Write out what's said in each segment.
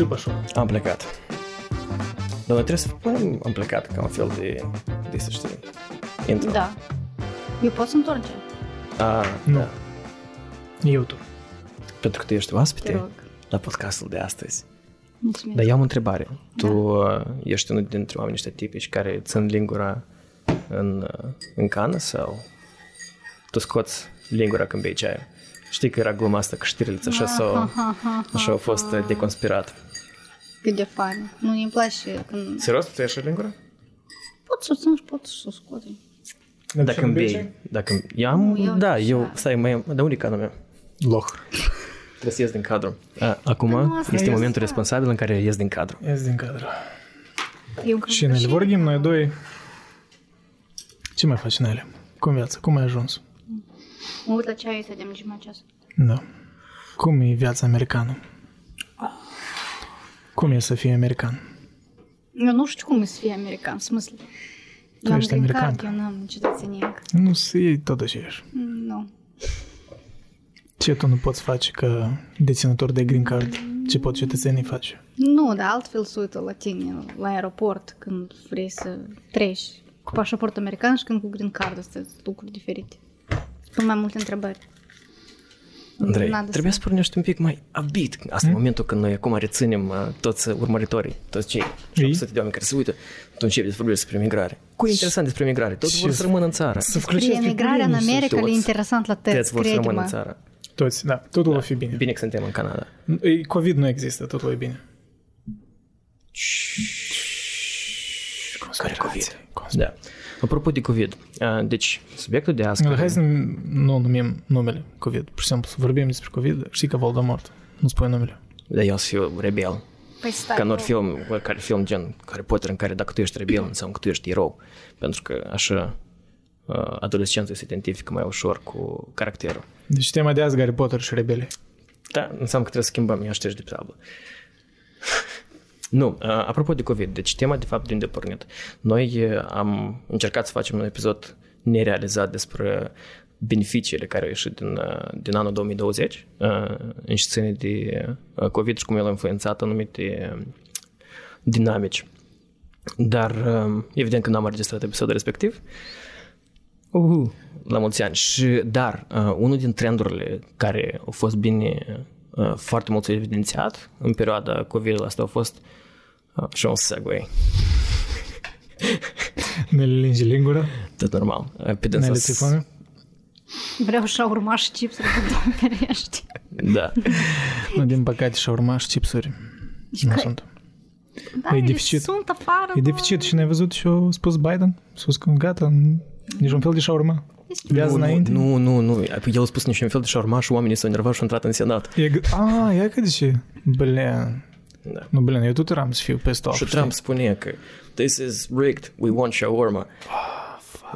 Și așa. Am plecat. Dar noi trebuie să punem am plecat ca un fel de, de să știi, intro. Da. Eu pot să întorce. A, Nu. da. Eu tu. Pentru că tu ești Te oaspete rog. la podcastul de astăzi. Mulțumesc. Dar eu am o întrebare. Tu uh, ești unul dintre oamenii ăștia tipici care țin lingura în, uh, în cană sau tu scoți lingura când bei ceaiul? Știi că era gluma asta că știrileț așa, s-au, așa au fost uh, deconspirat. Cât de fain. Nu, îmi place când... Serios, tu ieși lingura? Pot să o țin și pot să o scot. Dacă îmi bei, dacă eu am, Nu, eu da, așa. eu, stai, mai, dar unde e canul meu? Loh. Trebuie să ies din cadru. A, acum nu, asta este este. momentul responsabil în care ies din cadru. Ies din cadru. Eu cred Și că Nele, vorbim noi doi. Ce mai faci, Nele? Cum viața? Cum ai ajuns? Mă uit la ceaiul ăsta de am jumătate ceas. Da. Cum e viața americană? Cum e să fii american? Eu nu știu cum e să fie american, în smysl. Eu am ești green american. card, eu n-am cetățenie încă. Nu să iei tot aceeași. Mm, Nu. Ce tu nu poți face ca deținător de green card? Ce pot cetățenii face? Nu, dar altfel se uită la tine la aeroport când vrei să treci cu pașaport american și când cu green card astea sunt lucruri diferite. Spun mai multe întrebări. Andrei, N-a trebuie să pornești un pic mai abit. Asta e momentul când noi acum reținem uh, toți urmăritorii, toți cei 800 de oameni care se uită, tu începi să vorbești despre migrare. Cu e interesant despre migrare? Toți vor să rămână în țară. Să Despre emigrarea în America le e toți. interesant la Toți tăți, vor să rămână în crede-mă. țară. Toți, da. Totul va fi bine. Bine că suntem în Canada. E, COVID nu există, totul e bine. Care COVID? Da. Apropo de COVID, uh, deci subiectul de azi... Dar hai să nu numim numele COVID. Pur și simplu să vorbim despre COVID. Știi că Voldemort. Nu spui numele. Da, eu să fiu rebel. Păi stai, Ca în ori nu. film, care film gen Harry Potter în care dacă tu ești rebel înseamnă că tu ești erou. Pentru că așa uh, adolescentul se identifică mai ușor cu caracterul. Deci tema de azi Harry Potter și rebele. Da, înseamnă că trebuie să schimbăm, eu ștergi de pe tablă. Nu, uh, apropo de COVID, deci tema de fapt de unde a pornit. Noi uh, am încercat să facem un episod nerealizat despre beneficiile care au ieșit din, uh, din anul 2020 uh, în scene de uh, COVID și cum el a influențat anumite uh, dinamici. Dar uh, evident că n-am înregistrat episodul respectiv. Uhu, la mulți ani. Și, dar, uh, unul din trendurile care au fost bine, uh, foarte mult evidențiat în perioada COVID asta a fost uh, și un segue, Ne le lingi lingura. tot normal. Uh, Pe Ne dânsa le s- ții foame. Vreau și urma și chipsuri cu două ferești. Da. Nu, din păcate și urma și chipsuri. Nu că- sunt. Da, E ele deficit. sunt afară. E bă. deficit și ne-ai văzut și a spus Biden? A spus că gata, niciun fel de șaurma. Viață Nu, nu, înainte. nu, nu, nu. Păi El a spus niciun fel de șaurmaș și oamenii s-au enervat și au intrat în senat. E, g- a, ia că de ce? Blin. Da. Nu, blin, eu tot eram să fiu peste off. Și Trump spune că this is rigged, we want shawarma.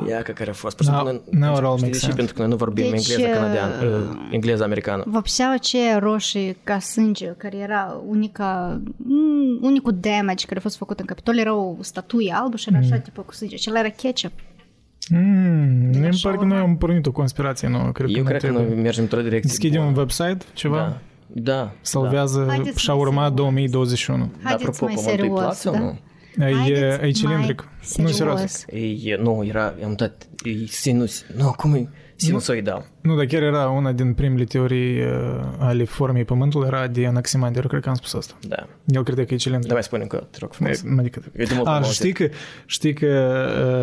Ia că care a fost. Pur și Now- simplu, now it all știi makes de ce? sense. Pentru că noi nu vorbim Deci, engleză uh, canadian, uh, engleză americană. Vopseaua aceea roșie ca sânge, care era unica, mm, unicul damage care a fost făcut în Capitol, era o statuie albă și era așa, tipă cu sânge. Acela era ketchup. Mm, la mi pare că shawarma. noi am pornit o conspirație nouă. Cred Eu că cred că trebuie. noi mergem într-o direcție Deschidem bună. un website, ceva? Da. Da. Salvează Haideți și-a urma mai serios. 2021. Da, Haideți apropo, mai pământul e serios, plat sau da? nu? E, e, Haideți e cilindric. mai Nu, serios. serios. E, nu, era, am dat, e sinus, nu, cum e? Sinusoidal. Nu, dar chiar era una din primele teorii uh, ale formei Pământului, era de Anaximander, cred că am spus asta. Da. El crede că e cilindric. Dar mai spune încă, te rog frumos. E, Adică, Eu de mult a, am știi auzit. că, știi că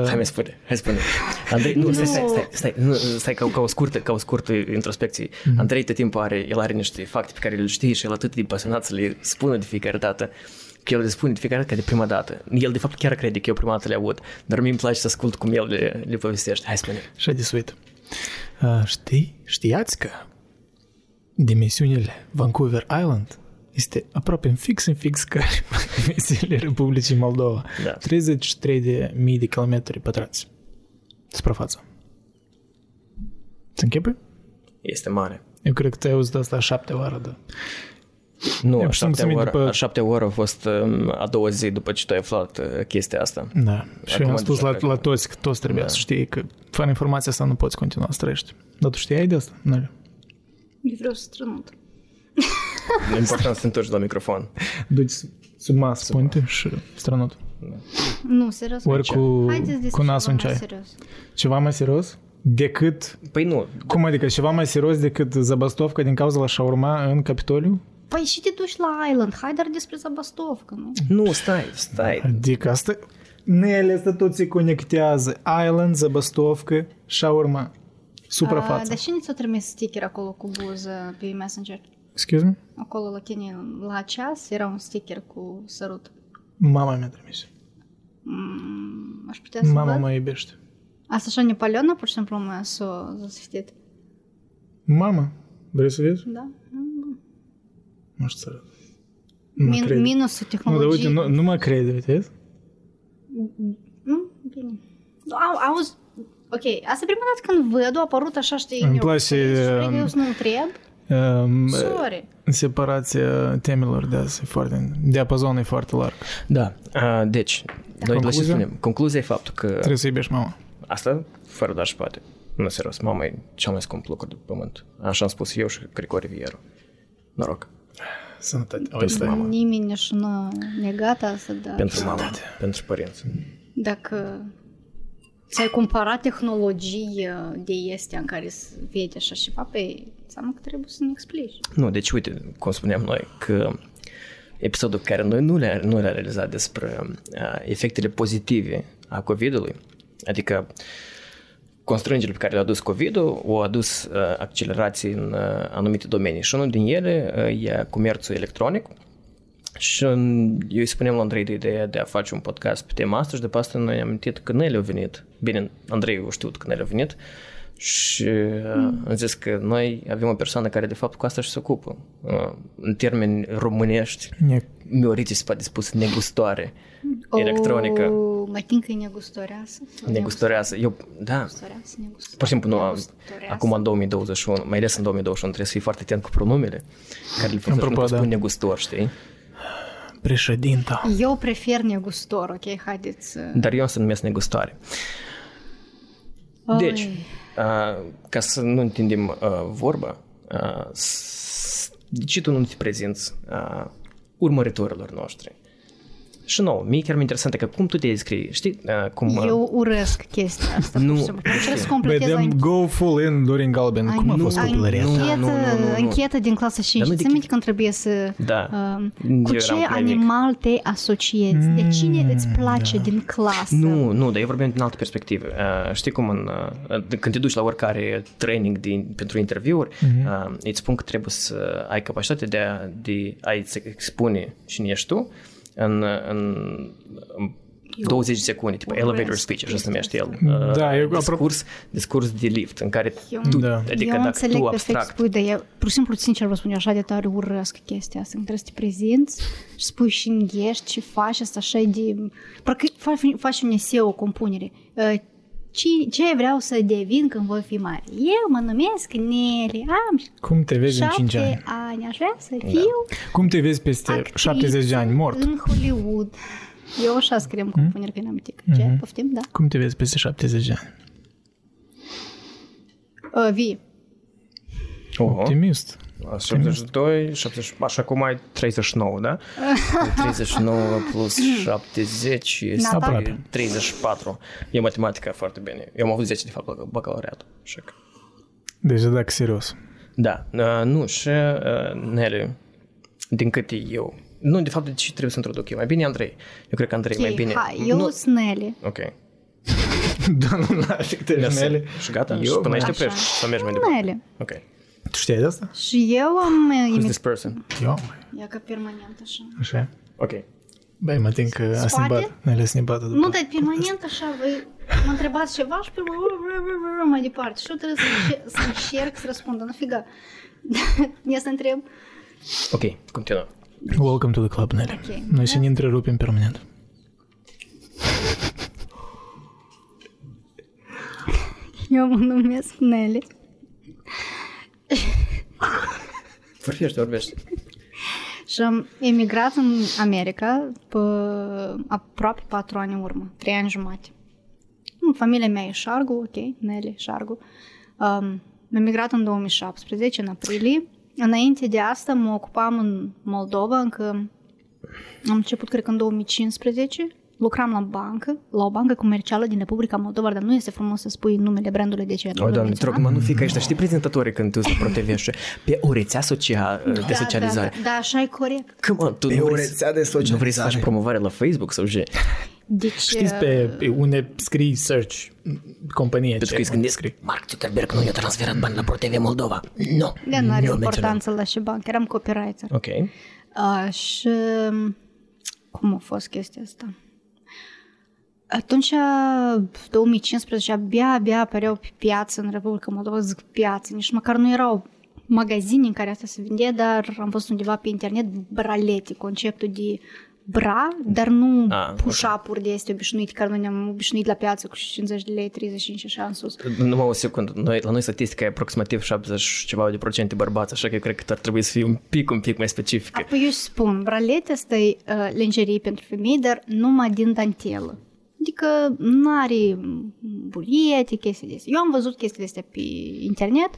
Hai uh, mai spune, hai spune. Andrei, nu, stai, stai, stai, stai, nu, stai ca, ca, o scurtă, ca o scurtă introspecție. Mhm. Andrei tot timpul are, el are niște fapte pe care le știe și el atât de pasionat să le spună de fiecare dată că el le spune de fiecare dată ca de prima dată. El de fapt chiar crede că eu prima dată le aud, dar mie îmi place să ascult cum el le, le povestește. Hai spune. așa de suit. Uh, știi, știați că dimensiunile Vancouver Island este aproape în fix în fix ca dimensiunile Republicii Moldova. Da. 33 de mii de kilometri pătrați. Suprafața. Ți închipui? Este mare. Eu cred că te-ai auzit asta a șapte oară, da. Nu, Eu a știu șaptea, să-mi oră, după- a șaptea oră a fost um, a doua zi după ce tu ai aflat uh, chestia asta. Da. Și Acum am spus deja la, cred la că- toți că toți trebuia Da. să știi că fără informația asta nu poți continua să trăiești. Dar tu știai de asta? Nu. Eu vreau să strănut. Important să te întorci la microfon. Duci sub masă, spune și strănut. Nu, serios. Ori cu, Haideți despre cu nasul în ceva mai ceai. serios. Ceva mai serios decât... Păi nu, Cum adică ceva mai serios decât zabastovca din cauza la shawarma în Capitoliu? Păi și te duci la Island, hai dar despre Zabastovcă, nu? Nu, stai, stai. Adică asta... Nele asta tot se conectează. Island, Zabastovcă, urma. Suprafață. Dar și nu ți-o trimis sticker acolo cu buză pe Messenger? Excuse me? Acolo la tine, la ceas, era un sticker cu sărut. Mama mi-a trimis. Mm, aș putea să Mama mă iubește. Asta așa ne palionă, pur și simplu, mă s-o zasfetit? Mama, vrei să vezi? Da. Mm. Nu știu să arăt. Nu mă Min- crede. minusul Nu, dar tehnologiei. uite, nu, nu mă crede, vezi? Mm, bine. Au, auzi, ok, asta e prima dată când văd, a apărut așa, știi, Îmi eu- place, și cred că um, eu să nu întreb. Um, Sorry. separația temelor de azi e foarte... Diapazonul e foarte larg. Da, a, deci, noi la ce Concluzia? spunem? Concluzia e faptul că Trebuie să iubești mama. asta, fără doar și poate. Nu, serios, mama e cel mai scump lucru de pe pământ. Așa am spus eu și Grigore Vieru. Noroc. Sănătate. O, Pentru stai. mama. Nimeni nici nu a negat asta, dar Pentru mama, pentru părinți. dacă ți-ai cumpărat tehnologie de este în care să vede așa ceva, pe înseamnă că trebuie să ne explici. Nu, deci uite, cum spuneam noi, că episodul pe care noi nu le-am nu le realizat despre uh, efectele pozitive a COVID-ului, adică constrângerile pe care le-a adus COVID-ul, au adus uh, accelerații în uh, anumite domenii. Și unul din ele uh, e comerțul electronic. Și în- eu îi spuneam lui Andrei de ideea de a face un podcast pe tema asta și după asta noi am amintit că Nele a venit. Bine, Andrei a știut că Nele a venit și uh, am zis că noi avem o persoană care de fapt cu asta și se ocupă. Uh, în termeni românești, Ne- Miorici se poate spus negustoare electronică, O, mai tin că e negustoreasă. sau negustoreasă. Eu, da, Negustoreasă, negustoreasă. Pur și simplu, nu, Negustoreasă. acum în 2021, mai ales în 2021, trebuie să fii foarte atent cu pronumele care le folosești. Nu Apropo, poți da. spune negustor, știi? Președinta. Eu prefer negustor, ok? Haideți să... Dar eu o să numesc negustoare. Deci, uh, ca să nu întindem uh, vorba, uh, s- de ce tu nu te prezinți uh, urmăritorilor noștri? Și nou, mie chiar mi interesant că cum tu te descrii, știi? Uh, cum, uh, Eu urăsc chestia asta. Nu, pur și simplu. Trebuie să Băi, completez dăm anch- go full in Dorin Galben. Cum a an- fost nu, copilăria nu, ta? anchetă, nu, nu, nu. anchetă din clasa 5. Dar nu Ți de- aminte când trebuie să... Da. um, Eu cu eram ce mai mic. animal te asociezi? De cine îți place din clasă? Nu, nu, dar eu vorbim din altă perspectivă. Uh, știi cum în, uh, când te duci la oricare training din, pentru interviuri, uh, îți spun că trebuie să ai capacitatea de a, de a-ți expune cine ești tu în, în, în 20 de secunde, tipo urăsc elevator speech, așa se numește el. Da, Uh, eu apro- discurs, discurs de lift, în care Eu- tu, Da. adică eu dacă înțeleg tu perfect abstract, spui, dar eu, pur și simplu, sincer vă spun, eu așa de tare urăsc chestia asta, când trebuie să te prezinți și spui și înghești și faci asta așa de... Parcă faci, faci un eseu, o compunere. Uh, Ce, ce vreau să devin când voi fi mare? Eu mă numesc Neli, am Cum te vezi în 5 șapte ani? ani, aș vrea să fiu Cum te vezi peste actriță 70 de ani mort? în Hollywood. Eu așa scriem compuneri când am mitic. Ce? Poftim? Da. Cum te vezi peste 70 de ani? Uh, vii. Oho. Optimist. 72, 70, așa cum ai 39, da? 39 plus 70 este Nata? Aproape. 34. E matematica foarte bine. Eu am avut 10 de fapt la bacalaureat. Așa că... Deci dacă serios. Da, uh, nu, și uh, Nelly, din câte eu... Nu, de fapt, de ce trebuie să introduc eu? Mai bine Andrei. Eu cred că Andrei mai Ok, bine... hai, eu nu... sunt Nelly. Ok. Da, nu lași că te Mersi. jmele. Și gata? Eu, și până aici te Așa. oprești sau mergi mai departe? Nelly. Ok. Tu știai de asta? Și eu am uh, Who's imit... this person? Eu, mai. Ia ca permanent așa. Așa. Ok. Băi, mă tin că a Spate? snimbat. Ne-le snimbat după. Nu, dar permanent așa, voi mă întrebați ceva și pe urmă mai departe. Și eu trebuie să, înce- să încerc să răspund, nu figa. Ia să întreb. Ok, continuăm. Welcome to the club, Nelly. Ok. Noi să ne întrerupem permanent. Eu mă numesc Nelly. Vorbește, vorbește. Și am emigrat în America pe aproape patru ani în urmă, trei ani jumate. Mm, Familia mea e Șargu, ok, Nelly, Șargu. Um, am emigrat în 2017, în aprilie. înainte de asta mă ocupam în Moldova, încă am început, cred că în 2015, lucram la bancă, la o bancă comercială din Republica Moldova, dar nu este frumos să spui numele brandului de ce O, doamne, te rog, mă, nu fi ca ăștia, știi prezentatorii când tu să ProTV și pe o rețea socia, de socializare. Da, da, da, așa e corect. Come on, tu Pe nu o vrei, rețea de nu vrei să socializare. faci promovare la Facebook sau ce? Deci, Știți pe, pe unde scrii search companie Pentru că îi ce gândesc, Mark Zuckerberg nu i-a transferat bani la ProTV Moldova. Nu, de nu are nu importanță la și bancă, eram copywriter. Ok. Uh, și cum a fost chestia asta? Atunci, 2015, abia, abia apăreau pe piață în Republica Moldova, zic piață, nici măcar nu erau magazine în care asta se vindea, dar am văzut undeva pe internet bralete, conceptul de bra, dar nu Ah, ok. push-up-uri de este obișnuit, care noi ne-am obișnuit la piață cu 50 de lei, 35 și așa în sus. Numai o secundă. Noi, la noi statistica e aproximativ 70 și ceva de procente bărbați, așa că eu cred că ar trebui să fie un pic, un pic mai specifică. Apoi eu spun, bralete asta e uh, lingerie pentru femei, dar numai din dantelă. Adică nu are buliete, chestii de astea. Eu am văzut chestiile astea pe internet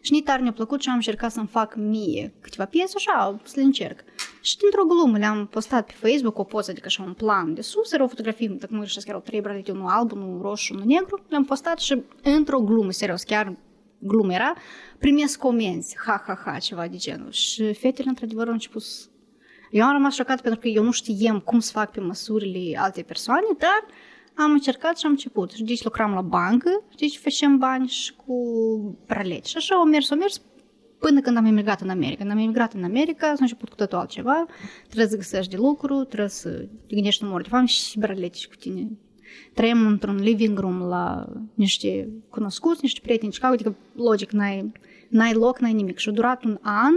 și nici tare mi-a plăcut și am încercat să-mi fac mie câteva piese, așa, să le încerc. Și dintr-o glumă le-am postat pe Facebook o poză, adică așa un plan de sus, erau fotografii, dacă mă greșesc, erau trei bralete, unul alb, unul roșu, unul negru, le-am postat și într-o glumă, serios, chiar glumă era, primesc comenzi, ha, ha, ha, ceva de genul. Și fetele, într-adevăr, au început să eu am rămas șocat pentru că eu nu știam cum să fac pe măsurile alte persoane, dar am încercat și am început. Și deci lucram la bancă, deci făceam bani și cu praleci. Și așa au mers, au mers până când am emigrat în America. Când am emigrat în America, s-a început cu totul altceva. Trebuie să găsești de lucru, trebuie să te gândești în mor de foame și braleci cu tine. Trăim într-un living room la niște cunoscuți, niște prieteni în Chicago, adică logic, n-ai, n-ai loc, n-ai nimic. Și a durat un an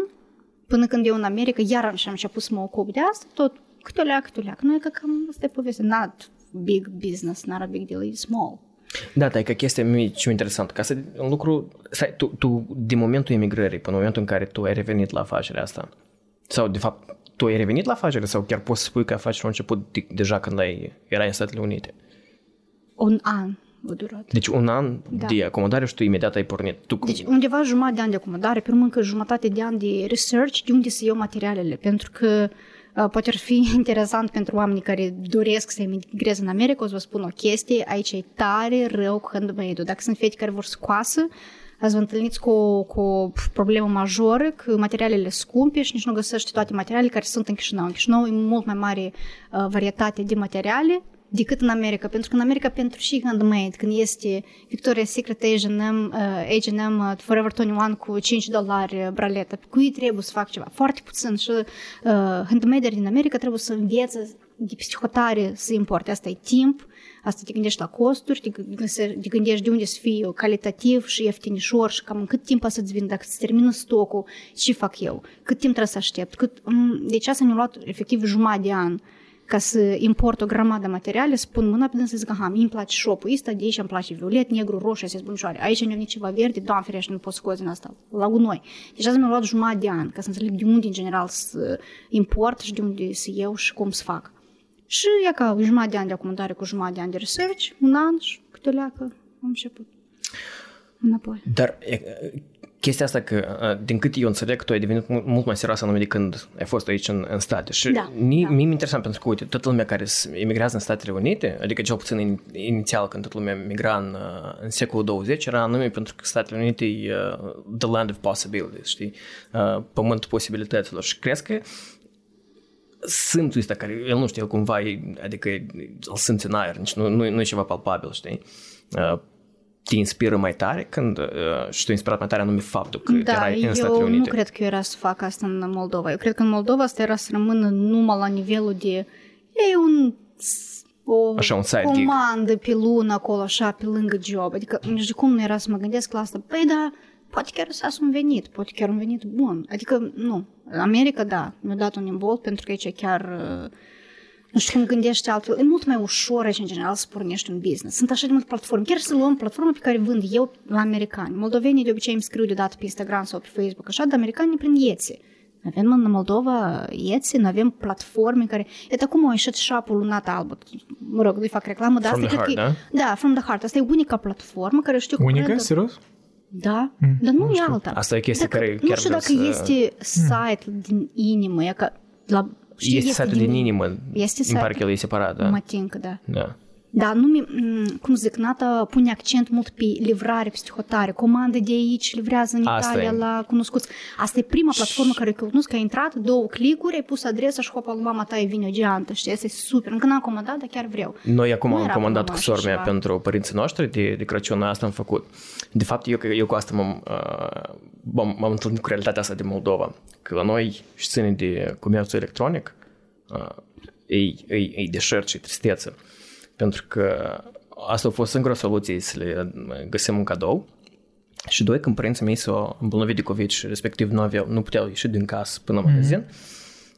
până când eu în America iar și am început să mă ocup de asta, tot câte o leac, câte o leac. Nu e că cam asta e povestea. Not big business, not a big deal, e small. Da, dar e că chestia mie ce interesant, ca să un lucru, stai, tu, tu, din momentul emigrării până în momentul în care tu ai revenit la afacerea asta, sau de fapt, tu ai revenit la afacere sau chiar poți să spui că afacerea a început de, deja când ai, erai în Statele Unite? Un an a durat. Deci un an Da. de acomodare și tu imediat ai pornit. Tu, Deci undeva jumătate de ani de acomodare, pe urmă încă jumătate de ani de research, de unde să iau materialele, pentru că uh, poate ar fi interesant pentru oamenii care doresc să emigreze în America, o să vă spun o chestie, aici e tare rău cu handmade Dacă sunt fete care vor să coasă, ați vă întâlniți cu o, cu o problemă majoră, că materialele scumpe și nici nu găsești toate materialele care sunt în Chișinău. În Chișinău e mult mai mare uh, varietate de materiale decât în America, pentru că în America pentru și handmade, când este Victoria's Secret H&M, uh, H&M uh, Forever 21 cu 5 dolari uh, braletă, cu ei trebuie să fac ceva, foarte puțin și uh, handmade din America trebuie să învețe de psihotare să importe. Asta e timp, asta te gândești la costuri, te, gândești, te gândești de unde să fie calitativ și ieftinișor și cam în cât timp să-ți vin, dacă îți termină stocul, ce fac eu, cât timp trebuie să aștept. Cât, m- deci asta mi-a luat efectiv jumătate de an ca să import o grămadă de materiale, să pun mâna pe dânsă să zic, aha, mie îmi place șopul ăsta, de aici îmi place violet, negru, roșu, astea bunișoare. Aici nu venit ceva verde, doamne ferește, nu pot scoate din asta, la gunoi. Deci asta mi-a luat jumătate de an, ca să înțeleg de unde, în general, să import și de unde să iau și cum să fac. Și e ca jumătate de ani de acomodare cu jumătate de ani de research, un an și câte o leacă am început. Înapoi. Dar e, chestia asta că, uh, din cât eu înțeleg, tu ai devenit mu- mult mai serioasă anume de când ai fost aici în, în state. Și Da, mie, da. mie mi interesant pentru că, uite, toată lumea care s- emigrează în Statele Unite, adică cel puțin in, inițial când toată lumea migra în, uh, în secolul 20, era anume pentru că Statele Unite e uh, the land of possibilities, știi? Uh, pământul posibilităților. Și crezi că simțul ăsta care, el nu știu, el cumva e, adică îl simți în aer, nici nu, nu, nu e ceva palpabil, știi? Uh, te inspiră mai tare când uh, și tu inspirat mai tare anume faptul că Da, erai în eu Statele nu Unite. cred că eu era să fac asta în Moldova. Eu cred că în Moldova asta era să rămână numai la nivelul de e un o Așa, un side gig. comandă pe lună acolo, așa, pe lângă job. Adică nici de cum nu era să mă gândesc la asta. Păi da, poate chiar să un venit, poate chiar un venit bun. Adică, nu. În America, da, mi-a dat un imbolt pentru că aici chiar uh, nu știu cum gândești altfel. E mult mai ușor aici, în general, să pornești un business. Sunt așa de multe platforme. Chiar să luăm platforma pe care vând eu la americani. Moldovenii de obicei îmi scriu deodată pe Instagram sau pe Facebook, așa, dar americanii prin Etsy. Avem în Moldova Etsy, noi avem platforme care... Iată acum a ieșit șapul lunat albă. Mă rog, nu-i fac reclamă, dar From asta the cred că Heart, e- Da, From the Heart. Asta e unica platformă care știu că Unica? brandul- Serios? Da, dar nu, e alta. Asta e o chestie Dacă- care Nu chiar știu vreau dacă să- este site din inimă, e ca la... știi, Este site-ul din inimă. Este Îmi pare site-ul. că el e separat, da. Mă tincă, da. Da. Da, nu mi, m, cum zic, Nata pune accent mult pe livrare, pe hotare. Comandă de aici, livrează în Asta Italia e. la cunoscuți. Asta e prima platformă care eu cunosc, că ai intrat, două clicuri, ai pus adresa și hopa, mama ta e vine o geantă, știi? Asta e super. Încă n-am comandat, dar chiar vreau. Noi acum Nu am era comandat până cu la sora mea așa ceva. pentru părinții noștri de, de Crăciun, noi asta am făcut. De fapt, eu, eu cu asta m-am, uh, m-am, m-am întâlnit cu realitatea asta de Moldova. Că la noi și ține de comerțul electronic, uh, e, e, e deșert și tristețe. Pentru că asta a fost singura soluție să le găsim un cadou. Și doi, când părinții mei s-au îmbolnăvit de COVID și respectiv nu, aveau, nu puteau ieși din casă până la magazin,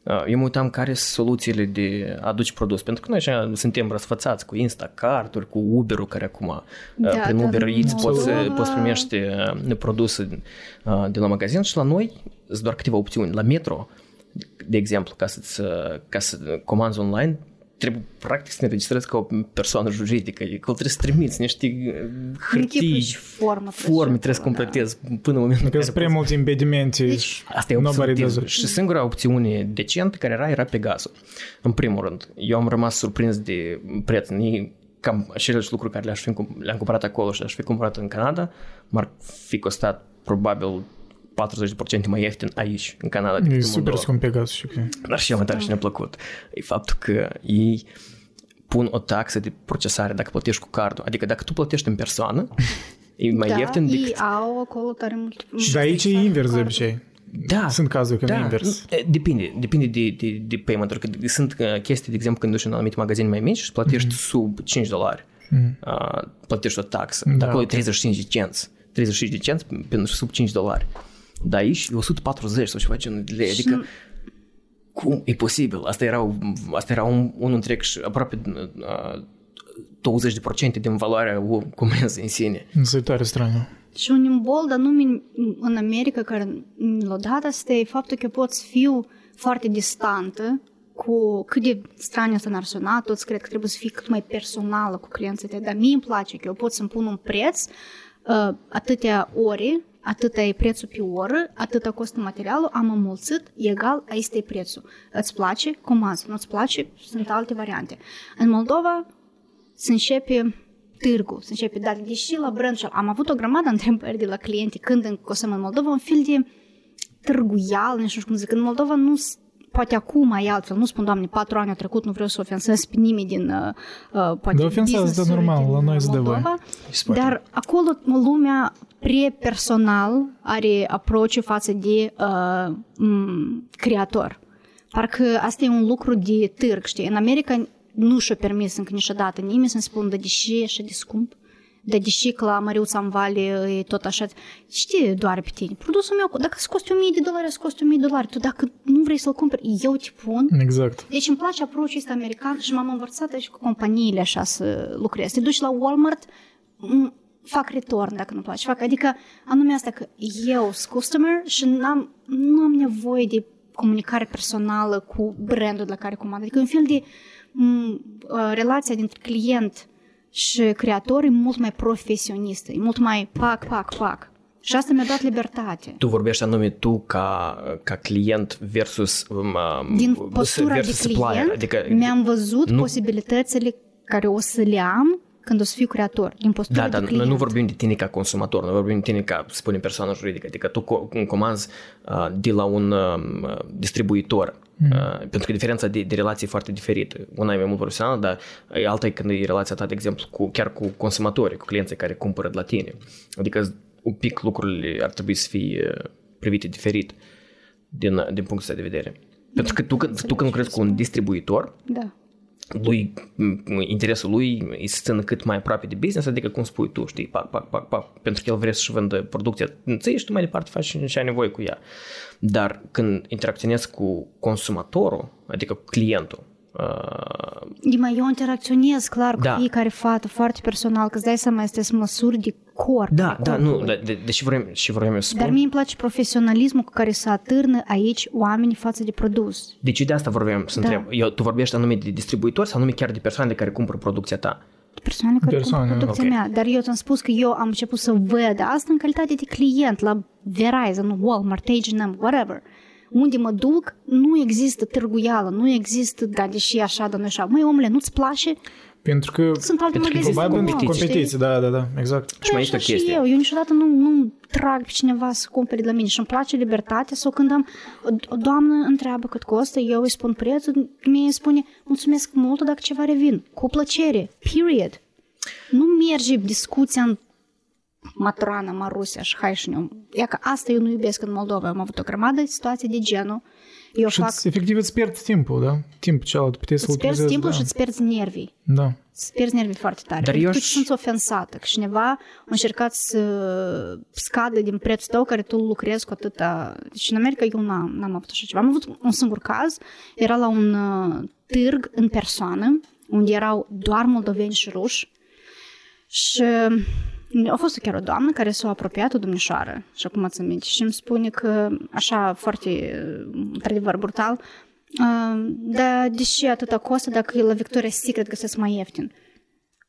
Uh, eu mă uitam care sunt soluțiile de a aduce produs, pentru că noi așa suntem răsfățați cu Instacart-uri, cu Uber-ul care acum uh, Da, prin dar Uber Eats în poți, să- Moldova- poți primești uh, produse uh, de la magazin și la noi sunt doar câteva opțiuni. La Metro, de exemplu, ca, să ca să comanzi online, trebuie practic să ne înregistrezi ca o persoană juridică, că trebuie să trimiți niște uh, hârtii, și formă trebuie forme și trebuie să acolo, da. completezi până în momentul în Că care sunt prea multe impedimente Deci, și Asta e nobody does absolut. it. Și singura opțiune decentă care era, era Pegasus. În primul rând, eu am rămas surprins de preț. Ni- Cam aceleași lucruri care le-aș fi, cum- le-am cumpărat acolo și le-aș fi cumpărat în Canada, m-ar fi costat probabil 40% mai ieftin aici, în Canada, decât E în super Moldova. scump Pegasus și că... Dar și mai tare și ne-a plăcut e faptul că ei pun o taxă de procesare dacă plătești cu cardul. Adică dacă tu plătești în persoană, e mai da, ieftin ei decât... au acolo tare mult. Dar aici e invers de obicei. Da. Sunt cazuri când e invers. E, Depinde, depinde de, de, de payment că sunt uh, chestii, de exemplu, când duci în anumite magazine mai mici și plătești sub 5 dolari, uh, plătești o taxă. Da, Da, acolo ok. e 35 de cenți. 35 de cenți pentru sub 5 dolari. Dar aici e 140 sau ceva genul de lei. Adică, cum e posibil? Asta era, asta era un, un întreg și aproape uh, 20% din valoarea comenzii în sine. Însă e tare straniu. Și un imbol, dar nu min- în America, care mi l-a dat, asta e faptul că poți fiu foarte distantă cu cât de straniu asta n-ar suna, toți cred că trebuie să fii cât mai personală cu clienții tăi, dar mie îmi place că eu pot să-mi pun un preț, uh, atâtea ore, atâta e prețul pe oră, atâta costă materialul, am înmulțit, egal, aici e prețul. Îți place? Comanzi. Nu-ți place? Sunt alte variante. În Moldova se începe târgul, se începe, dar deși la brand shop am avut o grămadă de întrebări de la clienți când încosăm în Moldova, un fel de târguial, nu știu cum zic, în Moldova nu s- poate acum e altfel, nu spun, doamne, patru ani au trecut, nu vreau să ofensez pe nimeni din, uh, uh, poate, Da, ofensează, business-uri dar normal, din la noi sunt de voi. Moldova, Și poate- dar acolo lumea pre-personal are approach față de uh, m, creator. Parcă asta e un lucru de târg, știi? În America nu și-a permis încă niciodată nimeni să-mi spună, dar deși e așa de scump? Dar deși că la Măriuța în Vale e tot așa, știi doar pe tine. Produsul meu, dacă îți coste 1000 de dolari, îți coste 1000 de dolari. Tu dacă nu vrei să-l cumperi, eu te pun Exact. deci îmi place approach ăsta american și m-am învățat și cu companiile așa să lucrez. Te duci la Walmart, m, fac return dacă nu place. Fac, adică anume asta că eu sunt customer și n-am, nu am nevoie de comunicare personală cu brandul de la care comand. Adică un fel de m, uh, relația dintre client și creator e mult mai profesionistă, e mult mai pac, pac, pac. Și asta mi-a dat libertate. Tu vorbești anume tu ca, ca client versus um, din um, postura de versus client, supplier. Adică, mi-am văzut nu- posibilitățile care o să le am când o să fiu creator, din postura da, de dar client. noi nu vorbim de tine ca consumator, noi vorbim de tine ca, să spunem, persoană juridică. Adică tu co- comanzi uh, de la un uh, distribuitor. Uh, pentru că diferența de, de relație e foarte diferită. Una e mai mult profesională, dar e alta e când e relația ta, de exemplu, cu, chiar cu consumatorii, cu clienții care cumpără de la tine. Adică un pic lucrurile ar trebui să fie uh, privite diferit din, din punctul ăsta de vedere. Pentru că tu, când- tu când lucrezi cu un distribuitor, Da. Lui, m- interesul lui e să țină cât mai aproape de business, adică cum spui tu, știi, pac, pac, pac, pac, pentru că el vrea să-și vândă producția ție și tu mai departe faci ce ai nevoie cu ea. Dar când interacționezi cu consumatorul, adică cu clientul, uh, Dima, eu interacționez clar cu Da. fiecare fată foarte personal, că îți dai seama, este măsuri de corp. da, de da, nu, corpului. da, de, deși vrem, și vrem eu să Dar spun, mie îmi place profesionalismul cu care se atârnă aici oamenii față de produs. deci de asta vorbeam să Da. întreb, eu, tu vorbești anume de distribuitori sau anume chiar de persoane care cumpără producția ta? persoanele care Persoane, cumpără producția ok. mea. Dar eu ți-am spus că eu am început să văd asta în calitate de client la Verizon, Walmart, H&M, whatever. Unde mă duc, nu există târguială, nu există, da, deși așa, dar nu așa. Măi, omule, nu-ți place? Pentru că Sunt alte Pentru că magazine probabil pentru competiții. competiție, da, da, da, exact. Și mai Așa este o chestie. eu. Eu niciodată nu, nu trag pe cineva să cumpere de la mine și îmi place libertatea sau când am o, o doamnă întreabă cât costă, eu îi spun prețul, mie îi spune mulțumesc mult dacă ceva revin. Cu plăcere. Period. Nu merge discuția în Matrana, Marusia și hai și ne E că asta eu nu iubesc în Moldova. Am avut o grămadă de situații de genul. Eu Și fac... îți- efectiv îți pierzi timpul, da? Timpul celălalt puteți să-l Îți pierzi utilizezi, timpul da. și îți pierzi nervii. Da. Îți pierzi nervii foarte tare. Dar Dar eu eu aș- tu sunt ofensată că cineva a încercat să scadă din prețul tău care tu lucrezi cu atâta... Deci în America eu n-am, n-am avut așa ceva. Am avut un singur caz. Era la un uh, târg în persoană unde erau doar moldoveni și ruși și a fost chiar o doamnă care s-a apropiat, o domnișoară, și acum ți minte, și îmi spune că, așa, foarte, într-adevăr, brutal, uh, dar de ce atâta costă dacă la Victoria's Secret găsesc mai ieftin?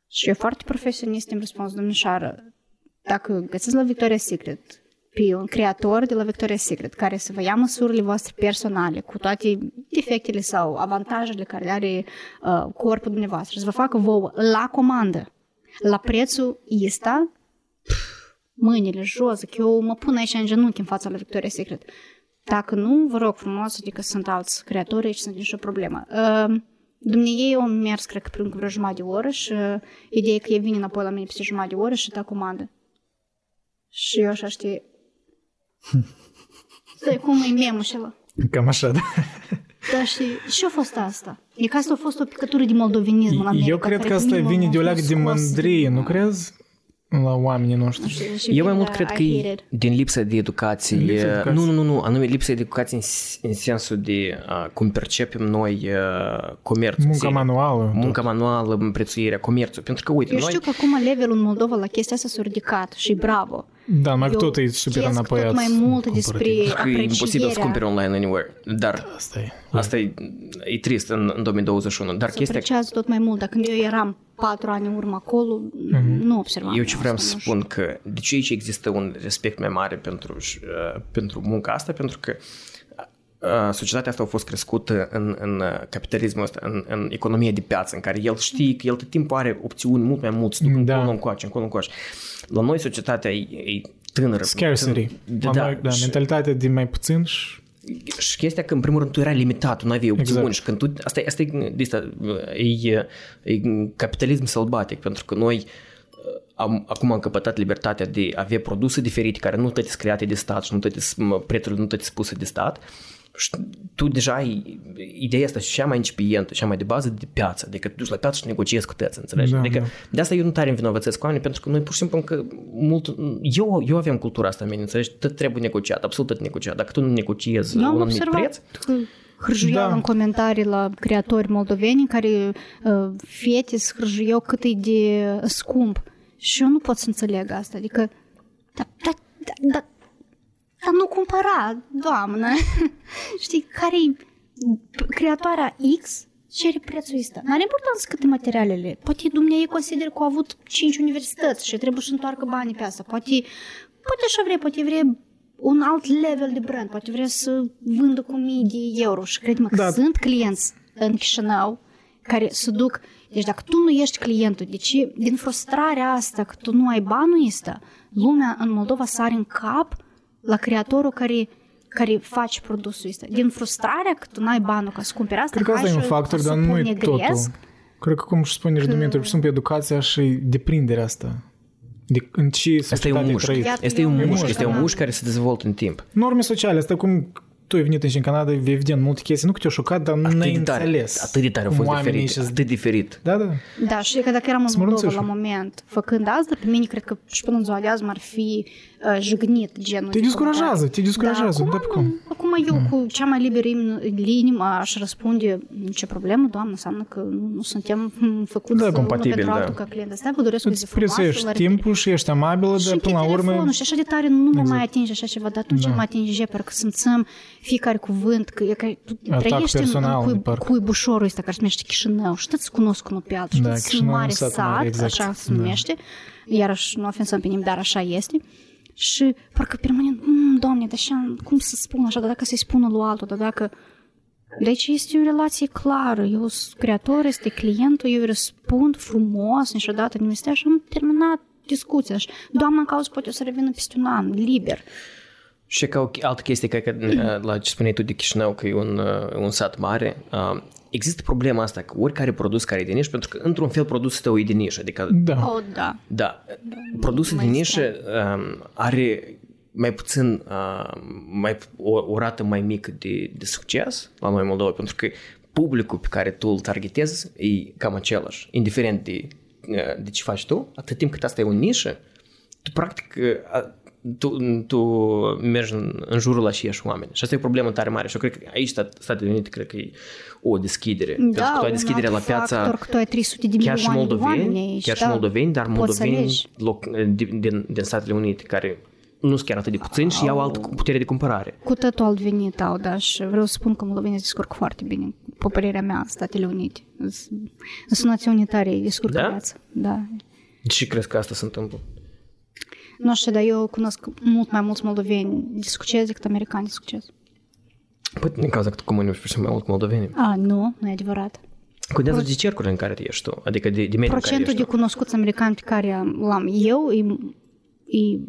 Și eu foarte profesionist îmi răspuns, domnișoară, dacă găsiți la Victoria's Secret pe un creator de la Victoria's Secret care să vă ia măsurile voastre personale cu toate defectele sau avantajele care le are uh, corpul dumneavoastră, să vă facă vouă la comandă, la prețul ăsta, mâinile jos, că eu mă pun aici în genunchi în fața la Victoria's Secret. Dacă nu, vă rog frumos, adică sunt alți creatori și sunt nicio problemă. Uh, Dumnezeu eu am mers, cred că, prin vreo jumătate de oră și uh, ideea e că e vine înapoi la mine peste jumătate de oră și da comandă. Și eu așa știi... Stai, cum e memul și ăla? Cam așa, da. Da, și ce a fost asta? E că asta a fost o picătură de moldovenism în America. Eu cred care că asta pe mine vine m-a de o leagă fost de scos. mândrie, nu crezi? La oamenii noștri. Și- și Eu mai bine, mult cred I că e hate it. din lipsa de educație. Lipsa de educație. Nu, nu, nu, nu, anume lipsa de educație în, s- în sensul de uh, cum percepem noi uh, comerțul. în Munca sine. manuală. Munca manuală, prețuirea, comerțul. Pentru că, uite, Eu noi... știu că acum levelul în Moldova la chestia asta s-a ridicat și bravo. Da, mai Eu tot e super citesc înapoiat. tot mai mult comparativ. despre că e imposibil să aprecierea. cumperi online anywhere. Dar Asta e. asta e, e trist în, în 2021. Dar Se chestia apreciază tot mai mult. Dar când eu eram patru ani în urmă acolo, nu observam. Eu ce vreau să asta, nu spun că de ce aici există un respect mai mare pentru, uh, pentru munca asta? Pentru că uh, societatea asta a fost crescută în, în uh, capitalismul ăsta, în, în economia de piață, în care el știe că el tot timpul are opțiuni mult mai mult, să ducă Da. încolo încoace, încolo încoace. La noi societatea e, e tânără. Scarcity. Tân- La noi, da, și- mentalitatea de mai puțin și și chestia că, în primul rând, tu erai limitat, tu nu aveai opțiuni Exact. și când tu... Asta, e- asta e, de asta, e, e capitalism sălbatic, pentru că noi am, acum am căpătat libertatea de a avea produse diferite care nu toate sunt create de stat și nu toate sunt- prețurile nu toate sunt spuse de stat și tu deja ai ideea asta și cea mai incipientă, cea mai de bază de piață, adică tu duci la piață și negociezi cu tăți, înțelegi? Da, adică da. de asta eu nu tare învinovățesc cu oamenii, pentru că noi pur și simplu încă mult, eu, eu aveam cultura asta în mine, înțelegi? Tot trebuie negociat, absolut tot negociat. Dacă tu nu negociezi Eu am un anumit observat preț, că hârjuiau Da. în comentarii la creatori moldoveni care uh, fete să hârjuiau cât e de scump. Și eu nu pot să înțeleg asta. Adică, da, da, da, da, dar nu cumpăra, doamnă. Știi, care creatoarea X cere prețul ăsta. N-are importanță câte materialele. Poate dumneavoastră consideră că au avut 5 universități și trebuie să întoarcă banii pe asta. Poate, poate așa vrea, poate vrea un alt level de brand, poate vrea să vândă cu mii de euro și cred-mă că Da. sunt clienți în Chișinău care se duc, deci dacă tu nu ești clientul, deci din frustrarea asta că tu nu ai banul ăsta, lumea în Moldova sare în cap la creatorul care care face produsul ăsta. Din frustrarea că tu n-ai banul ca să cumperi asta, Cred că asta hai e un și factor, o dar nu e totul. supunegresc. Cred că, cum și spune Rădămintru, și sunt pe educația și deprinderea asta. De, în ce Asta e societate un ai mușchi. trăit. Iată, Este un eu mușchi, nu este un știu. mușchi care se dezvoltă în timp. Norme sociale, asta cum tu ai venit aici în Canada, evident, multe chestii, nu că te-au șocat, dar Atât n-ai de tare, înțeles. atât de tare au cum fost oamenii diferit, și- atât diferit. Da, da. Da, și că dacă eram în Moldova Smărânțușul. la moment făcând asta, pe mine cred că și până în ziua de azi m-ar fi uh, jignit genul Te de descurajează, comentarii. te descurajează, da, da, acum, cum? nu. acum eu cu cea mai liberă in- inimă aș răspunde ce problemă, doamnă, înseamnă că nu, nu suntem mm, făcuți Da, unul compatibili, pentru da. altul ca client. Asta vă doresc o zi Îți frumoasă, prețuiești la revedere. timpul și ești amabilă, Și dar pe până la urmă... telefonul și așa de tare nu mă Exact. mai atinge așa ceva, dar atunci Da. mă atinge pentru că simțăm fiecare cuvânt, că e că tu Atac trăiești în, personal, în cui, parcă. cuibușorul ăsta care se numește Chișinău și toți cunosc unul pe altul, Da, știți, Chișinău, mare sat sat, mare, exact. așa se Da. numește, iarăși nu ofensăm pe nimeni, dar așa este. Și parcă permanent, mm, doamne, dar așa, cum să spun așa, dar dacă să-i spună lui altul, dar dacă... Deci este o relație clară, eu sunt creator, este clientul, eu îi răspund frumos, niciodată nu este și am terminat discuția. Și doamna în cauză poate o să revină peste un an, liber. Și ca o altă chestie, cred că uh, la ce spuneai tu de Chișinău, că e un, uh, un sat mare, uh, există problema asta că oricare produs care e de nișă, pentru că într-un fel produsul tău e de nișă, adică Da. Oh, da. Da, produsul de mai nișă um, are mai puțin, uh, mai, o, o rată mai mică de, de succes la noi în Moldova, pentru că publicul pe care tu îl targetezi e cam același, indiferent de, uh, de ce faci tu, atât timp cât asta e o nișă, tu practic uh, a- tu, tu mergi în, în jurul la aceiași oameni. Și asta e o problemă tare mare. Și eu cred că aici Stat- Statele Unite cred că e o deschidere. pentru că tu ai un deschiderea la alt piața factor, că tu ai 300 de chiar și milioane de moldoveni, oameni aici, chiar și da. moldoveni, dar Poți să moldoveni alegi. loc, din, din, din Statele Unite care nu sunt chiar atât de puțini și iau altă putere de cumpărare. Cu totul alt venit au, da, și vreau să spun că moldovenii se descurcă foarte bine, pe părerea mea, Statele Unite. Sunt națiuni tare, îi descurcă Da? viața. Da. De ce crezi că asta se întâmplă? Nu știu, dar eu cunosc mult mai mulți moldoveni de succes decât americani de succes. Păi, din cauza că tu comunici mai mult cu moldovenii. A, nu, nu e adevărat. Contează de cercurile în care tu ești tu, adică de, de mediul în care Procentul ești de tu. cunoscuți americani pe care l-am eu e, e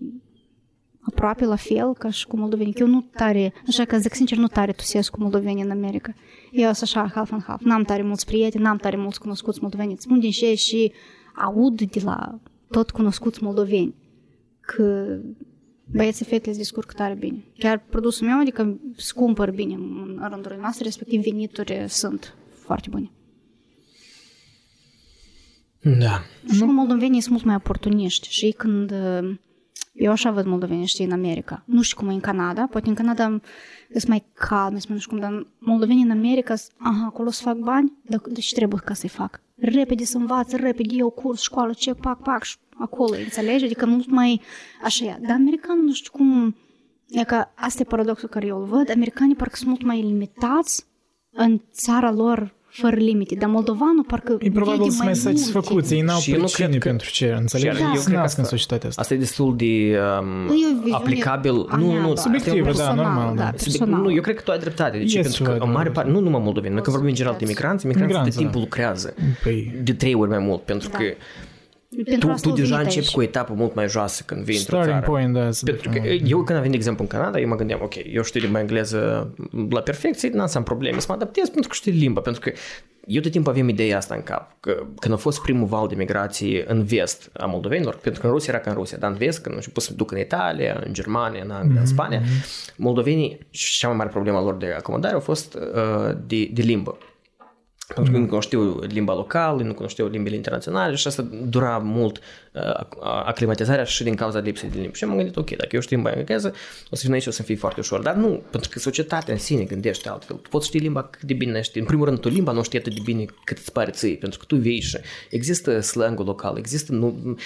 aproape la fel ca și cu moldovenii. Eu nu tare, așa că zic sincer, nu tare tusesc cu moldovenii în America. Eu sunt așa half and half. N-am tare mulți prieteni, n-am tare mulți cunoscuți moldoveni. Îți spun din ce și aud de la tot cunoscuți moldoveni că băieții fetele se descurcă tare bine. Chiar produsul meu, adică se cumpăr bine în rândurile noastre, respectiv venituri sunt foarte bune. Da. Și că moldovenii sunt mult mai oportuniști și ei când... uh, Eu așa văd moldovenii, știi, în America. Nu știu cum e în Canada, poate în Canada sunt mai calm, sunt nu știu cum, dar moldovenii în America, sunt, aha, acolo să fac bani, dar de ce trebuie ca să-i fac? Repede să învață, repede eu curs, școală, ce, pac, pac, și acolo, înțelegi? Adică mult mai așa e. Dar americanul nu știu cum... E că asta e paradoxul care eu îl văd. Americanii parcă sunt mult mai limitați în țara lor fără limite, dar moldovanul parcă E probabil vede sunt mai multe. satisfăcuți, ei n-au Și eu nu pricine cred că- pentru ce, înțelegi? Și eu Ei cred că nasc asta- în societatea asta. Asta e destul de um, E o viziune aplicabil. a Nu, mea, nu, da. asta e Subiectivă, un- da, Personal, normal, da. da. Subiect- personal. Nu, eu cred că tu ai dreptate. De ce? Este Pentru că ceva în mare de- parte, nu numai moldoveni, noi când vorbim în general de imigranți, imigranții Migranți, de timpul da. lucrează Păi, de trei ori mai mult, pentru Da. că Pentru tu, asta tu au deja venit începi aici. cu o etapă mult mai joasă când vii într-o starting țară. point, da, să Pentru că definim. eu când am venit, de exemplu, în Canada, eu mă gândeam, ok, eu știu limba engleză la perfecție, n-am să am probleme să mă adaptez pentru că știu limba, pentru că eu tot timpul aveam ideea asta în cap, că când a fost primul val de migrație în vest a moldovenilor, pentru că în Rusia era ca în Rusia, dar în vest, când au început să duc în Italia, în Germania, în Anglia, în Spania, moldovenii, și cea mai mare problemă lor de acomodare a fost uh, de, de limbă. Pentru că nu cunoșteau limba locală, nu cunoșteau limbile internaționale și asta dura mult uh, ac- aclimatizarea și din cauza lipsei de limbi. Și am gândit, ok, dacă eu știu limba engleză, o să vin aici o să-mi fie foarte ușor. Dar nu, pentru că societatea în sine gândește altfel. Tu poți ști limba cât de bine știi. În primul rând, tu limba nu știi atât de bine cât îți pare ție, pentru că tu vei și există slangul local, există nu,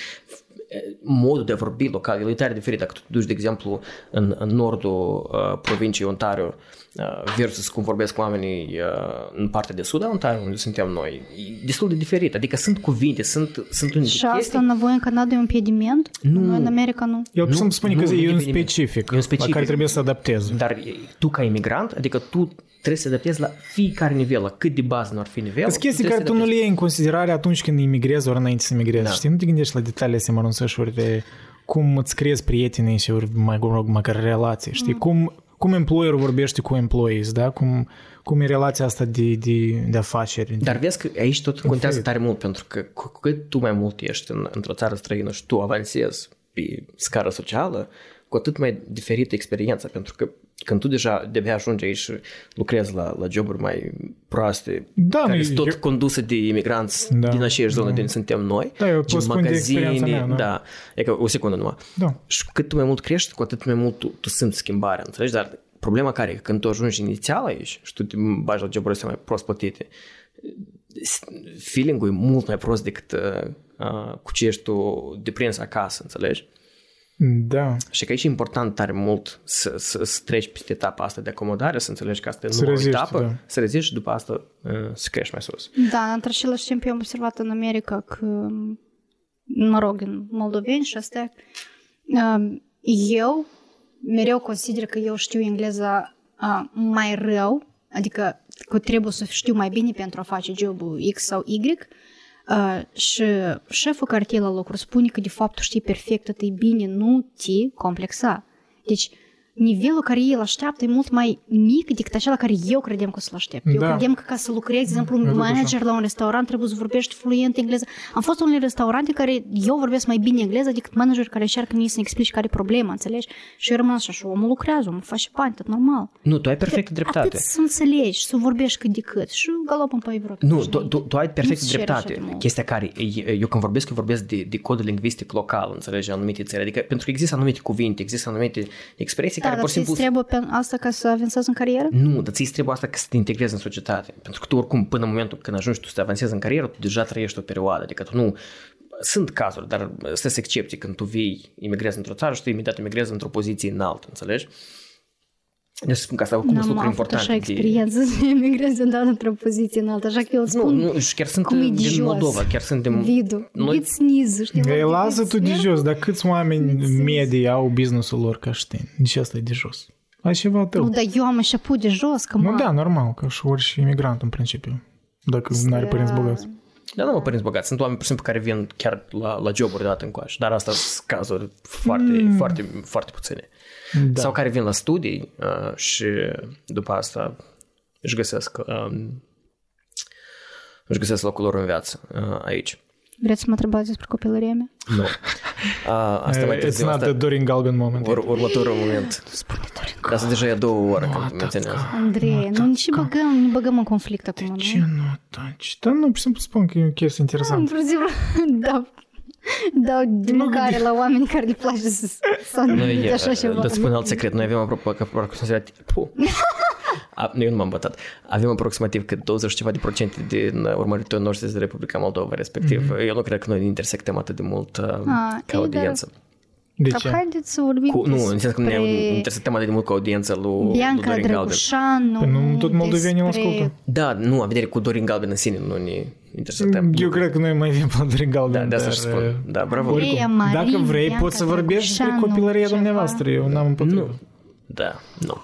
modul de a vorbi local, el e tare diferit. Dacă tu te duci, de exemplu, în, în nordul uh, provinciei Ontario uh, versus cum vorbesc oamenii uh, în partea de sud a Ontario, unde suntem noi, e destul de diferit. Adică sunt cuvinte, sunt, sunt unele Și asta chestii. în voi în Canada e un impediment? Nu. Noi în America nu. El Nu, să-mi spune nu, că nu e un depinde de- specific, E un specific. la care trebuie să adaptezi. Dar e- tu ca imigrant, adică tu trebuie să te adaptezi la fiecare nivel, la cât de bază nu ar fi nivelul. Sunt chestii trebuie care să tu nu te le iei în considerare atunci când imigrezi ori înainte să imigrezi. Da. Știi, nu te gândești la detaliile astea mărunțășuri de cum îți creezi prietenii și ori mai rog, măcar relații. Știi, Mm. cum, cum employer vorbește cu employees, da? Cum, cum e relația asta de, de, de afaceri. Dar vezi că aici tot contează tare mult, pentru că cu cât tu mai mult ești în, într-o țară străină și tu avansezi pe scară socială, cu atât mai diferită experiența, pentru că când tu deja de ajungi aici și lucrezi la, la joburi mai proaste, Da, care nu, sunt tot eu- conduse de imigranți Da, din aceeași zonă da. de unde suntem noi, Da, eu gen pot spune de experiența mea, da. da. E că o secundă numai. Da. Și cât tu mai mult crești, cu atât mai mult tu, tu simți schimbarea, înțelegi? Dar problema care e că când tu ajungi inițial aici și tu te bagi la joburi astea mai prost plătite, feeling-ul e mult mai prost decât uh, uh, cu ce ești tu deprins acasă, înțelegi? Da. Și că aici e important tare mult să, să, să treci peste etapa asta de acomodare, să înțelegi că asta e Să noua reziști, etapă, da. să reziști și după asta uh, să crești mai sus. Da, într același timp eu am observat în America că, mă rog, în moldoveni și astea, um, eu mereu consider că eu știu engleza uh, mai rău, adică că trebuie să știu mai bine pentru a face jobul X sau Y, Uh, și șeful care te la lucru spune că de fapt tu știi perfect, tot e bine, nu te complexa. Deci nivelul care ei îl așteaptă e mult mai mic decât acela care eu credem că o să-l aștept. Eu Da. credem că ca să lucrezi, de exemplu, un tot manager la un restaurant trebuie să vorbești fluent engleză. Am fost în unele restaurante care eu vorbesc mai bine engleză decât manager care încearcă mie să-mi explici care e problema, înțelegi? Și eu rămân așa și omul lucrează, omul face bani, tot normal. Nu, tu ai perfectă Atât dreptate. să înțelegi, să vorbești cât de cât și galopăm pe Europa. Nu, tu, tu, tu ai perfect Nu-ți cere așa dreptate. de mult. Chestia care, eu când vorbesc, eu vorbesc de, de cod lingvistic local, înțelegi, în anumite țări. Adică pentru că există anumite cuvinte, există anumite expresii Da, care dar pur și ți simplu... trebuie pe asta ca să avansezi în carieră? Nu, dar ți trebuie asta ca să te integrezi în societate. Pentru că tu oricum, până în momentul când ajungi tu să te avansezi în carieră, tu deja trăiești o perioadă. Adică tu nu... Sunt cazuri, dar sunt excepții când tu vii, imigrezi într-o țară și tu imediat imigrezi într-o poziție înaltă, înțelegi? Deci spun că asta acum sunt N-am lucruri avut importante. așa experiență să emigrez îndată într-o poziție înaltă, așa că eu îl Nu, spun nu, și chiar sunt cum e de din jos. Moldova, chiar sunt din... Vidu, Noi- Vidu snizu, știi? Ei, loc de lasă Vidu tu de snizu. jos, dar câți oameni medii au businessul lor ca și tine? De ce asta e de jos? Ai ceva tău. Nu, dar eu am început de jos, că Nu, mă... da, normal, ca și orice imigrant în principiu. Dacă nu are părinți bogați. Da, nu mă părinți bogați. Sunt oameni, pur și simplu, care vin chiar la, la joburi de dată încoace. Dar asta sunt cazuri foarte, mm. foarte, foarte puține. Da. Sau care vin la studii uh, și după asta își găsesc, um, își găsesc locul lor în viață uh, aici. Vreți să mă întrebați despre copilăria mea? Nu. Uh, asta mai It's târziu, not asta, the Dorin Galben moment. ur, următorul moment. Spune Dorin. Asta deja e a doua oră când menționează. Andrei, nu nici băgăm, nu băgăm în conflict acum, nu? Ce nu taci? Dar nu, pur și simplu spun că e o chestie Am interesantă. vrut dau, dau de mâncare la oameni care le place să, să Noi, anumite așa ceva. Îți spun alt secret. Noi avem apropo- aproximativ... Puh. A, eu nu m-am bătat. Avem aproximativ cât 20 și ceva de procente din urmăritorii noștri de Republica Moldova, respectiv. Mm-hmm. Eu nu cred că noi intersectăm atât de mult uh, Ah, ca ei, audiență. De Dar ce? haideți să vorbim Cu, nu, în sensul că ne despre intersectăm atât de mult cu audiența lui, lui Bianca Dorin Galben. Drăgușanu. Păi nu tot moldovenii o despre- ascultă. Da, nu, am vedere cu Dorin Galben în sine nu ne intersectăm. Eu cred că noi mai avem pe Dorin Galben. Da, de asta dar, și spun. uh, Da, bravo. Oricum. Oricum, Marie, dacă vrei, Bianca poți să vorbești despre Drăgușanu, copilăria ceva. dumneavoastră. Eu n-am împotrivă. Nu. Da, nu.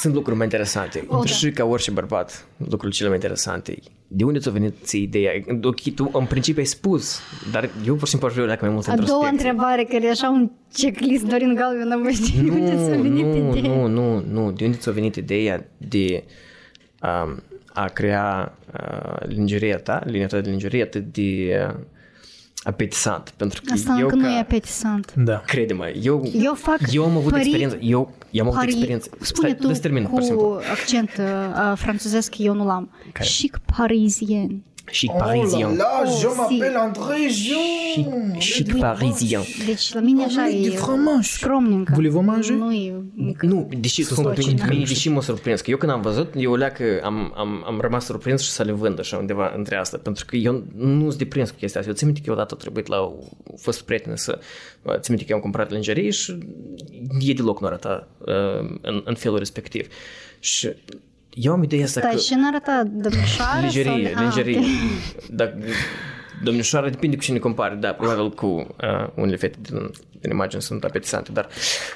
Sunt lucruri mai interesante. O, da. Și ca orice bărbat, lucrurile cele mai interesante. De unde ți-a venit ție ideea? Ok, tu în principiu ai spus, dar eu pur și simplu aș vrea dacă mai mult A doua introspecție. întrebare, care e așa un checklist Dorin Galben, am văzut de unde s-a Nu, venit nu, ideea. nu, nu, nu. De unde ți-a venit ideea de um, a crea uh, lingeria ta, linia ta de lingerie atât de uh, apetisant? Pentru că Asta eu încă ca... nu e apetisant. Da. Crede-mă, eu, Eu fac eu am avut pări- experiență, eu, eu am avut Pari- experiență. Spune Stai, tu dă-ți termin, pur și simplu. cu accent uh, francezesc, eu nu l-am. Care? Chic parisien. Chic parisien. la, je Oh, m'appelle André Chic, chic parisien. Deci la mine așa de e fromage. scromnică. Voulez-vous manger? Nu e mică. Nu, deși spun că pe Socina. mine, deși m-a surprins, că eu când am văzut, eu lea că am, am, am rămas surprins și să le vând așa undeva între asta, pentru că eu nu sunt deprins cu chestia asta. Eu țin minte că odată a trebuit la o fost prieten să țin minte că eu am cumpărat lingerie și e deloc nu arăta uh, în, în felul respectiv. Și eu am ideea asta Stai, că... și n-arăta domnișoară? Lingerie, sau... lingerie. Ah, Dacă domnișoara depinde cu cine compari, da, probabil cu uh, unele fete din, din imagine sunt apetisante, dar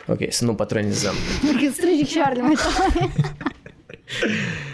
ok, să nu patronizăm. ok. Că strângi șoarele mai tare.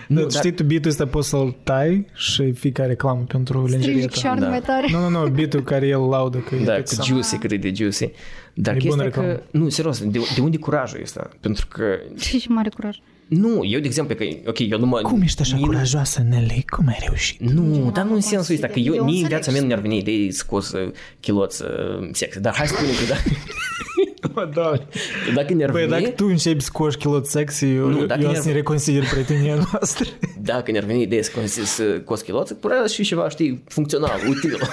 Da, dar- știi tu beat-ul ăsta poți să-l tai și fii ca reclamă pentru lingerie Strângi ta. șoarele Da. mai tare. Nu, nu, nu, beat-ul care el laudă că e Da, cu apetisant. juicy, cât e de juicy. Dar E bună chestia reclamă. că... Nu, serios, de, de unde curajul ăsta? Pentru că... Și și mare curaj. Nu, eu, de exemplu, că... Ok, eu nu mă... Cum ești așa mie- curajoasă, Nelly? Cum ai reușit? Nu, dar nu în mă sensul ăsta, că consider. eu, Eu nici în înțeleg viața mea ce nu mi-ar veni idei scos uh, chiloți uh, sexe. Dar hai să spunem că da. Mă, doamne. Dacă ne-ar Băi, veni, dacă tu începi să coși kilot sexy, eu, Nu, dacă eu ne-ar- să ne reconsider prietenia noastră. dacă ne-ar veni ideea să, consi- să coți chiloți, părea și ceva, știi, funcțional, util.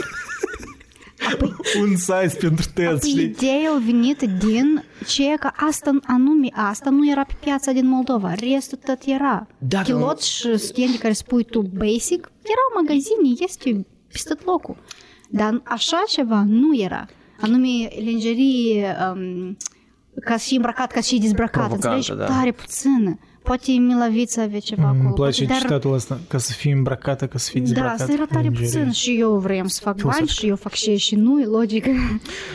Un size pentru test, Păi știi? ideea a venit din ceea că asta, anume asta nu era pe piața din Moldova, restul tot era. Da, Chilot și studii care spui tu basic, erau magazine, este peste tot locul. Dar așa ceva nu era. Anume, lingerie, um, ca și îmbrăcat, ca și dezbrăcat, Provocantă, înțelegi? da. Tare puțină. Poate Milavița avea ceva acolo. Îmi place poate, dar- citatul ăsta, ca să fii îmbrăcată, ca să fii Da, dezbrăcată. asta era tare Lingerie. puțin și eu vreau să fac bani și eu fac și și nu, e logic.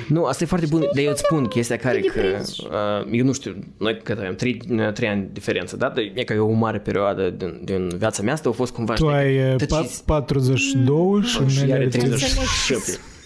Nu, asta e foarte bun, dar eu îți spun chestia care de că, prins. uh, eu nu știu, noi cât avem, trei, trei ani diferență, da? Dar e că e o mare perioadă din, din viața mea, asta a fost cumva, Tu ai uh, tăciți. pa- 42 și și mele are 30.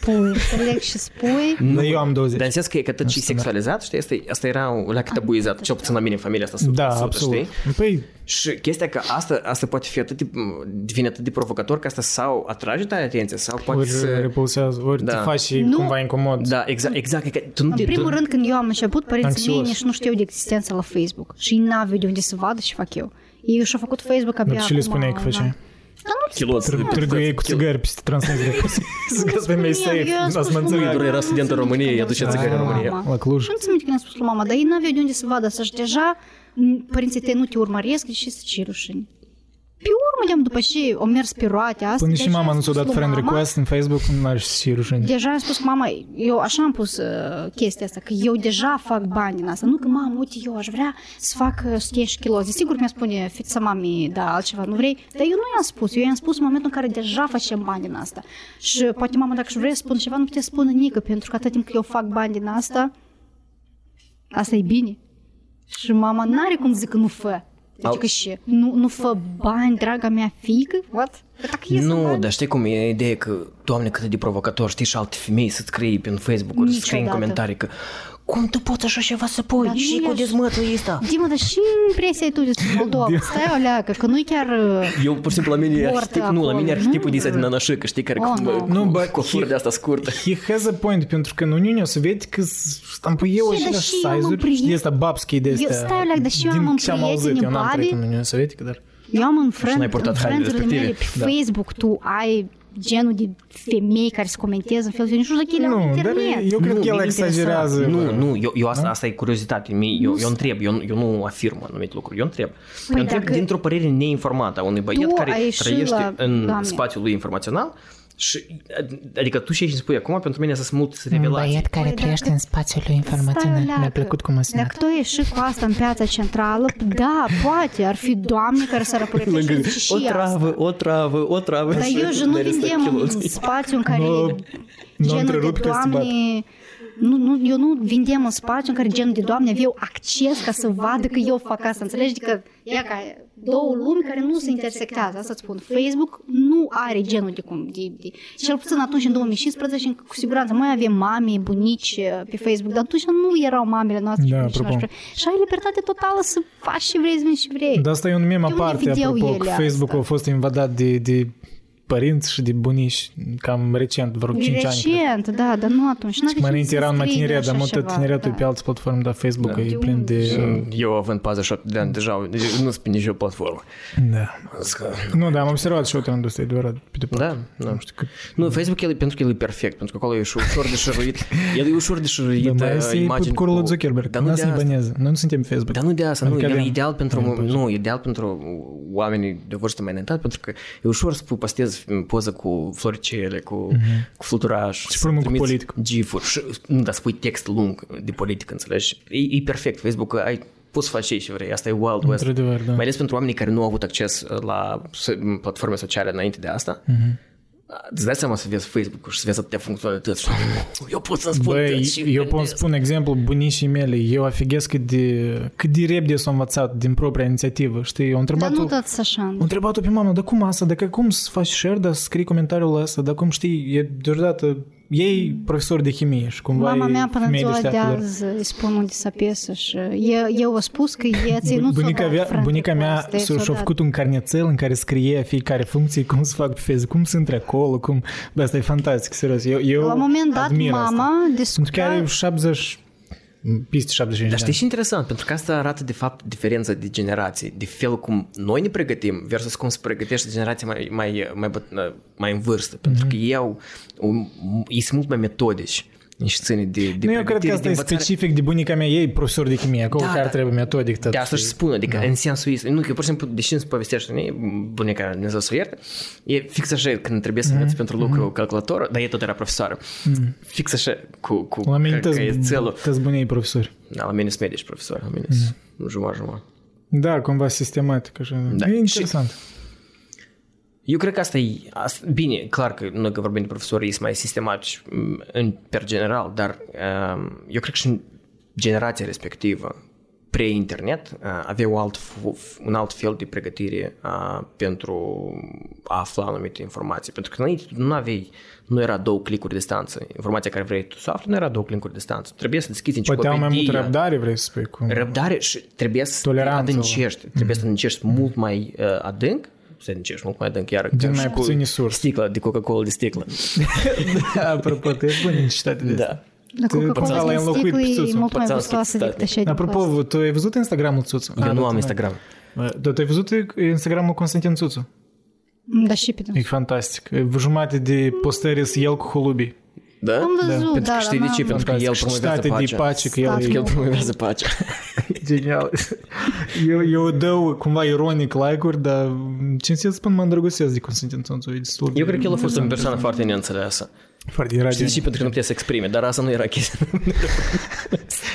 37. Spui, înțeleg și spui. Dar eu am 20. Dar în sens că e că tot și sexualizat, știi, asta, e- asta era un leac tabuizat, cel puțin la mine în familia asta 100%, Da, absolut. știi? Păi, Și chestia că asta, asta poate fi atât de, devine atât de provocator că asta sau atrage tare atenție sau poate ori să... repulsează, ori Da. te faci și Nu. cumva incomod. Da, exact, exact. e Că tu nu În te, primul tu, rând, când eu am început, părinții mei Anxios. nici nu știau de existența la Facebook și ei n-aveau de unde să vadă ce fac eu. Ei și-au făcut Facebook abia Dar ce le acum, spuneai că da. făceai? Dar nu le Chiloți. spuneam. Târgu ei cu țigări peste transnăzire. Să să mei spuneam, safe, eu am n-ați spus mă lui înțeleg. mama. Doar era student în România, i-a dus țigări în Da. România. Mama. La Cluj. Și nu ți minte când am spus lui mama, dar ei n-aveau de unde să vadă, să-și deja m, părinții tăi nu te urmăresc, și să ce rușine. Pe urmă, de după ce o mers pe roate astea, Până și deja mama am nu ți-a spus dat lui friend mama, request în Facebook, nu aș și rușine. Deja am spus, mama, eu așa am pus uh, chestia asta, că eu deja fac bani din asta. Nu că, mamă, uite, eu aș vrea să fac uh, 100 și kilozi. Sigur mi-a spune fița mamei, da, altceva nu vrei, dar eu nu i-am spus. Eu i-am spus în momentul în care deja facem bani din asta. Și poate mama, dacă își vrea să spun ceva, nu putea să spună nică, pentru că atât timp că eu fac bani din asta, asta e bine. Și mama n-are cum să zic că nu fă. Deci Au- că și, nu, nu fă bani, draga mea fiică? What? Că dacă ies în Nu, bani, dar știi cum e ideea că, doamne, cât de provocator, știi, și alte femei să scrie pe Facebook, să scrie în Niciodată. comentarii că cum tu poți așa ceva să pui? Dar Și nu cu e dezmătul ăsta? Dima, dar și impresia ai tu despre Moldova? Stai o leacă, că nu-i chiar... uh, Eu, pur și simplu, la mine e Portă arhitect, nu, la mine e acolo, arhetipul nu? de din anașică, știi, care Oh, cu, nu. cu, Nu, bă, cu fur he- de asta scurtă. He has a point, pentru că în Uniunea Sovietică stampui eu Și, dar aceleași și eu am size-uri, prieten- știi, asta babski de Eu- astea. stai, Oleag, dar și eu din am un ce am auzit, prieten eu n-am în trăit Bali. în Uniunea Sovietică, dar... Eu am în n-ai friend, purtat în hainele friendurile mele respective. pe Da. Facebook, tu ai genul de femei care se comentează în fel, eu nu știu dacă ele au Nu, dar internet. eu cred Nu, că el mine exagerează. Nu, nu, eu, eu asta, asta e curiozitate. Mie- Eu, eu întreb, eu, eu nu afirm anumite lucruri, eu întreb. eu întreb dacă- dintr-o părere neinformată a unui băiat Tu care ai ieșit trăiește la- în Doamne. spațiul lui informațional și, adică tu ce ești spui acum, pentru mine sunt multe Un revelații. băiat care Păi, trăiește dacă- în spațiul lui Stai o informațional. leacă. Mi-a plăcut cum a sunat. Dacă tu ieși cu asta în piața centrală, da, poate, ar fi doamne care s-ar apărea și zice și o asta. travă, o travă, o travă. Dar și eu și nu ne restă vindem un chiloții. spațiu în care Nu- nu genul întrerup de că se bat. doamne... Nu, nu, eu nu vindem un spațiu în care genul de doamne aveau acces ca să vadă că eu fac asta. Înțelegi? Adică ea ca două lumi care nu se intersectează. Asta îți spun. Facebook nu are genul de cum. De, de, cel puțin atunci, în 2015, cu siguranță, mai avem mame, bunici eh, pe Facebook, dar atunci nu erau mamele noastre. Da, și bunicii apropo. noastre. Și ai libertate totală să faci ce vrei, să vinzi și vrei. Dar asta e un mem De unde aparte, vedeau apropo, ele că asta? Facebook a fost invadat de, de părinți și de bunici cam recent, vreo 5 ani. cred. Recent, da, dar nu atunci. N-avea Mai cine înainte să era în scrie matineret, așa dar mult ceva, tineretul da. pe alte platforme, dar Facebook Da. e plin de... Eu având 47 de ani deja, deci nu sunt pe nicio platformă. Da. Nu, da, am observat și eu trendul ăsta, e adevărat. Pe departe. Da, nu. știu cât. Nu, Facebook el, e- pentru că el e perfect, pentru că acolo e ușor, ușor de șăruit. El e ușor de șăruit Da, uh, mai să iei imagini cu curul cu- Zuckerberg, Dar nu nu să de ne asta. baneze. Noi nu suntem pe Facebook. Dar nu de asta, Adică nu, el e avem- ideal pentru, avem pagini. nu, e ideal pentru oamenii de vârstă mai înaintată, pentru că e ușor să pui postezi poză cu floricele, cu, cu fluturaș, Și pui cu trimiți politic. gif-uri, și, nu, dar spui text lung de politică, înțelegi? E, e perfect, Facebook, ai poți să faci ce vrei, asta e Wild West. Într-adevăr, da. Mai ales pentru oamenii care nu au avut acces la so- platforme sociale înainte de asta. Mhm. Îți dai seama să vezi Facebook-ul și să vezi atâtea funcționalități și eu pot să-mi spun Băi, tot și eu pot gândesc. spun exemplu bunicii mele. Eu afighez cât de, cât de repede s-au învățat din propria inițiativă. Știi, eu Dar întrebat nu toți așa. Am întrebat-o pe mama, dar cum asta? Dacă cum să faci share, dar să scrii comentariul ăsta, dar cum știi, e deodată, ei profesor de chimie și cumva Mama e mea până în femeie ziua de deșteaptă, dar- azi îi spun unde să apesă și eu, eu a spus că e ținut Bunica, să o dau avea, friend bunica mea request, deci s-a o și-a dat. făcut un carnețel în care scrie fiecare funcție, cum să fac pe Facebook, cum să intre acolo, cum... Bă, asta e fantastic, serios. Eu, eu La un moment dat, admir mama asta. Pentru că discuta... are 70 peste 75 Dar de știi și interesant, pentru că asta arată de fapt diferența de generații, de felul cum noi ne pregătim versus cum se pregătește generația mai, mai, mai, băt- mai în vârstă, pentru că ei au, un- ei sunt mult mai metodici și ține de, de Nu, eu cred că pregătire, asta de e învățare. specific de bunica mea, ei profesor de chimie, acolo Da, care da. trebuie metodic. tot. De asta și spun, adică în sensul ăsta, nu, că pur și simplu, deși îmi povestește mie, bunica Dumnezeu să o ierte, e fix așa când trebuie să înveți pentru lucru calculator, dar e tot era profesoară, fix așa cu, cu La mine că, că e țelul. tăți bunii profesori. Da, la mine sunt medici profesori, la mine sunt jumătate jumătate. Da, cumva sistematic. Așa. Da. E interesant. Eu cred că asta e, asta, bine, clar că noi că vorbim de profesori sunt mai sistematici m, în, per general, dar um, eu cred că și în generația respectivă, pre-internet, uh, aveau alt, f- un alt fel de pregătire uh, pentru a afla anumite informații. Pentru că înainte tu nu aveai, nu era două clicuri distanță. Informația care vrei tu să afli nu era două clicuri distanță. Trebuie să deschizi Poate au mai multă enciclopedia. răbdare, vrei să spui. Cu... Răbdare și trebuie să te Toleranță, adâncești. Trebuie să te adâncești mult mai uh, adânc să te adâncești mult mai adânc, iar Din ca mai și cu puține surse. Sticla de Coca-Cola de sticlă. da, apropo, tu ești bun în citate de asta. da. La Pățanul Coca-Cola ai din înlocuit sticlă pe e Țuțu. mult mai Pățanul gustoasă sticlă. decât așa de Apropo, tu ai văzut Instagramul Țuțu? Eu Ah, nu da, am tu Instagram. Dar tu ai văzut Instagramul Constantin Țuțu? Da, și pe E fantastic. E Jumate de postări sunt el cu holubii. Da? Am văzut, Pentru da, că știi de dar ce? n-am- Pentru că el Fantastic. promovează State de pacea. pace, că el Stat. e El promovează pacea. genial. Eu, eu dau cumva ironic like-uri, dar cinstit spun mă îndrăgostesc de Constantin Țuțu. E destul de... Eu cred că el a fost o persoană foarte neînțeleasă. Foarte era Știți de ce? genial. Pentru că nu putea să exprime, dar asta nu era chestia.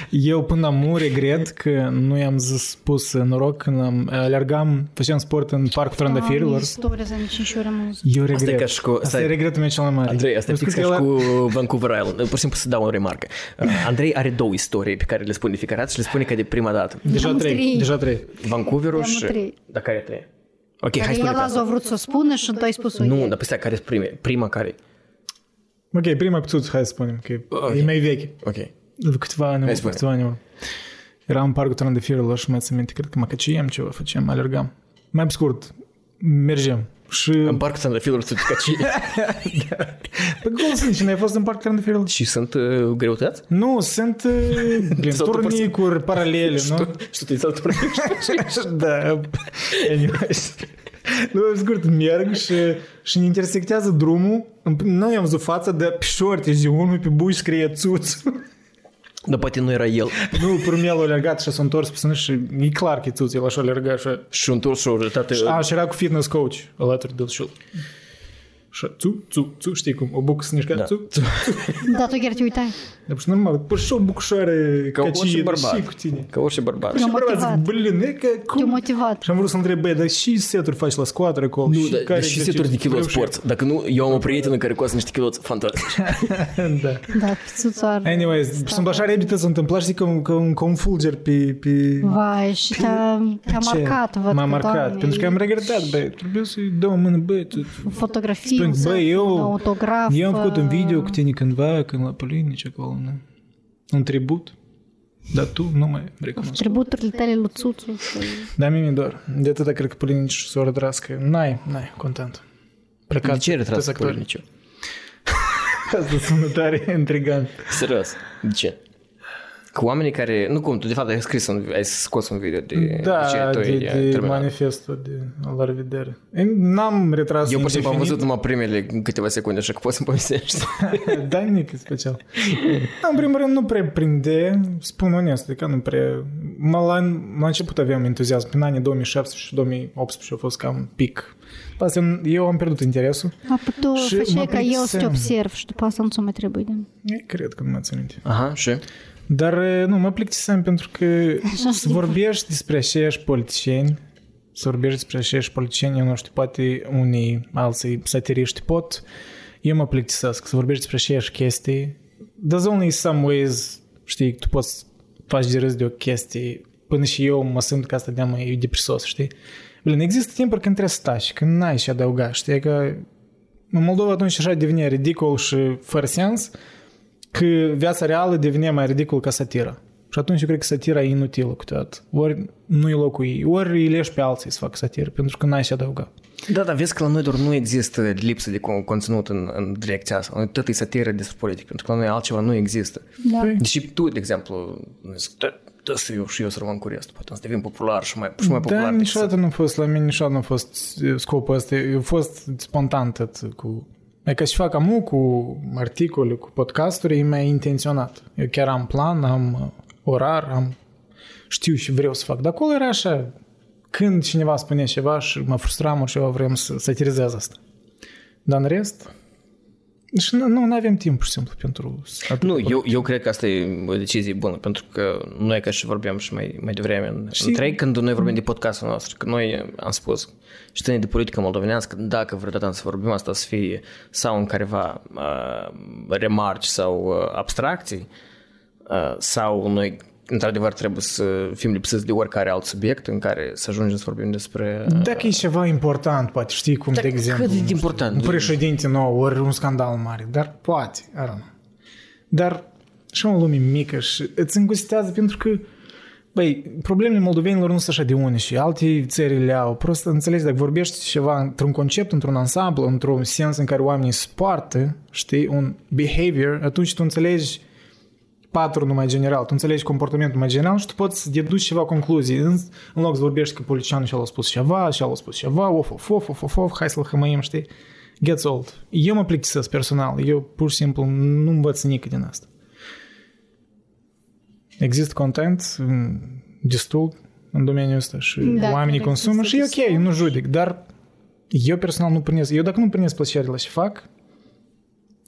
Eu până am regret că nu i-am zis spus noroc când am, alergam, făceam sport în parcul Trandafirilor. Istoria za nici nici ori am Eu Asta e regret. ca și cu... Asta stai. e regretul meu cel mai mare. Andrei, asta e Eu fix spun ca că și el- cu Vancouver Island. Pur și simplu să dau o remarcă. Uh, Andrei are două istorii pe care le spune de fiecare dată și le spune ca de prima dată. Deja Am trei, trei. deja trei. Vancouverul Eu am și... trei. Da, care e trei? Ok, hai Care spune el pe azi a asta. vrut să o spună și tu ai spus-o Nu, ieri. dar pe stai, care e prima? Prima care Ok, prima cu Țuțu, hai să spunem, că e- Ok. e mai veche. Ok. De câteva ani, Hai cu spune. câteva ani. urmă. Eram în parcul Trandafirilor și mai țin minte, cred că mă căciem ceva, făceam, alergam. Mai pe scurt, mergem. Și În parcul Sandrafilor tu caci. pe acolo sunt, și n-ai fost în parcul Trandafirilor? Și sunt uh, greutăți? Nu, sunt uh, prin Sau tu turnicuri paralele, nu? Și tu te-ai saltat da, anyways. Nu, pe scurt, merg și, și ne intersectează drumul. Noi am văzut fața, dar pe șorte și unul pe buși scrie țuț. Dar poate nu era el. Nu, primul el a alergat și s-a întors pe sână și e clar că e țuț, el așa alerga și... Și un întors și o arătate... A, și era cu fitness coach alături de el și el. Și țu, țu, țu, știi cum, o bucă snișca, Da. țu, țu. Da, tu chiar te uitai. Dar și normal, păi și o bucușoare Ca orice căcie, bărbat. și cu tine. Ca orice bărbat. Eu Și bărbat, motivat. zic, blin, e că Te-a cum? motivat. Și am vrut să întreb, băi, dar și seturi faci la squatter acolo? Nu, și dar care dar și exerciții? seturi de kiloți Vreau și- sport. Dacă nu, eu am o prietenă care coasă niște kiloți fantastici. da. Da, țuțoar. Anyways, sunt așa repede se întâmpla, știi, că, un- că, un, că un fulger pe... pe... Vai, și te-a, te-a Ce? marcat, văd M-a că, marcat, Doamne, pentru că am regretat, băi, trebuie să-i dau o mână, băi, tu, Fotografii, Spun, un băi, selfie, eu- un autograf. eu am făcut un uh, video cu tine cândva, când la Polinici acolo, nu? Un tribut, dar tu nu mai recunosc. Tributurile tale lui Țuțu. și- Da, mie mi dor. De atâta cred că Polinici s-o retrască. N-ai, n-ai, content. Plecat. De ce retras toți actorii. Polinici? Asta sună tare intrigant. Serios. De ce? Cu oamenii care... Nu cum, tu de fapt ai scris un, ai scos un video de, Da, de ce tu de, ai de terminat. manifestul de la revedere. N-am retras Eu pur și simplu am indefinit. văzut numai primele câteva secunde, așa că poți să-mi povestești. da, nimic special. Da, în primul rând, nu prea prinde, spun onest, adică nu prea... Mă, la, la început aveam entuziasm, prin anii 2017 și 2018 a fost cam pic. După asta eu am pierdut interesul. A, păi tu Și mă făceai ca eu să te plictiseam. observ și după asta nu ți mai trebuie. Da. E, cred că nu mă țin minte. Aha, și? Dar nu, mă plictiseam pentru că Așa să vorbești despre acești politicieni, să vorbești despre acești politicieni, eu nu știu, poate unii alții satiriști pot, eu mă plictisesc să vorbești despre acești chestii. There's only some ways, știi, tu poți faci de râs de o chestie, până și eu mă simt că asta de mai depresos, știi? Blin, există timpuri când trebuie să taci, când n-ai și adăuga, știi, că în Moldova atunci așa devine ridicol și fără sens, că viața reală devine mai ridicol ca satira. Și atunci eu cred că satira e inutilă câteodată. Ori nu e locul ei, ori îi leși pe alții să facă satiră, pentru că n-ai ce adăuga. Da, dar vezi că la noi doar nu există lipsă de con- conținut în, în direcția asta. Noi tot e satiră despre politică, pentru că la noi altceva nu există. Da. Păi, Deși tu, de exemplu, zici, da, da să eu și eu să rămân cu restul, poate să devin popular și mai, și mai popular. Da, decât niciodată nu a fost, la mine niciodată nu a fost scopul ăsta. Eu a fost spontan tot cu... E ca și fac amu cu articole, cu podcasturi, e mai intenționat. Eu chiar am plan, am uh, orar, am știu și vreau să fac. Dar acolo era așa, când cineva spune ceva și mă frustram și eu vrem să satirizez asta. Dar în rest, și nu, nu avem timp, pur și simplu, pentru... Nu, eu, eu cred că asta e o decizie bună, pentru că noi, ca și vorbeam și mai, mai devreme în, Și- în trei, când noi vorbim de podcastul nostru, că noi am spus și ține de politică moldovenească, dacă vreodată să vorbim asta să fie sau în careva uh, remarci sau uh, abstracții, uh, sau noi într-adevăr trebuie să fim lipsiți de oricare alt subiect în care să ajungem să vorbim despre... uh, Dacă e ceva important, poate știi cum, Dar de exemplu, cât de nu știu, important? un președinte nou, ori un scandal mare, dar poate, I don't know. Dar și o lume mică și îți îngustează pentru că Băi, problemele moldovenilor nu sunt așa de une și alte țări le au. Prost înțelegi, dacă vorbești ceva într-un concept, într-un ansamblu, într-un sens în care oamenii se poartă, știi, un behavior, atunci tu înțelegi patronul mai general, tu înțelegi comportamentul mai general și tu poți să deduci ceva concluzii. În, în loc să vorbești că politicianul și-a spus ceva, și-a spus ceva, of, of, of, of, of, of, hai să-l hămăim, știi? Gets old. Eu mă plictisesc personal. Eu pur și simplu nu învăț nică din asta. Există content mm, destul în domeniul ăsta și Da, oamenii chiar consumă și e există ok, destul. nu judec, dar eu personal nu prindez. Eu dacă nu prindez plăcere la ce fac,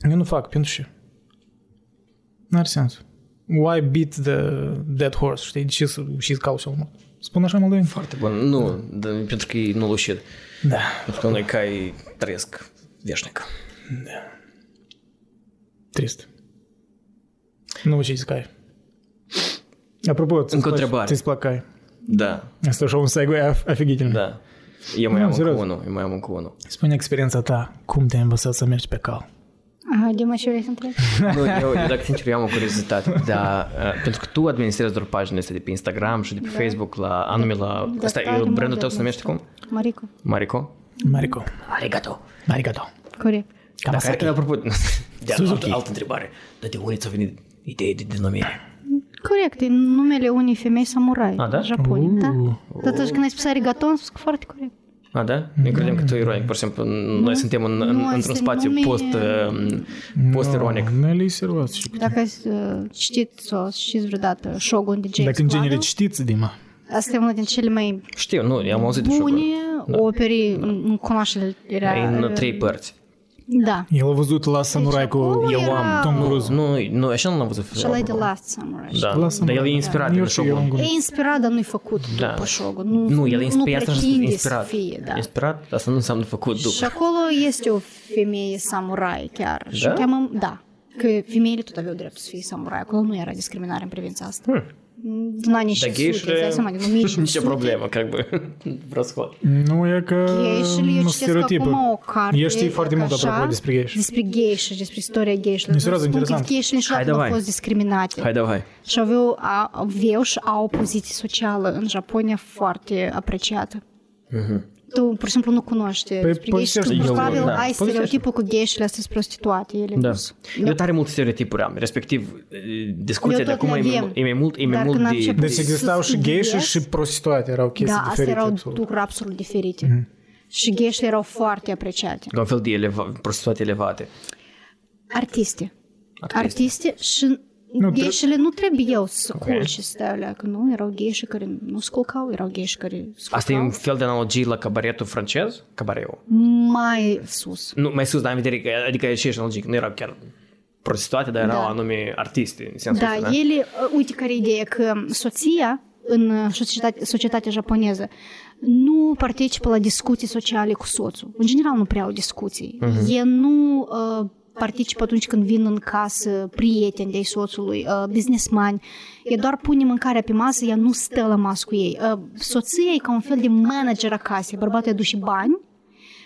eu nu fac, pentru ce? N-are sens Why beat the dead horse, știi? De ce să și caut și mult? Spun așa moldoveni? Foarte bun. Nu, da, pentru că e nu lușit. Da. Pentru că noi cai trăiesc veșnic. Trist. Nu uciți cai. Apropo, ți-ți Încă o plac- întrebare. Ți-ți plac cai? Da, Asta așa un segue af- офигительный. da. Eu mai Nu, am încă serios. unul, eu mai am încă unul. Spune experiența ta. Cum te-ai învățat să mergi pe cal? Aha, Dima, ce vrei să întrebi? Nu, eu, eu, dacă sincer, eu am o curiozitate, dar uh, pentru că tu administrezi doar paginile astea de pe Instagram și de pe Facebook, la, anume la... Da, Asta, tare eu, mult brandul de tău se numește cum? Marico. Mariko? Marico. Arigato. Arigato. Corect. Dacă, Kawasaki. apropo, de Suzuki. altă, altă întrebare. Dar de unde ți-a venit ideea de denumire? Corect, e numele unei femei samurai A, da? în Japonia, da? Uh. Atunci când ai spus arigato, am spus că foarte corect. A, da? Noi credem că tu e ironic. Pur și simplu, noi suntem în, în, Nu, într-un este spațiu nume- post, uh, post-ironic. Nu, nu le servați și Dacă ați uh, citit sau știți vreodată Shogun de James Dacă în genere Clavell, știți, Dima. asta e una din cele mai Știu, nu, am auzit de bune șocul. opere în cunoaștere. Era, E în trei părți. Da. El a văzut la Samurai cu acolo Eu era- am Tom nu, Cruise. Nu, nu, așa nu l-am văzut. Și ăla e The Last Samurai. Da, Lasă-mă. dar el e inspirat Eu din și eu am Shogun. gândit. E inspirat, dar nu-i făcut Da. după Shogun. Nu, Nu, el e nu inspirat, asta pretinde inspirat. să fie, da. Inspirat, asta nu înseamnă făcut Și după. acolo este o femeie samurai chiar. Și Da? o cheamă, da. Că femeile tot aveau dreptul să fie samurai. Acolo nu era discriminare în privința asta. Hmm. Din anii Dar 600, îți dai seama, din gheșele, 1500. nicio problemă, как бы, vreau să fac. Nu e că Gheșele, eu nu citesc stereotipă. acum o carte. Eu știi foarte mult așa, apropo despre gheșe. Despre gheșe, despre istoria gheșelor. Mi se pare Spun că interesant. Gheșele niciodată Hai, nu au давай. fost discriminate. Hai, давай. Și aveau, a- aveau și au o poziție socială în Japonia foarte apreciată. Tu, pur și simplu, nu cunoști despre gheșe. povestește. Că, Eu- probabil, da, ai povestește. stereotipul cu gheșele astea sunt prostituate. Ele Da. sunt- Eu tare multe stereotipuri am, respectiv discuția Eu de tot acum le e mai, avem. e mai mult, e mai Dar mult când am de... început- Deci existau și gheșe Studiez. și prostituate, erau chestii Da, astea diferite. erau absolut. lucruri absolut diferite. Și gheșele erau foarte apreciate. Ca un fel de eleva, prostituate elevate. Artiste. Artiste. Artiste și Nu, tre- gheșele nu trebuiau să culce să alea, că nu, erau gheșe care nu sculcau, erau gheșe care sculcau. Asta e un fel de analogie la cabaretul francez? Cabareul. mai sus. Nu, mai sus, dar în vedere că, adică e și analogie, că nu erau chiar prostituate, dar erau Da. anume artiste, în sensul Da, ăsta, da? ele, uh, uite care e ideea, că soția în uh, societate, societatea japoneză nu participă la discuții sociale cu soțul. În general nu prea au discuții. Uh-huh. E nu uh, participă atunci când vin în casă prieteni de soțului, uh, businessmani. E doar pune mâncarea pe masă, ea nu stă la masă cu ei. Uh, soția e ca un fel de manager acasă. Bărbatul îi aduce bani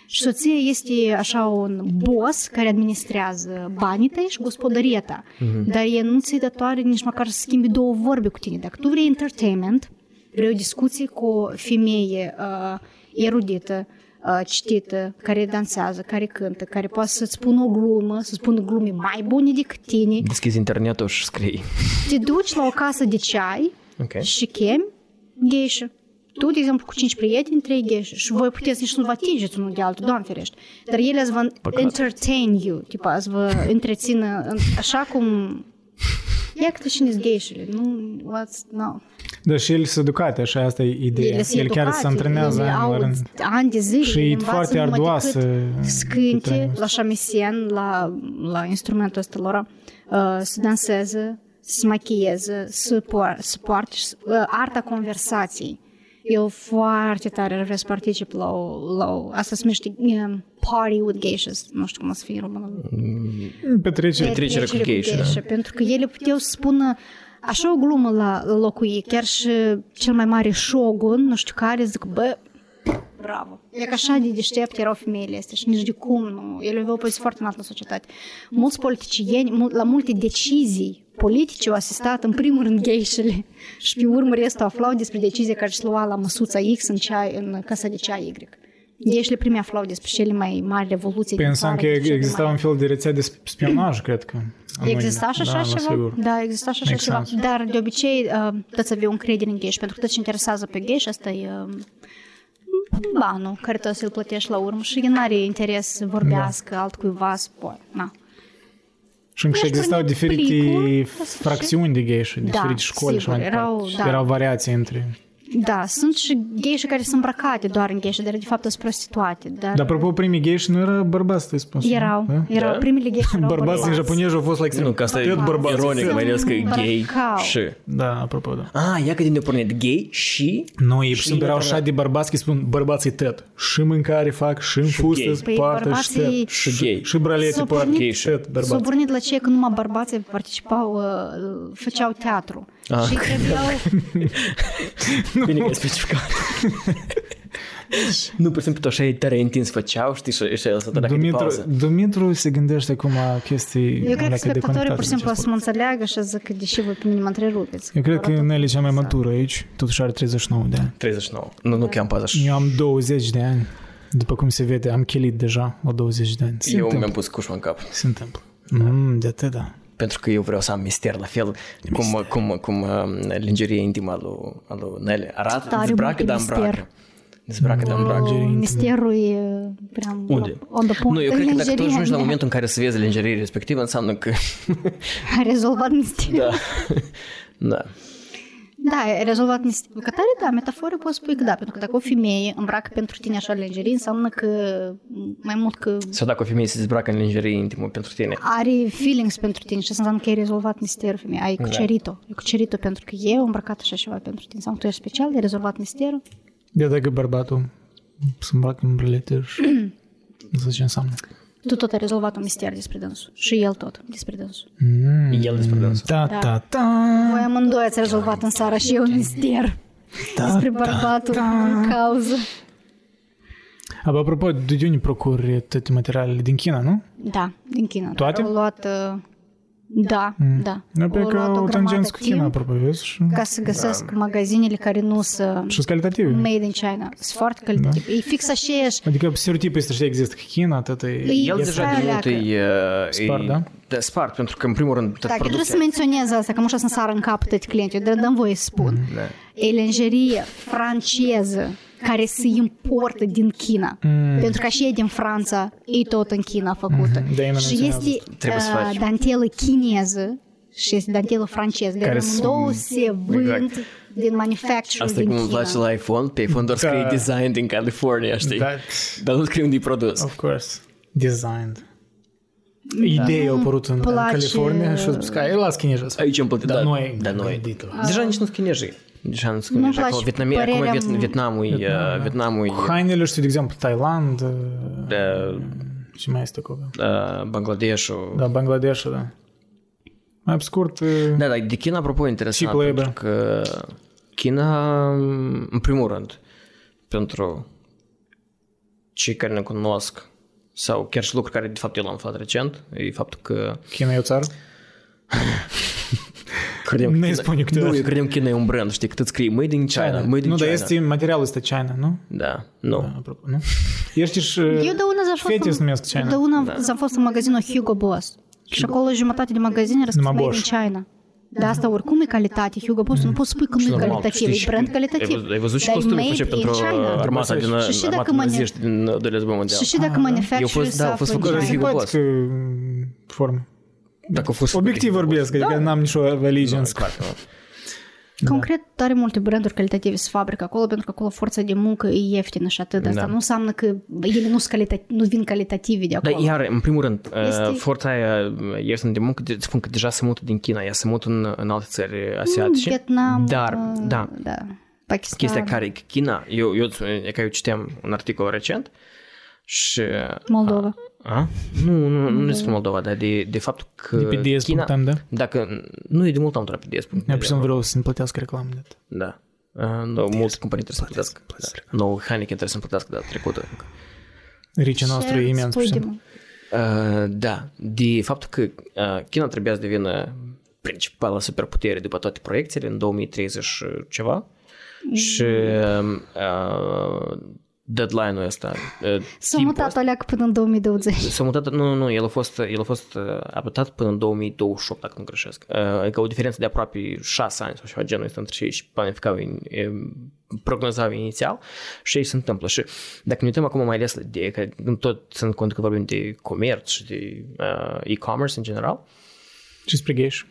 Și soția este așa un boss care administrează banii tăi și gospodăria ta. Dar e nu ți datoare nici măcar să schimbi două vorbe cu tine. Dacă tu vrei entertainment, vrei o discuție cu o femeie uh, erudită, uh, citită, care dansează, care cântă, care poate să-ți spună o glumă, să spună glume mai bune decât tine, Deschizi internetul și scrii. te duci la o casă de ceai Ok. și chemi gheșă. Tu, de exemplu, cu cinci prieteni, trei gheșe și voi puteți nici nu vă atingeți unul de altul, doamne ferește. Dar ele îți vă entertain you, tipa, îți vă întrețină în- așa cum... Ia câte cine gheșele, nu, what's, no. Dar și el sunt educate, așa asta e ideea. Ele sunt el chiar se educate, antrenează ele ani au la rând. ani de zile, Și ele e învață foarte numai arduoasă decât Să cânte puterea la șamisen, la, la instrumentul ăsta lor, uh, să danseze, să se machieze, să, poar, să poarte, și să- uh, arta conversației. Eu foarte tare vreau să particip la o, la o asta se numește um, Party with Geishas, nu știu cum o să fie în română. Petrecere. Petrecere cu geisha, da. Pentru că ele puteau să spună așa o glumă la la locul ei, chiar și cel mai mare shogun, nu știu care, zic, bă, bravo. E că așa de deștept erau femeile astea și nici de cum nu. Ele aveau o poziție foarte înaltă în societate. Mulți politicieni, mul- la multe decizii politice au asistat în primul rând geișele și pe urmă restul aflau despre decizia care se lua la măsuța X în, ceai, în casa de ceai Y. Geișele primii aflau despre cele mai mari revoluții din Pensam țară, că despre cele exista mai- un fel de rețea de spionaj, cred că. Exista și așa da, ceva? Sigur. Da, exista și așa Make ceva. sense. Dar de obicei uh, toți aveau încredere în gheș, pentru că tot ce interesează pe gheș, asta e uh, banul care tu să-l plătești la urmă și el n-are interes să vorbească Da. altcuiva, să po- na. Și încă și Ești existau prin diferite plicul, la sfârșit. fracțiuni de gheșe, diferite școli și sigur, mai erau, departe. da. Erau variații între... Da, sunt și gheșe care sunt îmbrăcate doar în gheșe, dar de fapt sunt prostituate. Dar, Dar apropo, primii gheși nu era bărbați, tu spus. erau, Da? erau primele gheșe erau Bărbați în japonezi au fost la extrem. Nu, că asta e Tot bărbați. ironic, mai ales că e gay Îmbrăcau. și... Da, apropo, da. Ah, ia că din de pornit gay și... Nu, ei Și și erau era- așa de bărbați că spun bărbații tăt. Și mâncare fac, și în fustă gay. Păi poartă, și bărbații- tăt. Și gay. Și bralete S-au poartă, pornit- tăt, S-au bărbați. pornit la ce că numai bărbații participau, uh, făceau teatru. Ah. Și trebuiau... Bine că ai specificat. nu, pur și simplu, tu așa e tare intens făceau, știi, și, și el să dă dacă de Dumitru, pauză. Dumitru se gândește acum la chestii Eu cred că alea spectatorii pur deconectate și simplu o de să mă înțeleagă și zic că deși voi pe mine mă întrerupeți. Eu cred că Arată- Nelly e cea mai matură aici, totuși are 39 de ani. 39. Nu, nu că am 40. Eu am 20 de ani, după cum se vede, am chelit deja la 20 de ani. Se Eu mi-am întâmplă. pus cușma în cap. Se întâmplă. Mm, de atât, da. Pentru că eu vreau să am mister la fel cum, cum, cum uh, lingerie intimă al lui, al lui Nelly. Arată, Tare dezbracă, mult dar mister. îmbracă. Dezbracă, dar îmbracă. Oh, Misterul e prea Unde? on the point. Nu, eu cred că dacă tu Lingerie, ajungi la da. momentul în care să vezi lingerie respectivă, înseamnă că... A rezolvat misterul. da. da. Da, ai rezolvat misterul. Că tare, da, metaforă poți spui că da, pentru că dacă o femeie îmbracă pentru tine așa lingerie, înseamnă că mai mult că Sau dacă o femeie se dezbracă în lingerie intimă pentru tine. are feelings pentru tine și asta înseamnă că ai rezolvat misterul femeii. Ai cucerit-o. Ai cucerit-o pentru că eu am îmbrăcat așa ceva pentru tine. Înseamnă că tu ești special, ai rezolvat misterul. De dacă bărbatul se îmbracă în brălete și nu știu ce înseamnă. Tu tot ai rezolvat un mister despre dânsul. Și el tot despre dânsul. Mm. El despre dânsul. Da, Da. da, da. Voi amândoi ați rezolvat în seara și eu un mister despre bărbatul în cauză. Aba, apropo, de unde procuri toate materialele? Din China, nu? Da, din China. Toate? Au luat... uh, Da, da. Nu, pe Au că luat o o grămadă tangență cu China, timp apropo, vezi? Și, ca să găsesc magazinele care nu sunt și sunt calitative. made in China. Sunt foarte calitative. E fix aceeași. Adică stereotipul este, știi, există că China, atât e... E- El E deja de mult leacă. e... uh, Spart, e- da? Da, spart, pentru că în primul rând tot Da, că trebuie să producția... menționez asta, că nu așa să-mi sară în cap toți clienții, dar dăm voie să spun. Da. E lingerie franceză care se importă din China. Mm. Pentru că și e din Franța, e tot în China făcută. Mhm, de aia mă și menționează este Trebuie să uh, faci. dantelă chineză și este dantelă franceză. Care Care două sunt- se vând Exact. din manufacturing Asta din cum îmi China. place la iPhone, pe iPhone doar scrie Da. design din California, știi? Da, Dar nu scrie unde e produs. of course. Designed. Ideea a apărut în, în Place- California și a spus că e las chineză să Aici am plătit, Dar da, noi da, noi. gândit-o. Deja nici nu sunt chinezii. Deja nu sunt Nu-mi chinezii. Acum, place Vietnamie, acum părerea Viet, m- Vietnamul, e, uh, Vietnamul, e, Cu hainele, știu, de exemplu, Thailand, uh, uh, ce mai este acolo? uh, Bangladeshul. Da, Bangladesh, da. Mai pe scurt, uh, Da, dar de China, apropo, e interesant, Cheap labor. pentru că China, în primul rând, pentru cei care ne cunosc sau chiar și lucruri care de fapt eu l-am aflat recent, e faptul că China e o țară? Credem Nu-i China- spune câteodată. Nu, eu credem că China e un brand, știi, cât îți scrie Made in China, Made in Nu, China. dar este materialul este China, nu? Da, nu. Apropo, nu? Ești și... Eu de una am fost, Fete se numesc de China. una am fost în magazinul Hugo Boss. Și acolo jumătate de magazin era scris Numai Made in Bosch. China. De asta oricum e calitate. Hugo Boss nu poți spui că nu e normal, calitativ, știi, e brand Ai calitativ. văzut, ai văzut și Dar e costumul made făcut in pentru China. armata din Și și armata dacă mă ne- naziști din uh, de război mondial. Și și dacă manufacturer fost- da, se a fost află făcut în de China. Hugo Boss. Simpatică mm, formă. Dacă a fost Obiectiv făcut de vorbesc, Hugo adică Boss. n-am nicio allegiance. Da, clar, nu. Concret, are multe branduri calitative se fabrică acolo pentru că acolo forța de muncă e ieftină și atât. Asta Da. nu înseamnă că ele nu, sunt calita- nu vin calitative de Dar acolo. iar, în primul rând, Este- este... forța aia ieftină de muncă, îți spun că deja se mută din China, ea se mută în, în alte țări asiatice. Vietnam, Dar, uh, da, da. Pakistan. chestia care e că China, eu, eu, e că eu citeam un articol recent și... Moldova. A? Nu, nu, nu despre Moldova, dar de, de faptul că De pe DS China... punctam, da? Dacă, nu e de mult am intrat pe DS. Mi-a pus să vreau să-mi plătească reclamă. de atât. Da. Uh, no, multe companii trebuie să plătească. Da. No, Heineken trebuie să plătească data trecută. Ricea noastră e imens. pur și simplu. Uh, da, de faptul că uh, China trebuia să devină principala superputere după toate proiecțiile în 2030 și ceva și uh, deadline-ul ăsta uh, S-a timpul mutat ăsta- aleacă până în 2020. S-a mutat, nu, nu, el a fost, el a fost uh, adaptat până în 2028, dacă nu greșesc. Uh, Adică o diferență de aproape 6 ani sau ceva genul ăsta între cei și planificau, in- e, prognozau inițial și ei se întâmplă. Și dacă ne uităm acum mai ales de, că tot sunt cont că vorbim de comerț și de uh, e-commerce în general, Și spre gheș.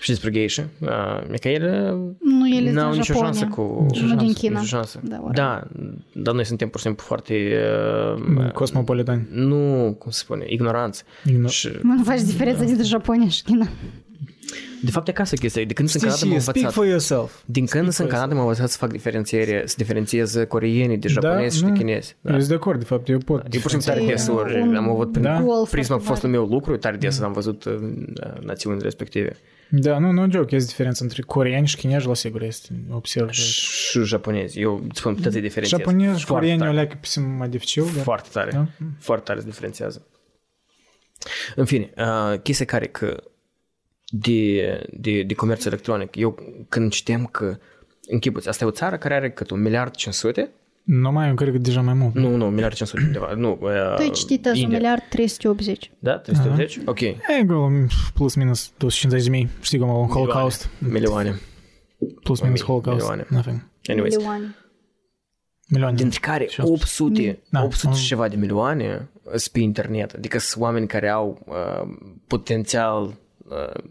Și despre geisha, uh, e că ele Nu, ele n-au din nicio Japonia. șansă cu... Nu din China. Nicio șansă. Da, oare. Da, dar noi suntem pur și simplu foarte... Uh, Cosmopolitani. nu, cum se spune, ignoranți. Igno- Și Nu faci diferența dintre Japonia și China. De fapt, e ca să chestia. De când sunt în Știi Canada, și m-am speak învățat. for yourself. Din când sunt în Canada, m-am învățat să fac diferențiere, să diferențiez coreenii de japonezi și de nu, chinezi. Da. Eu sunt de acord, de fapt, eu pot. Eu pur și simplu tare E des ori un am avut prin Da. gol prisma foarte fostului mare. meu lucru, tare des am văzut uh, națiunile respective. Da, nu, nu joke, este diferența între coreeni și chinezi, la sigur, este observ. Și japonezi. Eu îți spun toate diferențiez. Japonezi și Foarte coreeni o tare. leacă pe mai dificil, da? Foarte tare. Da? Foarte tare se diferențiază. În fine, uh, chestia care că de, de, de comerț electronic, eu când știam că închipuți, asta e o țară care are cât un miliard 500? Nu mai, eu cred că deja mai mult. Nu, nu, un miliard 500 undeva. Nu, uh, Tu ai citit azi un India. miliard 380. Da, 380? Ok. E acolo, plus minus 250 de mii. Știi cum au un holocaust. Milioane. Plus minus Mii- holocaust. milioane. Nothing. Anyways. Milioane. Milioane. Dintre care Și asta. 800, Da. 800 și ceva de milioane sunt pe internet. Adică sunt oameni care au uh, potențial uh,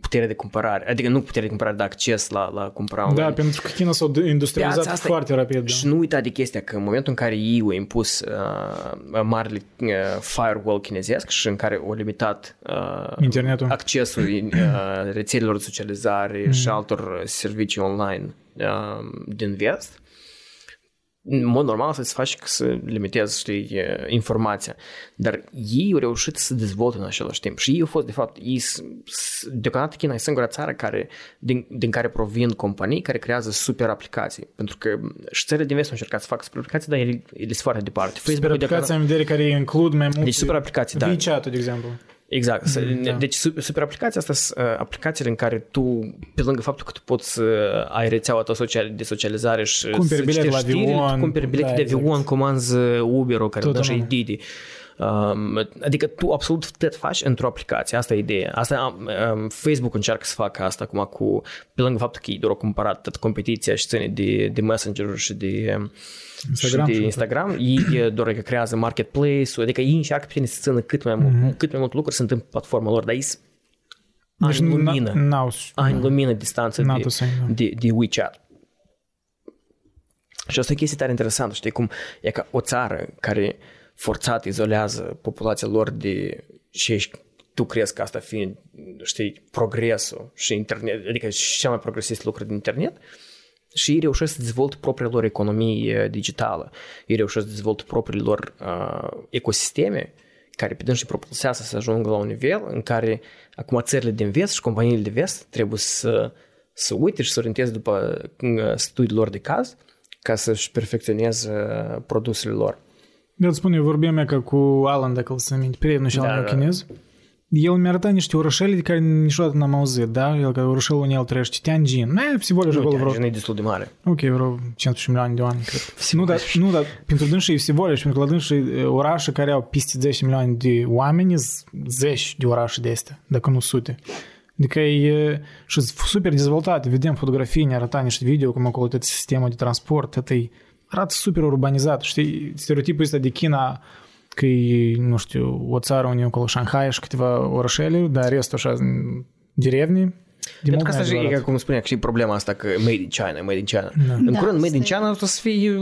putere de cumpărare. Adică nu putere de cumpărare, dar acces la, la cumpăra Da, online. pentru că China s-a industrializat Piața asta e- foarte rapid. Și Da. nu uita de chestia că în momentul în care ei au impus uh, marele uh, firewall chinezesc și în au au limitat uh, Internetul. accesul uh, rețelelor de socializare Mm. și altor servicii online uh, din vest, în mod normal să-ți faci că să limitezi, știi, uh, informația. Dar ei au reușit să se dezvolte în același timp. Și ei au fost, de fapt, ei, s- s- deocamdată China e singura țară care, din, din care provin companii care creează super aplicații. Pentru că și țările din vest au încercat să facă super aplicații, dar ele, ele sunt foarte departe. Super Facebook-ul aplicația în vedere care includ mai multe... Deci super aplicații, da. WeChat-ul, de exemplu. Exact. Mm, da. Deci super, super aplicația asta sunt uh, aplicațiile în care tu, pe lângă faptul că tu poți să ai rețeaua ta social, de socializare și Cumperi să bilet citești la știri, avion, tu cumperi bilete da, de exact. avion, comanzi Uber-ul care Tot dă și anume. Didi. Um, adică tu absolut tot faci într-o aplicație, asta e ideea. Asta, um, Facebook încearcă să facă asta acum cu, pe lângă faptul că ei doar au cumpărat tot competiția și ține de, de Messenger și de, um, Instagram și și de tot. Instagram, ei doar că creează marketplace-ul, adică ei încearcă pe tine să țină cât mai mult, Mhm. cât mai mult lucruri sunt în platforma lor, dar ei sunt Deci ani n- lumină, n-au... ani lumină distanță N-au de, to say, da. de, de WeChat. Și asta e chestie tare interesantă, știi cum e ca o țară care forțat izolează populația lor de și ești, tu crezi că asta fiind, știi, progresul și internet, adică și cel mai progresist lucru din internet, și ei reușesc să dezvolte propria lor economie uh, digitală. Ei reușesc să dezvolte propriile lor uh, ecosisteme care pe dânsi propulsează să ajungă la un nivel în care acum țările din vest și companiile de vest trebuie să, să uite și să orienteze după uh, studiul lor de caz ca să-și perfecționeze uh, produsele lor. Eu îți spun, eu vorbeam ca cu Alan, dacă îl să minte, prietenul și Da, al meu da chinez. El mi-a arătat niște orășele de care niciodată n-am auzit, da? El că orășelul unde el trăiește, Tianjin. E, всего lишь acolo vreo Nu, e destul de mare. Ok, vreo 15 milioane de oameni, cred. Nu, dar, nu, dar pentru dânsii e всего lишь, pentru că la dânsii e, orașe care au peste 10 milioane de oameni, sunt zeci de orașe de astea, dacă nu sute. Adică e și sunt super dezvoltate. Vedem fotografii, ne arăta niște video, cum acolo tot sistemul de transport, это e, arată super urbanizat. Știi, stereotipul ăsta de China că e, nu știu, o țară unde acolo Shanghai și câteva orășele, dar restul așa derevni. Pentru că asta și, e, cum spunea, și problema asta că made in China, made in China. Da. În da, curând, made in China o să fie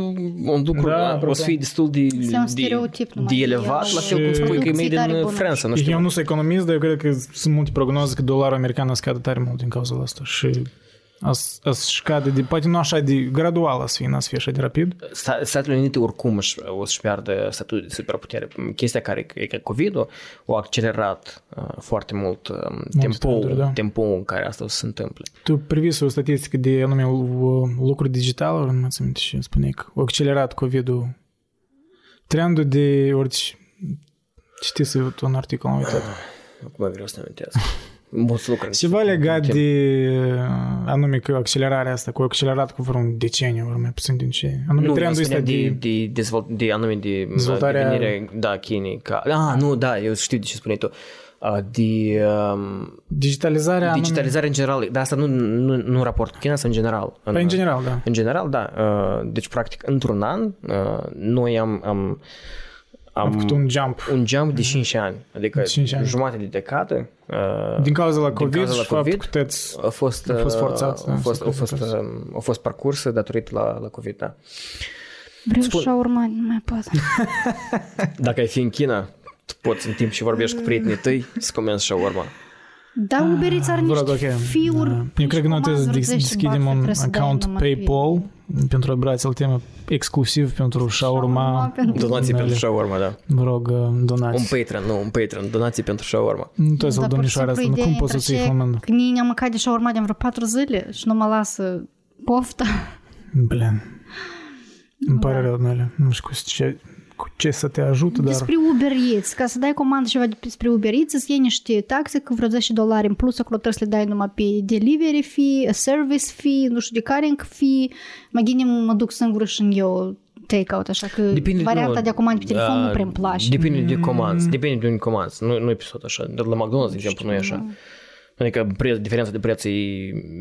un lucru, da, o să fie destul de, de, de elevat, la fel cum spui că e made in France. Nu știu. Eu nu sunt economist, dar eu cred că sunt multe prognoze că dolarul american a scade tare mult din cauza asta și a, s- a scade de, poate nu așa de gradual a să fie, n-a să fie așa de rapid. Sta- Statele Unite oricum își, o să-și piardă statutul de superputere. Chestia care e că COVID-ul a accelerat uh, foarte mult uh, trenduri, tempoul, da. tempoul în care asta o să se întâmple. Tu privis o statistică de anume uh, lucruri digitale, nu ți aminte și spune că a accelerat COVID-ul trendul de orice citiți un articol, am uitat. Acum e greu să ne amintesc. Mulți lucruri. Ceva legat de uh, anume că accelerarea asta, cu accelerat cu vreun deceniu, vreun mai puțin din ce. Anume Nu, trendul ăsta ăsta de, de, de, dezvolt, de anume de Dezvoltarea- devenire, da, Chinei. Ca, ah, nu, da, eu știu de ce spuneai tu. Uh, De um, digitalizarea anume- digitalizare în general, dar asta nu, nu, nu în raport cu China, sau în general. Păi, în general, da. În general, da. Uh, Deci, practic, într-un an, uh, noi am, am, Am făcut un jump. un jump de 5 ani, adică 5 ani. jumătate de decadă. uh, Din cauza la din COVID cauza la și faptul COVID, că puteți... a fost, a fost uh, forțat, da, a fost, să a fost, sacrificați. uh, a fost parcurs datorită la, la COVID, da. Vreau Spun- și urma, nu mai pot. Dacă ai fi în China, tu poți în timp și vorbești cu prietenii tăi să comenzi și urma. Da, Uber Eats are Vă rog, niște ok. fiuri. Da. Eu cred că noi trebuie să comandă, desch- 10 deschidem bani, un trebuie să dai account numai pe- PayPal pentru a brați temă exclusiv pentru Shawarma shawarma. pentru- Donații Unele. pentru shawarma, da. Vă rog, uh, Un donați. Patreon, nu, un Patreon, donații pentru shawarma. Nu trebuie să-l Dar pur și domnișoara asta, simplu nu cum ideea poți să între ții ce- flămând? Că Nii ne-am mâncat de shawarma de vreo 4 zile și nu mă lasă pofta. Blin. Îmi pare rău, Nele. Nu știu cu ce, cu ce să te ajut, dar... Despre Uber Eats, ca să dai comandă ceva despre Uber Eats, îți iei niște taxe cu vreo 10 dolari în plus, acolo trebuie să le dai numai pe delivery fee, service fee, nu știu de caring fee, mai gine mă duc singură și în eu take-out, așa că varianta nu, de comandă pe telefon nu da, prea îmi place. Depinde de comanzi, depinde de unde comanzi. Nu, nu e tot așa. De la McDonald's, de exemplu, nu e așa. Adică preț, diferența de preț e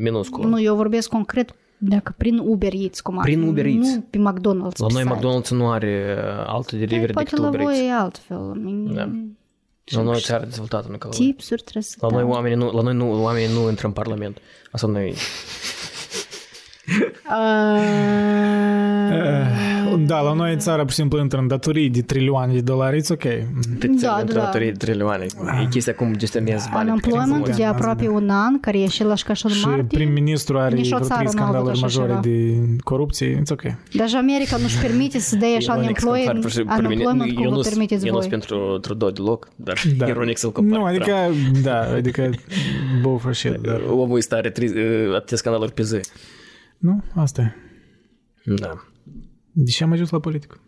minusculă. Nu, eu vorbesc concret dacă prin Uber Eats comandă. Prin Uber Eats. Nu pe McDonald's. La pe noi site. McDonald's nu are uh, alte delivery Poate decât la Uber Eats. voi e altfel. Da. La noi e țară dezvoltată, nu ca la voi. Tipsuri trebuie să La noi dau. oamenii nu, la noi nu, oamenii nu intră în Parlament. Asta noi... Da, la noi în țară, pur și simplu, intră în datorii de trilioane de dolari, it's ok. Da, intră da. în trilioane. E chestia cum gestionezi banii. pe care Unemployment îți de mulți. aproape un an, care e același ca și în Și martie. prim-ministru are Nici o vreo țară trei nu a avut scandaluri așa majore ceva. de corupție, it's ok. Deja America nu-și permite să dea așa Ironic să compar unemployment, pe- pe mine. unemployment Eu cum vă nu sunt- permiteți Eu nu voi. sunt pentru Trudeau deloc, dar Da. ironic să-l compar. Nu, adică, da, adică, bow for shit, dar... Omul ăsta are tri- uh, atâtea scandaluri pe zi. Nu, asta e. Da. De ce am ajuns la politică?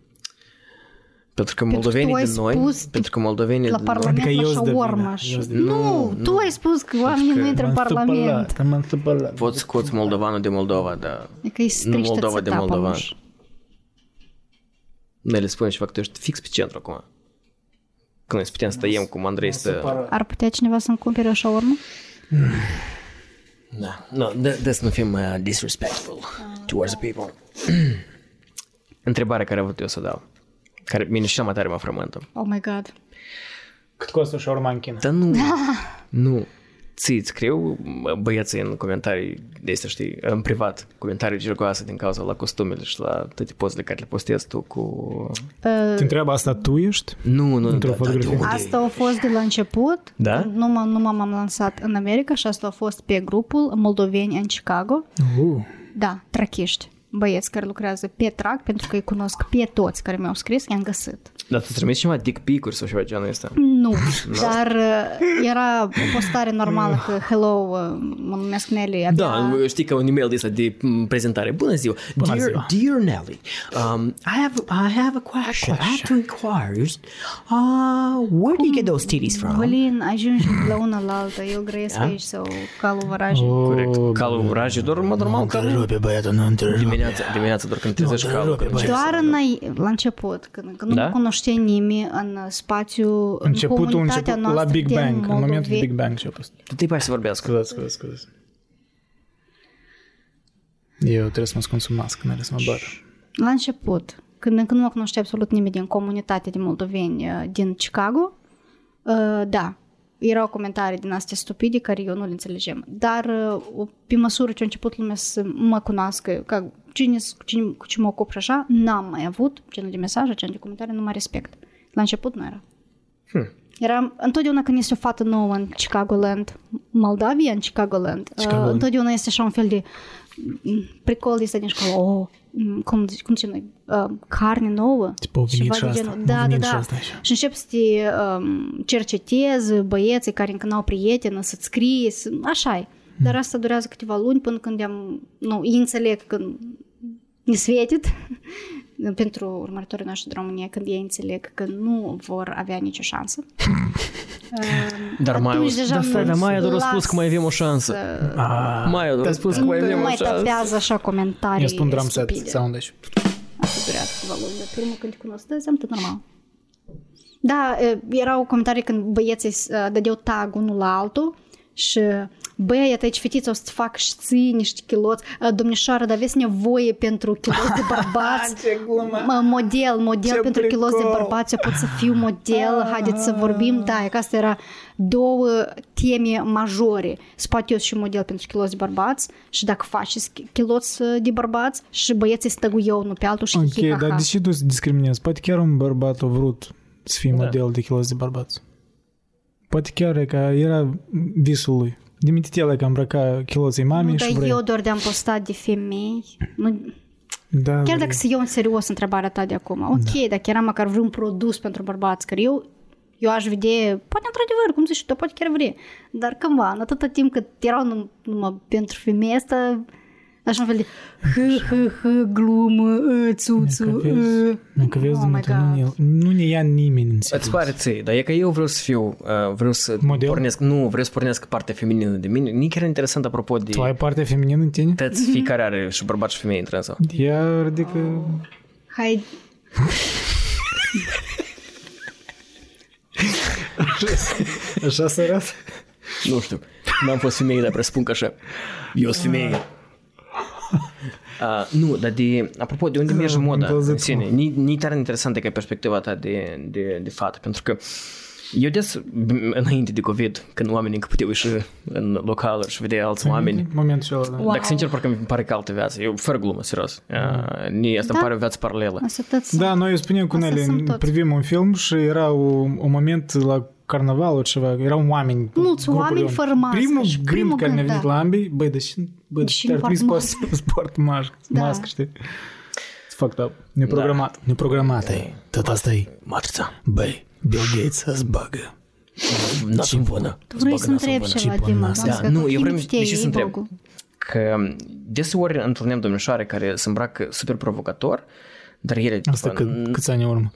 Pentru că că moldovenii tu ai din noi, spus pentru că moldovenii La din Parlament Adică eu la sunt de shawarma. vină, și- eu sunt de Nu, tu ai spus că oamenii nu intră în Parlament. M-am stăpălat. Poți scoți moldovanul de Moldova, dar Adică îi striște Moldova de țetapa, Moldovan. nu știu. ne le spune ceva că tu ești fix pe centru acum. Când noi să putem să tăiem cum Andrei să... Ar putea cineva să-mi cumpere o shawarma? Da, no, de, de să nu fim uh, disrespectful towards the people. Întrebarea care am avut eu să dau, care mine și cea mai tare mă frământă. Oh my god. Cât costă o shawarma în China? Dar nu, nu. Ți îți scriu băieții în comentarii de astea, știi, în privat, comentarii gergoase din cauza la costumele și la toate pozele care le postezi tu cu... Te întreabă asta tu ești? Nu, nu, Într-o da, da, fotografie. de unde? Asta a fost de la început. Da? Nu, m- nu m-am lansat în America și asta a fost pe grupul Moldoveni în Chicago. Uh, Da, trachiști. Băieți care lucrează pe trac, pentru că îi cunosc pe toți care mi-au scris, i-am găsit. Dar tu trimiți ceva dick pic-uri sau ceva genul ăsta? Nu, dar uh, era o postare normală că hello, uh, mă numesc Nelly. Abia... Da, știi că un e-mail de ăsta de m, prezentare. Bună ziua! Bună dear, ziua. dear Nelly, um, I have I have a question. I have to inquire. Uh, where do you get those titties from? Blin, ajungi la una la alta, eu grăiesc Da? aici sau calul văraje. Corect. Calul rajii, doar, mă, normal, calul. Întrerupe, băiatul, nu întrerupe. Dimineața, dimineața, doar când trezești Nu, calul. întrerupe, când băiat. începi Doar să- în, la început, când, când Da? nu cunoștea nimeni în spațiu, în Începutul comunitatea început, la noastră Big de Bang, în momentul moldoveni. Big Bang și-a fost. Tu te pai să vorbească. Scuzați, scuzați, scuzați. Eu trebuie să mă ascund sub mască, nu să mă bată. La început, când încă nu mă cunoștea absolut nimeni din comunitatea de moldoveni uh, din Chicago, uh, da, erau comentarii din astea stupide care eu nu le înțelegem. Dar uh, pe măsură ce a început lumea să mă cunoască, ca cine, cu cine, cu ce mă ocup și așa, n-am mai avut genul de mesaje, genul de comentarii, nu mă respect. La început nu era. Hmm. Era întotdeauna când este o fată nouă în Chicagoland, Moldavia în Chicagoland, Chicagoland. uh, întotdeauna este așa un fel de mm, pricol de ăsta din școală, oh, mm, cum, cum zicem noi, uh, carne nouă. Tipo, au venit ceva și de asta, genul. au Da, da, venit și da. asta așa. Și încep să te um, cercetezi băieții care încă n-au prieteni, să-ți scrie, să... așa e. Dar asta durează câteva luni până când am, nu, ei înțeleg că ne svetit pentru următorii noștri de România, când ei înțeleg că nu vor avea nicio șansă. Um, Dar mai atunci au- deja dar stai, nu dar Maia doar a spus las că mai avem o șansă. să- Ah, Mai doar a spus că mai avem Nu o mai șansă. tapează așa comentarii eu spun drum set stupide. sound aici. Asta durează câteva luni, dar primul când te cunosc, da, înseamnă tot normal. Da, e, erau comentarii când băieții uh, dădeau tag unul la altul și băi, iată aici fetiță o să-ți fac și șții niște chiloți. Uh, Domnișoară, dar aveți nevoie pentru chiloți de bărbați? Ce glumă! Mă, model, model Ce pentru kilos de pricol! bărbați, eu pot să fiu model, haideți să vorbim. Da, e că asta era două teme majore. Spate eu și model pentru kilos de bărbați și dacă faceți kilos de bărbați și băieții stăguiau unul pe altul și Ok, hi, ha, dar ha. de ce tu să discriminezi? Poate chiar un bărbat a vrut să fie Da. model de kilos de bărbați. Poate chiar e că era visul lui. Dimite el că îmbrăca kiloții mamei Nu, și dar vrea. eu doar de-am postat de femei. Nu, Da, chiar vrei. dacă să iau în serios întrebarea ta de acum. Ok, Da. dacă era măcar vreun produs pentru bărbați, care eu eu aș vedea, poate într-adevăr, cum zici tu, poate chiar vrei. Dar cândva, în atâta timp cât erau num- numai pentru femei asta, așa un fel de h, h, h, glumă, ă, țuțu, Că vezi, ă. Dacă vezi, Oh oh my nu, ne, God. nu ne ia nimeni în Îți serios. pare ție, dar e că eu vreau să fiu, uh, vreau să Model? pornesc, nu, vreau să pornesc partea feminină de mine. Nici chiar interesant apropo de Tu ai partea feminină în tine? tăți fiecare are și bărbat și femeie între sau. Ea ridică... Hai, Așa se arată? Nu știu, n-am fost femeie, dar presupun că așa. Eu sunt femeie. Uh, nu, dar de, apropo, de unde merge moda încălzit în sine, ni, ni tare interesantă ca perspectiva ta de, de, de fată, pentru că eu des, înainte de COVID, când oamenii încă puteau ieși în localuri și vedea alți oameni, Momentul ăla, da. Wow. Dacă sincer, parcă mi pare că altă viață. Eu, fără glumă, serios. Uh, ni- asta Da. îmi pare o viață paralelă. asta tot Da, noi spunem cu Astea Nelly, sunt toți. privim un film și era un, un moment la carnaval ceva, erau oameni. Mulți grupuri oameni de fără mască Primul și gând primul care ne-a gând, venit da. la ambii, băi, deși, băi, Deși deși nu ar trebui poartă să poți să sport mască, Da. mască, știi? It's fucked up. Neprogramat. Neprogramat e. Tot asta e. Matrița. Băi, Bill Gates îți bagă. Nasul bună. Tu vrei să întrebi ceva, Chipul Dima, nas. da, Da, nu, eu vreau știe, de ce să ei întreb. blogul. Că deseori întâlnim domnișoare care se îmbracă super provocator, dar ele... Asta tipa, cât, câți ani în urmă?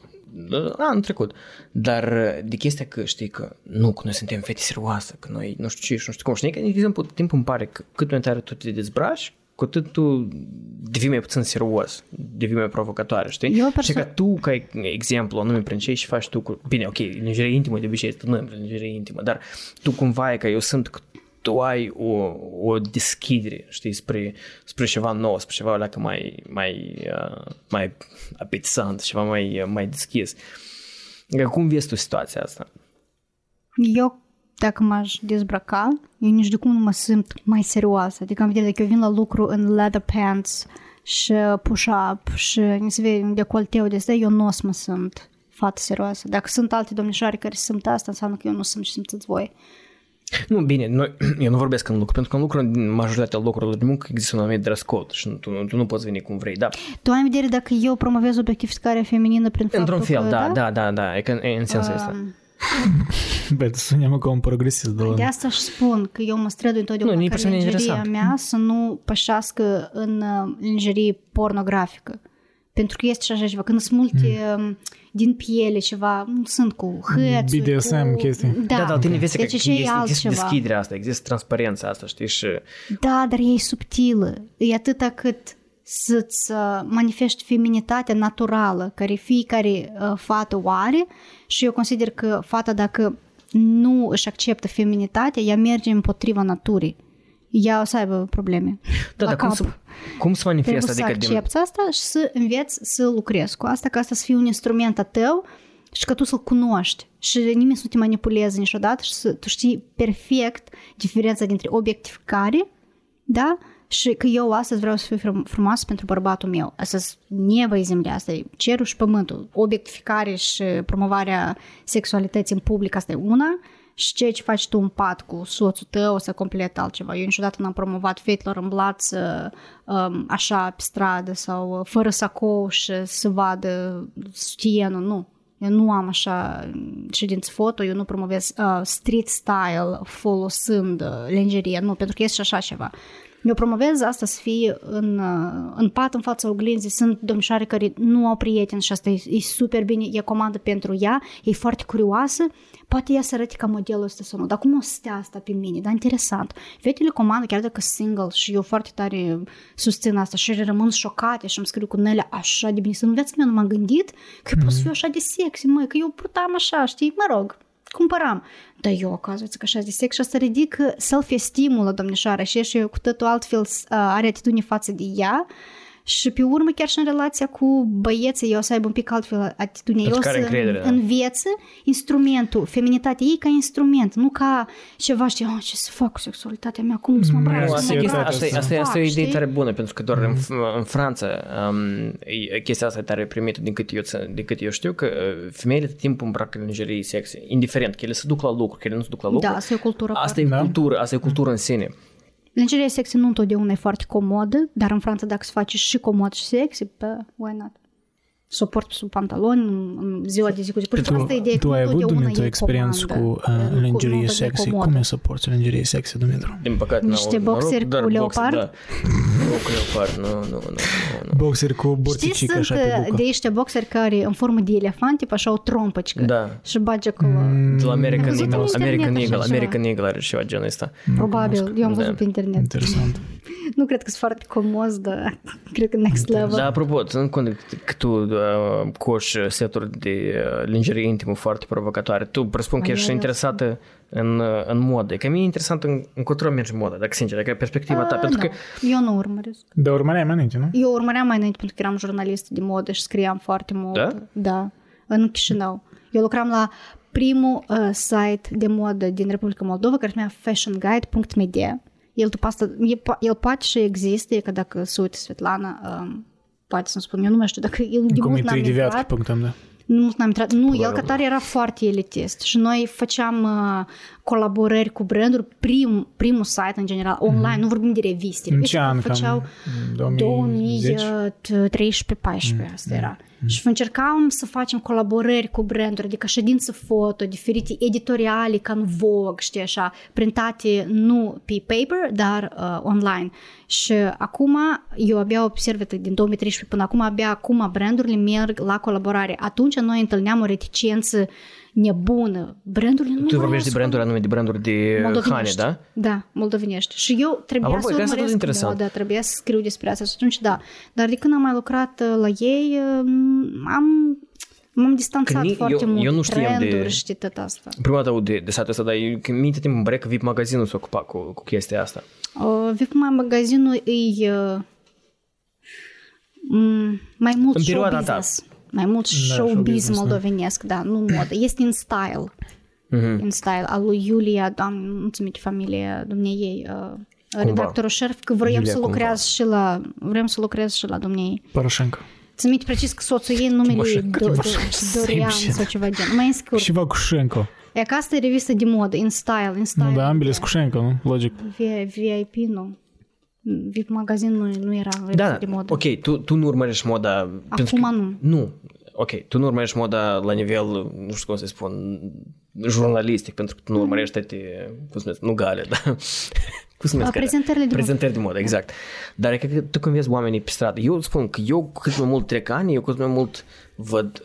Anul trecut. Dar de chestia că știi că nu, că noi suntem fete serioase, că noi nu știu ce și nu știu cum. Și, de exemplu, timp îmi pare că cât mai tare tu te dezbraci, cu atât tu devii mai puțin serios, devii mai provocatoare, știi? Eu și perso- că tu, ca exemplu, anume prin ce și faci tu cu... Bine, ok, lingerie intimă de obicei tu nu ai lingerie intimă, dar tu cumva e că eu sunt că tu ai o, o deschidere, știi, spre, spre ceva nou, spre ceva leacă mai, mai, uh, mai apetisant, ceva mai, uh, mai deschis. Că Cum vezi tu situația asta? Eu, dacă m-aș dezbrăca, eu nici de cum nu mă simt mai serioasă. Adică am vedere, dacă eu vin la lucru în leather pants și push-up și ni se vede un decolteu de asta, eu nu o să mă simt fată serioasă. Dacă sunt alte domnișoare care simt asta, înseamnă că eu nu simt ce simțiți voi. Nu, bine, noi, eu nu vorbesc în lucru, pentru că în lucru, în majoritatea locurilor de muncă există un anumit dress code și tu, tu, tu nu poți veni cum vrei, da. Tu ai în vedere dacă eu promovez obiectificarea feminină prin Într-un faptul fel, că, da, da, da, da, e, că, e în sensul ăsta. Um, Bet, suntem ca un progresist, De da. asta își spun că eu mă strădui întotdeauna Nu, nu, e ca persoană lingeria interesant. mea să nu pășească în uh, lingerie pornografică. Pentru că este și așa ceva, când sunt multe mm. din piele ceva, nu sunt cu hățuri, BDSM, cu... chestii. Da, Da, dar tine vezi că deci există, e există altceva. deschiderea asta, există transparența asta, știi, și Da, dar e subtilă. E atâta cât să-ți uh, manifesti feminitatea naturală care fiecare uh, fată o are și eu consider că fata dacă nu își acceptă feminitatea, ea merge împotriva naturii. Ea o să aibă probleme. Da, la dar cum cap. să, cum să Trebuie manifestă? să Adică din, accepti asta și să înveți să lucrezi cu asta, ca asta să fie un instrument a tău și că tu să-l cunoști și nimeni să nu te manipuleze niciodată și să tu știi perfect diferența dintre obiectificare, da? Și că eu astăzi vreau să fiu frum- frumoasă pentru bărbatul meu. Asta nebă e zemlea, asta e cerul și pământul. Obiectificare și promovarea sexualității în public, asta e una. Și ceea ce faci tu în pat cu soțul tău o să complet altceva. Eu niciodată n-am promovat fetelor în blaț um, așa pe stradă sau uh, fără sacou și să vadă sutienul, nu. Eu nu am așa ședință foto, eu nu promovez uh, street style folosind uh, lingerie, nu, pentru că este și așa ceva. Eu promovez asta să fie în, uh, în pat, în fața oglinzii. Sunt domnișoare care nu au prieteni și asta e, e super bine, e comandă pentru ea, e foarte curioasă, poate ea să arăte ca modelul ăsta sau nu, dar cum o să stea asta pe mine? Dar interesant. Fetele comandă, chiar dacă sunt single și eu foarte tare susțin asta și ele rămân șocate și îmi scriu cu nele așa de bine. Să în viața mea nu m-am gândit că eu pot să fiu așa de sexy, măi, că eu purtam așa, știi, mă rog, cumpăram. Dar eu, acazuați că așa de sex și asta ridică self-esteem-ul la domnișoara și și cu totul altfel uh, are atitudine față de ea și pe urmă chiar și în relația cu băieții eu o să aibă un pic altfel atitudine. Pentru Eu care să încredere, da. învețe instrumentul, feminitatea ei ca instrument, nu ca ceva, știi, oh, ce să fac cu sexualitatea mea, cum să mă îmbrac, Nu, să asta, mă e, îmbrac, asta, e, să asta, e, asta e o fac, idee știi? tare bună, pentru că doar în, în Franța um, e, chestia asta e tare primită din cât, eu, ță- din cât eu știu, că uh, femeile tot timpul îmbracă lingerie sexy, indiferent, că ele se duc la lucru, că ele nu se duc la lucru. Da, asta e o cultură Asta e Da. cultură, asta e cultură în sine. Lingeria sexy nu întotdeauna e foarte comodă, dar în Franța dacă se face și comod și sexy, pe why not? Suport sub pantaloni în- în ziua de zi cu zi. Pur și Tu, simplu asta e ideea tu că ai nu avut, întotdeauna Dumitru, e experiență cu comandă, uh, nu- nu lingerie întotdeauna e sexy? comodă. Cum e să porți lingerie sexy, Dumitru? Din păcate, Niște n-au- boxeri doar cu boxeri, leopard? Da. Nu cu leopard, nu, nu, nu. nu, nu. Boxeri cu Știți, borticică sunt așa pe uh, bucă. de ăștia boxeri care în formă de elefant, tip așa o trompăcică Da. și bage acolo. De la American Am văzut în Eagle, internet American așa Eagle, ceva. American Eagle are ceva genul ăsta. Probabil, eu am văzut Da. pe internet. Interesant. Nu cred că sunt foarte comos, dar cred că next level. Da, apropo, ținând cont că tu uh, coși seturi de uh, lingerie intimă foarte provocatoare, tu presupun că Mai ești ales, interesată în, uh, în modă. Că mie e interesant în, încotro merge moda, dacă sincer, dacă e perspectiva ta, Uh, pentru nu, că Eu nu urmăresc. Dar urmăreai mai înainte, nu? Eu urmăream mai înainte pentru că eram jurnalist de modă și scriam foarte mult. Da? Da, în Chișinău. Eu lucram la primul uh, site de modă din Republica Moldova care se numea fashionguide.media. El, după asta, el, po- el poate și există, e că dacă se uită Svetlana, um, poate să-mi spun, eu nu mai știu dacă el de Cum mult e n-am tu de viață, intrat. punctăm, da. Nu n-am intrat. Nu, el Probabil. ca tare era foarte elitist și noi făceam uh, colaborări cu branduri, prim, primul site în general, online, nu vorbim de reviste. În Reviste ce an? făceau Cam 2010? 2013-14 asta era. Și încercam să facem colaborări cu branduri, adică ședință foto, diferite editoriale ca în Vogue, știi așa, printate nu pe paper, dar uh, online. Și acum, eu abia observ din 2013 până acum, abia acum brandurile merg la colaborare. Atunci noi întâlneam o reticență nebună. Brandurile nu tu vreau vorbești de să branduri anume, de branduri de hane, moldovenești. da? Da, moldovenești. Și eu trebuia Apropo, să că asta e tot urmăresc interesant. moda, trebuia să scriu despre asta și atunci da. Dar de când am mai lucrat uh, la ei, uh, am m-am distanțat Că ni- foarte eu- mult. eu nu știam de- trenduri și tot asta. Prima dată aud de, de satul ăsta, dar eu, când minte timp în brec, VIP magazinul s-a ocupat cu, cu chestia asta. Uh, VIP mai magazinul e uh, m, mai mult În show perioada business. Mai mult Da, showbiz showbusiness, da. moldovenesc, da, nu modă. Este în style. Mhm. În style. Al lui Iulia, doamne, nu ți minte familia dumneiei, uh, redactorul șerf, că vrem Iulia să cumva. lucrez și la, vrem să lucrez și la dumneei. Poroșenko. Ți minte precis că soțul ei numele e Timoșenko, Do- Do- Timoșenko, Dorian same shit. sau ceva gen. Mai în scurt. Și Vacușenko. E ca asta e revistă de modă, in style, in style. Nu, da, ambele e- scușencă, nu? Logic. V- VIP, nu. VIP magazin nu, nu era în revistă Da, de modă. ok, tu, tu nu urmărești moda... pentru că- nu. Nu, ok, tu nu urmărești moda la nivel, nu știu cum să spun, jurnalistic, pentru că tu nu urmărești toate, cum se numesc, nu gale, da? Cum se numesc? A, prezentările de modă. Prezentări de modă, exact. Dar e că tu când vezi oamenii pe stradă, eu spun că eu cât mai mult trec ani, eu cât mai mult văd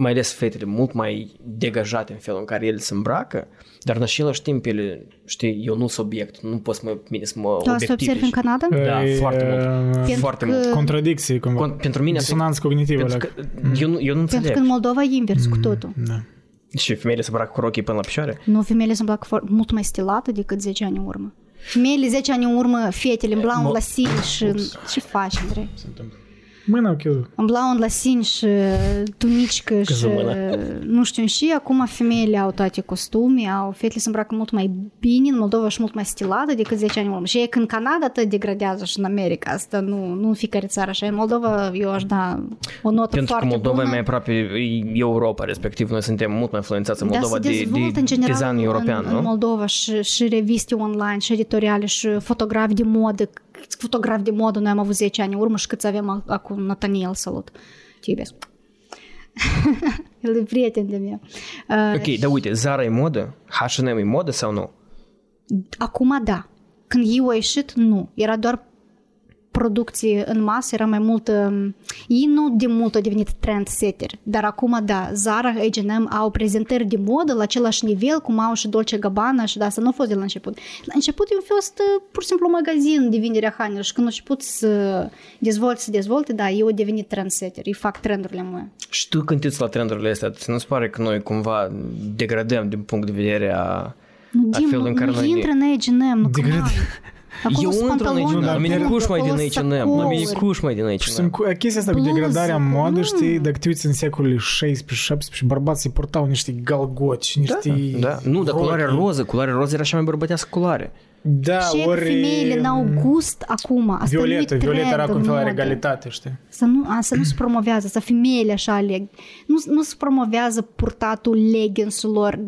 mai ales fetele mult mai degajate în felul în care ele se îmbracă, dar în același timp ele, știi, eu nu sunt obiect, nu pot să mă, mine să mă Tu asta observi în Canada? Da, E, foarte mult. uh, Pentru foarte că- mult. Contradicții, cumva. Con- pentru mine asta e- Disonanță cognitivă. Pentru alea. că eu nu, eu nu Pentru înțeleg. că în Moldova e invers cu totul. Da. Și femeile se îmbracă cu rochii până la picioare? Nu, femeile se îmbracă foarte- mult mai stilată decât 10 ani în urmă. Femeile 10 ani în urmă, fetele îmblau în lăsini și... Ce faci, Andrei? Mâna ok. Îmblau în lăsini și tunicică și mână. nu știu și acum femeile au toate costume, au fetele se îmbracă mult mai bine în Moldova și mult mai stilată decât 10 ani în urmă. Și e că în Canada tot degradează și în America, asta nu, nu în fiecare țară așa. În Moldova eu aș da o notă Pentru că foarte Moldova bună. e mai aproape e Europa, respectiv noi suntem mult mai influențați în Dar Moldova se de, dezvoltă de în general design european, în, nu? în Moldova și, și reviste online, și editoriale, și fotografi de modă. Câți fotografi de modă noi am avut 10 ani în urmă și câți avem a- acum Nathaniel, salut. Te iubesc. El e prieten de meu. Uh, Ok, dar uite, Zara e modă? H&M e modă sau nu? Acum da. Când eu a ieșit, nu. Era doar producție în masă, era mai mult... um, Ei nu de mult au devenit trendsetter, dar acum da, Zara, H&M au prezentări de modă la același nivel cum au și Dolce Gabbana și da, asta nu a fost de la început. La început eu a fost uh, pur și simplu un magazin de vinderea hainelor și când a început să dezvolte, să dezvolte, da, eu au devenit trendsetter, îi fac trendurile mele. Și tu când te uiți la trendurile astea, ți nu se pare că noi cumva degradăm din punct de vedere a, Nu, a Dim, felul în nu, care nu noi... intră în H&M, nu, Degrad- come on. Acolo Eu sunt intru în pantaloni, H&M, la mine acolo- cuș mai din acolo H&M, la mine sacouri. cuș mai din Și H&M. sunt chestia asta cu Bluză, degradarea în cu- modă, nu. știi, dacă te uiți în secolul 16-17, bărbații purtau niște galgoci, niște... Da, nu, dar culoarea rochii. roză, culoarea roză era cea mai bărbătească culoare. Da, Și ori... femeile n-au gust acum. Asta Violetă, nu Violetă era cu un fel la modă. egalitate, știi? Să nu, a, să nu se promovează, să femeile așa aleg. Nu, nu se promovează purtatul leggingsurilor 24-4-7.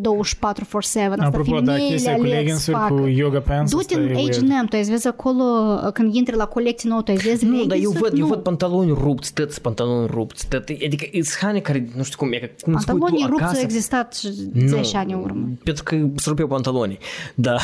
Asta Apropo, da, femeile chestia cu aleg să leggings-uri, facă. cu yoga pants, Du-te asta în e weird. H&M, tu ai vezi acolo, când intri la colecții nouă, tu ai vezi Nu, dar eu leggings-uri? văd, eu Nu. văd pantaloni rupți, tăți pantaloni rupți, tăți, adică sunt haine care, nu știu cum e, că cum spui Pantalonii tu rupți acasă. au existat și Nu, 10 ani în urmă. Pentru că se rupeau pantalonii, da.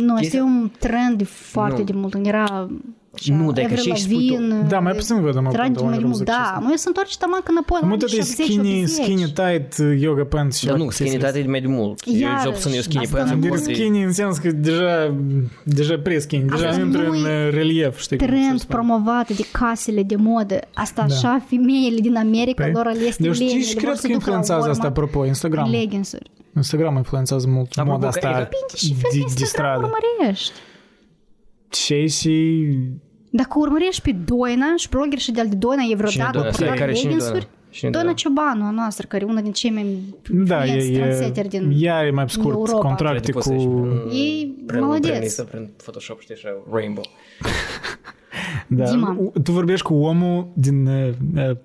Nu, asta Chestia- e un trend de foarte Nu. de mult. Când era așa, Nu, dar e că Avril și spui tu. Lavigne, Da, mai puțin văd, mă, Tragi pantaloni mai rupți mult, da. acestea. Mă, eu sunt întoarce taman înapoi la Mă, anii tot e 70, skinny, 80. skinny tight, yoga pants și Dar la nu, chestiile skinny astea. e mai de mult. Eu, Iarăși, cel puțin, eu skinny asta pants nu îmi Direct port- skinny înseamnă că deja, deja pre-skinny, deja Asta intră nu în e uh, relief, știi cum se trend spune. promovat de casele de modă. Asta așa, femeile din America Păi, lor le este Eu știi lene, și le vor cred să că ducă la influențează asta, Walmart apropo, Instagram. în leggings-uri. Instagram influențează mult Dar moda asta Bine, păi, și de, de stradă. urmărești. Și și... Dacă urmărești pe Doina și blogger și de-al de Doina e vreodată Cine care și Doina? Cine Doina Ciobanu a noastră, care e una din cei mai da, e, e, din Ea e mai pe scurt Europa. contracte cu... E mălădeț. Prin Photoshop, știi, așa, rainbow. da. Dima. Tu vorbești cu omul din uh, uh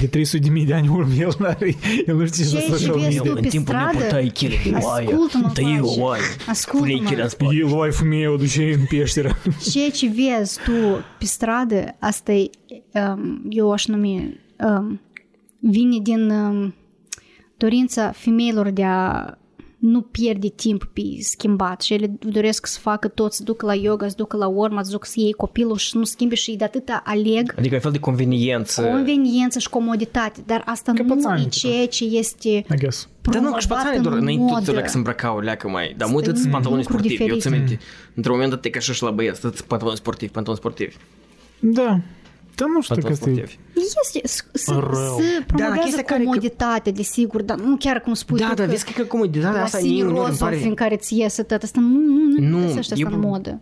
de 300 de mii de ani urmă, el, n-are, el nu știe Ce să social vezi media. tu În pe timpul meu stradă? puteai chile de oaie. Ascultă-mă, Tăi face. o oaie. Ascultă-mă. Pune chile în spate. El o ai femeie, o duce în peșteră. Ceea ce vezi tu pe stradă, asta e, um, eu aș numi, um, vine din um, dorința femeilor de a nu pierde timp pe schimbat și ele doresc să facă tot, să ducă la yoga, să ducă la urmă, să ducă să iei copilul și să nu schimbe și de atâta aleg Adică e fel de conveniență. conveniență și comoditate, dar asta nu Căpățani, e ceea ce este I guess. Dar nu, promovat că șpațanii în doar înainte modă. tu să se îmbrăcau leacă mai. Dar multe Sunt sunt pantaloni lucruri sportivi. Eu ți diferite. minte, într-un moment dat te ca și la băieți, tot pantaloni sportivi, pantaloni sportivi. Da. Dar nu știu că Pantaloni asta e... sportivi. Este, să, să, Rău. să promovează chestia care- comoditatea, desigur, dar nu chiar cum spui Da, tu dar că vezi că comoditatea la asta Sini mie nu îmi Rozov, pare... în care ți iese tot asta, nu, nu, nu, Nu, nu găsești asta e- în modă.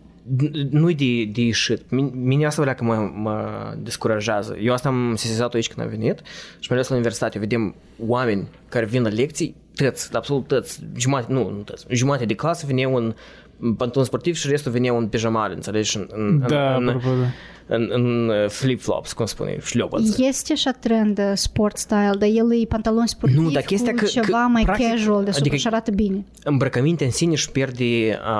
nu-i de, de ieșit. Min- Mine asta vrea că mă, mă descurajează. Eu asta am sesizat aici când am venit și mai ales la universitate vedem oameni care vin la lecții, tăți, absolut tăți, jumate, nu, nu tăți, jumate de clasă veneau în pantaloni sportiv și restul veneau în pijamale, înțelegi? În, în, Da, în, apropo, da. În, în uh, flip-flops, cum spune, șliopăță. Este așa trend de sport style, dar el e pantaloni sportivi Nu, dar chestia cu că- ceva că, mai practic, casual de adică- și arată bine. Îmbrăcămintea în sine își pierde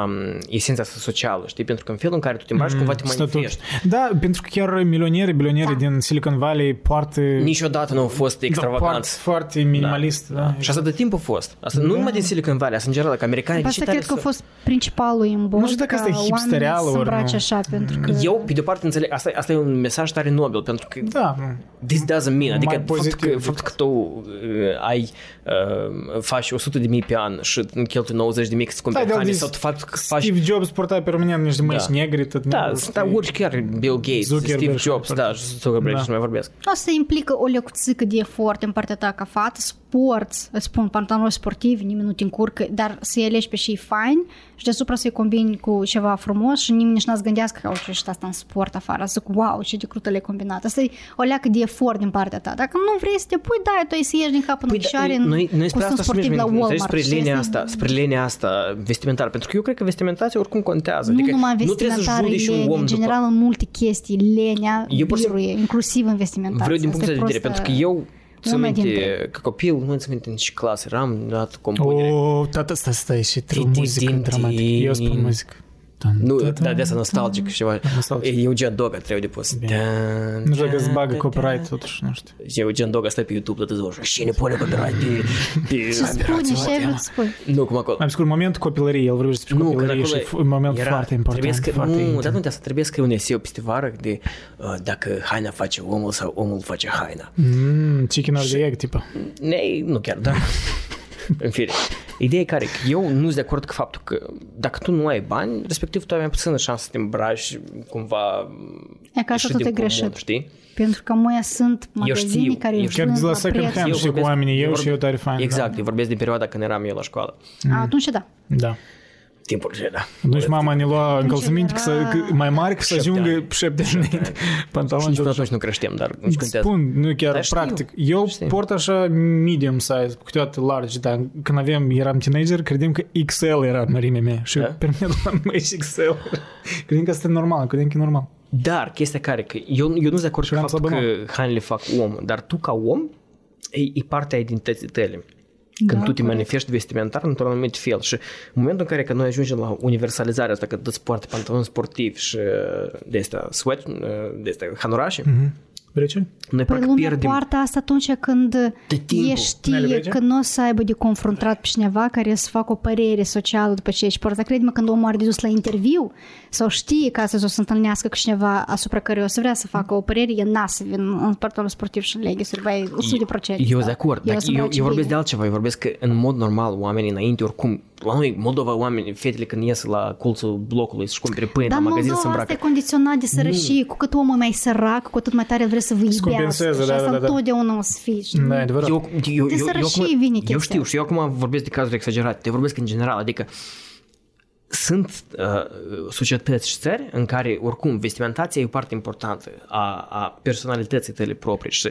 um, esența asta socială, știi? Pentru că în felul în care tu te îmbraci, cumva te Statut. manifesti. Da, pentru că chiar milioneri, bilioneri Da. din Silicon Valley poartă... Niciodată nu au fost da, poartă extravaganți. foarte minimalist. Da. Și asta de timp a fost. Asta nu numai din Silicon Valley, asta în general, că americanii Asta ce tare cred că a să- fost principalul imbold Nu știu dacă asta e oamenii hipstereală să ori îmbrace nu. așa, pentru că... Eu, pe de-o parte, înțeleg, asta, asta e un mesaj tare nobil, pentru că Da, nu. this doesn't mean, adică Mai faptul pozitiv că, decât- faptul că tu uh, ai, uh, faci 100 de mii pe an și cheltui 90 de mii să Da, cumperi de-al haine, zis, sau tu faptul că faci... Steve Jobs purta permanent niște măști Da. negri, tot Da, negru, da, știi? urci chiar Bill Gates, Zuckerberg Steve și Jobs, mai da, departe. și Zuckerberg Da. și nu mai vorbesc. Asta implică o lecuțică de efort în partea ta ca fată, sport, îți spun, pantaloni sportivi, nimeni nu te încurcă, dar să-i alegi pe și fain și deasupra să-i combini cu ceva frumos și nimeni nici n-ați gândească că au ce și asta în sport afară, zic, wow, ce de crută le-ai combinat. Asta e o leacă de efort din partea ta. Dacă nu vrei să te pui, da, tu ai să ieși din cap în Păi, picioare da, în noi, noi spre costum asta sportiv la mergem, Walmart. spre știi? linia Asta e- asta, spre linia asta vestimentară, pentru că eu cred că vestimentația oricum contează. Nu adică numai nu trebuie să vestimentară judeci e un lenea, om în după... general în multe chestii, lenea Eu pur și simplu- biruie, inclusiv în vestimentație. Vreau din Asta punct de e vedere, prostă- pentru că eu țin una minte, dintre- ca copil, nu țin minte în ce clasă eram, dat compunere. O, tata, stai, stai, și trebuie Tin, tin, muzică tin, dramatică. tin. Eu spun muzică. Tan, Nu, tan, da, de asta nostalgic și ceva. Nostalgic. Eugen Doga trebuie de pus. Dan, Nu știu dacă îți dan, bagă dan, copyright totuși, nu știu. Și Eugen Doga stă pe YouTube toată ziua și cine pune copyright pe... pe Ce spune, ce ai vrut să spui? Nu, cum acolo. Am scurt moment copilărie, el vorbește despre Nu, că copilărie acolo și e un moment era- foarte important. Trebuie să, foarte nu, intim. dar nu de asta, trebuie să scrie un eseu peste vară de uh, dacă haina face omul sau omul face haina. Mm, chicken or the egg, tipă. Ne, nu chiar, dar... în fine. Ideea e care, că eu nu sunt de acord cu faptul că dacă tu nu ai bani, respectiv tu ai mai puțină șansă să te îmbraci cumva E ca asta ieșit tot din e comun, greșit. știi? Pentru că mai sunt magazine știu, care eu își Chiar vând de la la second preț. hand Eu știi cu vorbesc- oamenii, eu eu și eu tare fain. Exact, eu vorbesc din perioada când eram eu la școală. A, Atunci da. Da. Timpul acela. Atunci mama ne lua încălțăminte că să, era- că mai mari că să Șapte ajungă ani. șapte ani înainte. Și Pantaloni nici de până atunci nu creștem, dar nu Îți contează. spun, nu chiar Dar știu, practic. Eu știu. port așa medium size, câteodată large, dar când aveam, eram teenager, credeam că XL era mărimea mea și Da? da? pe mine la mai și XL. credeam că asta e normal, credeam că e normal. Dar chestia care, că eu, eu nu sunt de acord cu eram faptul că slăbănoc. hainele fac om, dar tu ca om, e, e partea identității tale. Când Da, tu te corect. manifesti vestimentar într-un anumit fel și în momentul în care că noi ajungem la universalizarea asta, că îți poartă pantaloni sportivi și de astea sweat, de astea hanurașe, Vrei ce? noi Păi practic lumea pierdem poartă asta atunci când timpul. e Nele, știe vrei ce? că nu o să aibă de confruntat pe cineva care să facă o părere socială după ce ești poartă. Crede-mă când omul are de dus la interviu sau știe că astăzi o să întâlnească cu cineva asupra care o să vrea să facă o părere, e n să vin în pantalon sportiv și în leggings bai 100%. Eu sunt da. de acord, El dar o să eu, îmbrace eu vorbesc de bine. altceva, eu vorbesc că în mod normal oamenii înainte oricum, la noi Moldova oamenii, fetele când ies la colțul blocului să-și cumpere pâine Dar la magazin Moldova să asta îmbracă. e condiționat de sărășie. Cu cât omul e mai sărac, cu atât mai tare el vrea să vă iubească. compenseze, și da, asta da, da. întotdeauna o să fie. știi? Da, e adevărat. Eu, eu, eu, De eu, eu, sărășie acum, vine eu chestia știu și eu acum vorbesc de cazuri exagerate, te vorbesc în general, adică sunt uh, societăți și țări în care oricum vestimentația e o parte importantă a, a personalității tale proprii și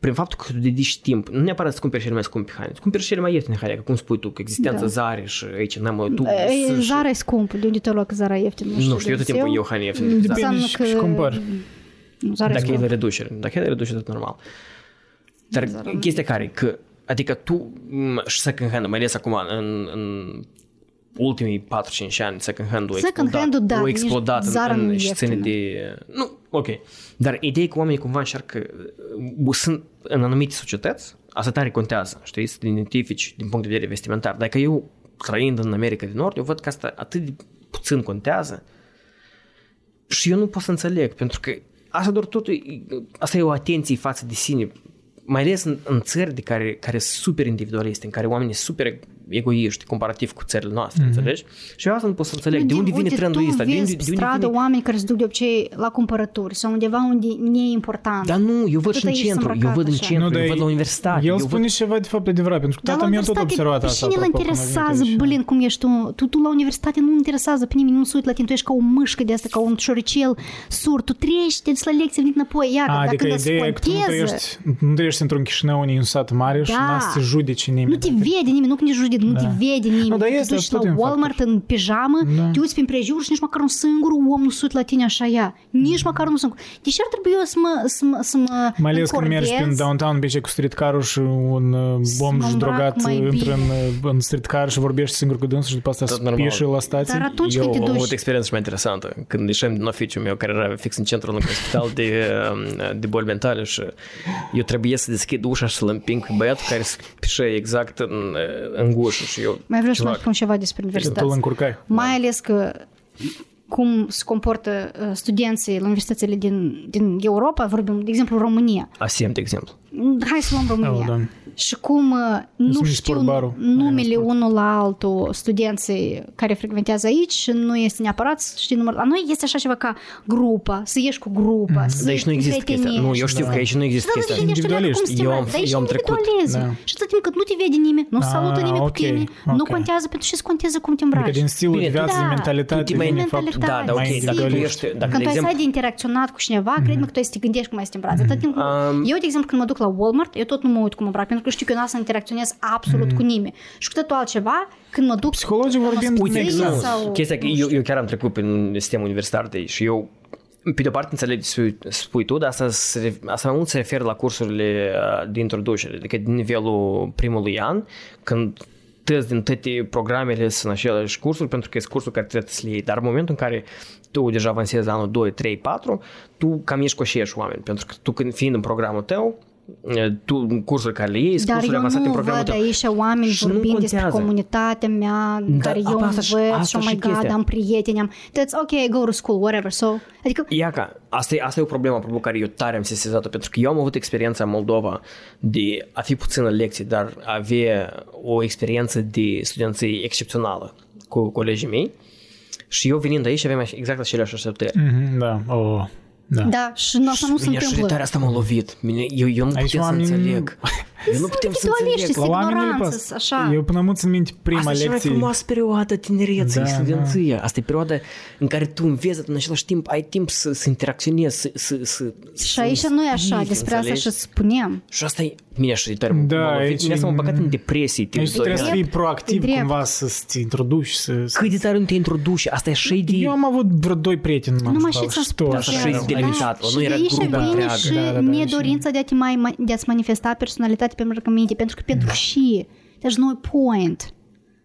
prin faptul că tu dedici timp, nu neapărat să cumperi cele mai scumpe haine, îți cumperi cele mai ieftine haine, că cum spui tu, că existența Da. Zare și aici n-am tu. E, sunt și- Zara e scump. De unde te lua că Zara e ieftin? Nu știu, eu tot timpul eu haine ieftine. de Zara. Depinde Înseamnă și, că- și cumpăr. Nu, Zara e Dacă e scump. la reducere. Dacă e la reducere, tot normal. Dar chestia care, că, adică tu m, și second hand, mai ales acum în, în ultimii 4-5 ani, second hand-ul a Second explodat, hand-ul, da, a nici explodat Zara în, nu în e și ține ieftină. de... Nu, ok. Dar ideea e că oamenii cumva încearcă, uh, sunt în anumite societăți, asta tare contează, știi, să te identifici din punct de vedere vestimentar. Dacă eu, trăind în America de Nord, eu văd că asta atât de puțin contează și eu nu pot să înțeleg, pentru că asta doar totul, e- asta e o atenție față de sine, mai ales în, în țări de care, care sunt super individualiste, în care oamenii sunt super egoiști comparativ cu țările noastre, mm-hmm. înțelegi? Și eu asta nu pot să înțeleg. De unde vine trendul ăsta? Tu De vezi unde, pe de unde stradă vine... oameni care se duc de obicei la cumpărături sau undeva unde nu e important. Dar nu, eu văd Tot și în aici centru, sunt eu văd în îmbrăcat centru, Nu, eu dar văd la universitate. El eu spune ceva de fapt adevărat, pentru că Dar tata la meu tot universitate, observat pe asta. cine îl apropo, când a interesează, venit aici. blin, cum ești tu? tu? Tu la universitate nu interesează pe nimeni, nu se uită la tine, tu ești ca o mâșcă de asta, ca un șoricel sur, tu treci, te duci la lecție, veniți înapoi, ia, A, dar adică când îți ideea e că tu nu conteză, trăiești, nu trăiești într-un Chișinău, în un sat mare și Da. n-a să te judece nimeni. nu te vede nimeni, nu când ești de nu te vede nimeni. Nu, dar te este duci la tot un Walmart factor. în pijamă, Da. te uiți prin prejur și nici măcar un singur om nu sut la tine așa ea. Nici măcar un singur. Deci ar trebui eu să mă, să mă, să mă Mai ales când mergi încordez. prin downtown, pe cu streetcar și un uh, bomj mă îmbrac drogat mai intră în, bine. uh, în streetcar și vorbește singur cu dânsul și după asta Tot normal. spieșe la stație. Dar atunci Eu când te am avut duci... experiență și mai interesantă. Când ieșeam din oficiul meu, care era fix în centrul unui spital de, de boli mentale și eu trebuie să deschid ușa și să-l împing pe băiatul care spișe exact în, în gușă și eu... Mai vreau să ceva, mai spun ceva despre Tu îl universități. încurcai. Mai ales că cum se comportă uh, studenții la universitățile din, din Europa, vorbim, de exemplu, România. Asiem, de exemplu. Hai să luăm România. Oh, Doamne. Și cum uh, nu mi știu sportbarul. numele Aia, unul la altul studenții care frecventează aici și nu este neapărat să știi numărul. La noi este așa ceva ca grupa, să ieși cu grupa, să Dar aici nu există chestia. Nu, eu știu că aici nu există Da, chestia. da, gândește odată cum Individualiști. se Eu am- Dar aici eu am e trecut. individualism. Da. Și atât timp cât nu te vede nimeni, nu Ah, salută nimeni ok, cu tine, nu ok. contează pentru ce să contează cum te îmbraci. Adică din stilul Bine, de viață, da, de tu mentalitate, te mai- vine faptul mentalitate. Da, da, ok, mai dacă tu individualist. ești, dacă, Când de tu ai exemplu, stat de interacționat cu cineva, Mhm. cred-mă că tu ai să te gândești cum ai să te îmbraci. Atât timp, Um, eu, de exemplu, când mă duc la Walmart, eu tot nu mă uit cum mă îmbrac, pentru că știu că eu n-am să interacționez absolut Mhm. cu nimeni. Și cu totul altceva, când mă duc Psihologic la vorbind, o uite, spițerie nu. sau... chestia că eu, eu chiar am trecut prin sistemul universitar de aici și eu pe de-o parte înțeleg ce spui tu, dar asta, se, asta mai mult se referă la cursurile uh, de introducere, adică din nivelul primului an, când tăți din toate programele sunt în aceleași cursuri, pentru că sunt cursuri care trebuie să le iei, dar în momentul în care tu deja avansezi anul 2, 3, 4, tu cam ești cu aceiași oameni, pentru că tu când fiind în programul tău, tu cursuri care le iei, sunt Dar cursurile eu avansate în nu programul văd tău. aici oameni Și nu vorbind despre contează. comunitatea mea în Da, care eu apa, învăț asta și- și asta oh și my god, chestia. am prieteni, am... That's ok, go to school, whatever. So, adică Iaca, asta e, asta e o problemă apropo care eu tare am sesizat-o, pentru că eu am avut experiența în Moldova de a fi puțină lecții, dar a avea o experiență de studenție excepțională cu colegii mei și eu venind aici aveam exact aceleași așteptări. Mhm, Da, oh, da. da, și nu, asta nu se Mine și întâmplă. tare asta m-a lovit. Mine, eu, eu nu Aici putem să oamenii- înțeleg. Eu nu putem să individualiști, înțeleg. sunt La oameni nu le ignoranță, pasă. așa. Eu până am țin minte prima Asta e cea mai lecție. frumoasă perioadă tinereței, Da, da, studenția. Asta e perioada în care tu înveți, dar în același timp ai timp să, să interacționezi, să, să, să Și aici nu e așa, inspiri, despre asta înțelegi? și spuneam. Și asta e, mine așa e tare, Da, m-a lovit. aici Mine asta m-a e- băgat în depresie timp Aici de doi trebuie să ani. fii proactiv drept. cumva să te introduci. Să, să... Cât de tare nu te introduci, asta e așa de... Eu am avut vreo doi prieteni. m-am Numai jucat și ți-am și tot spus. așa. Așa e erau. delimitat, și nu era de aici grupa vine întreagă. și Da, da, da, nedorința de a, te mai, de a-ți manifesta personalitatea pe rugăminte, pentru că pentru și, there's no point.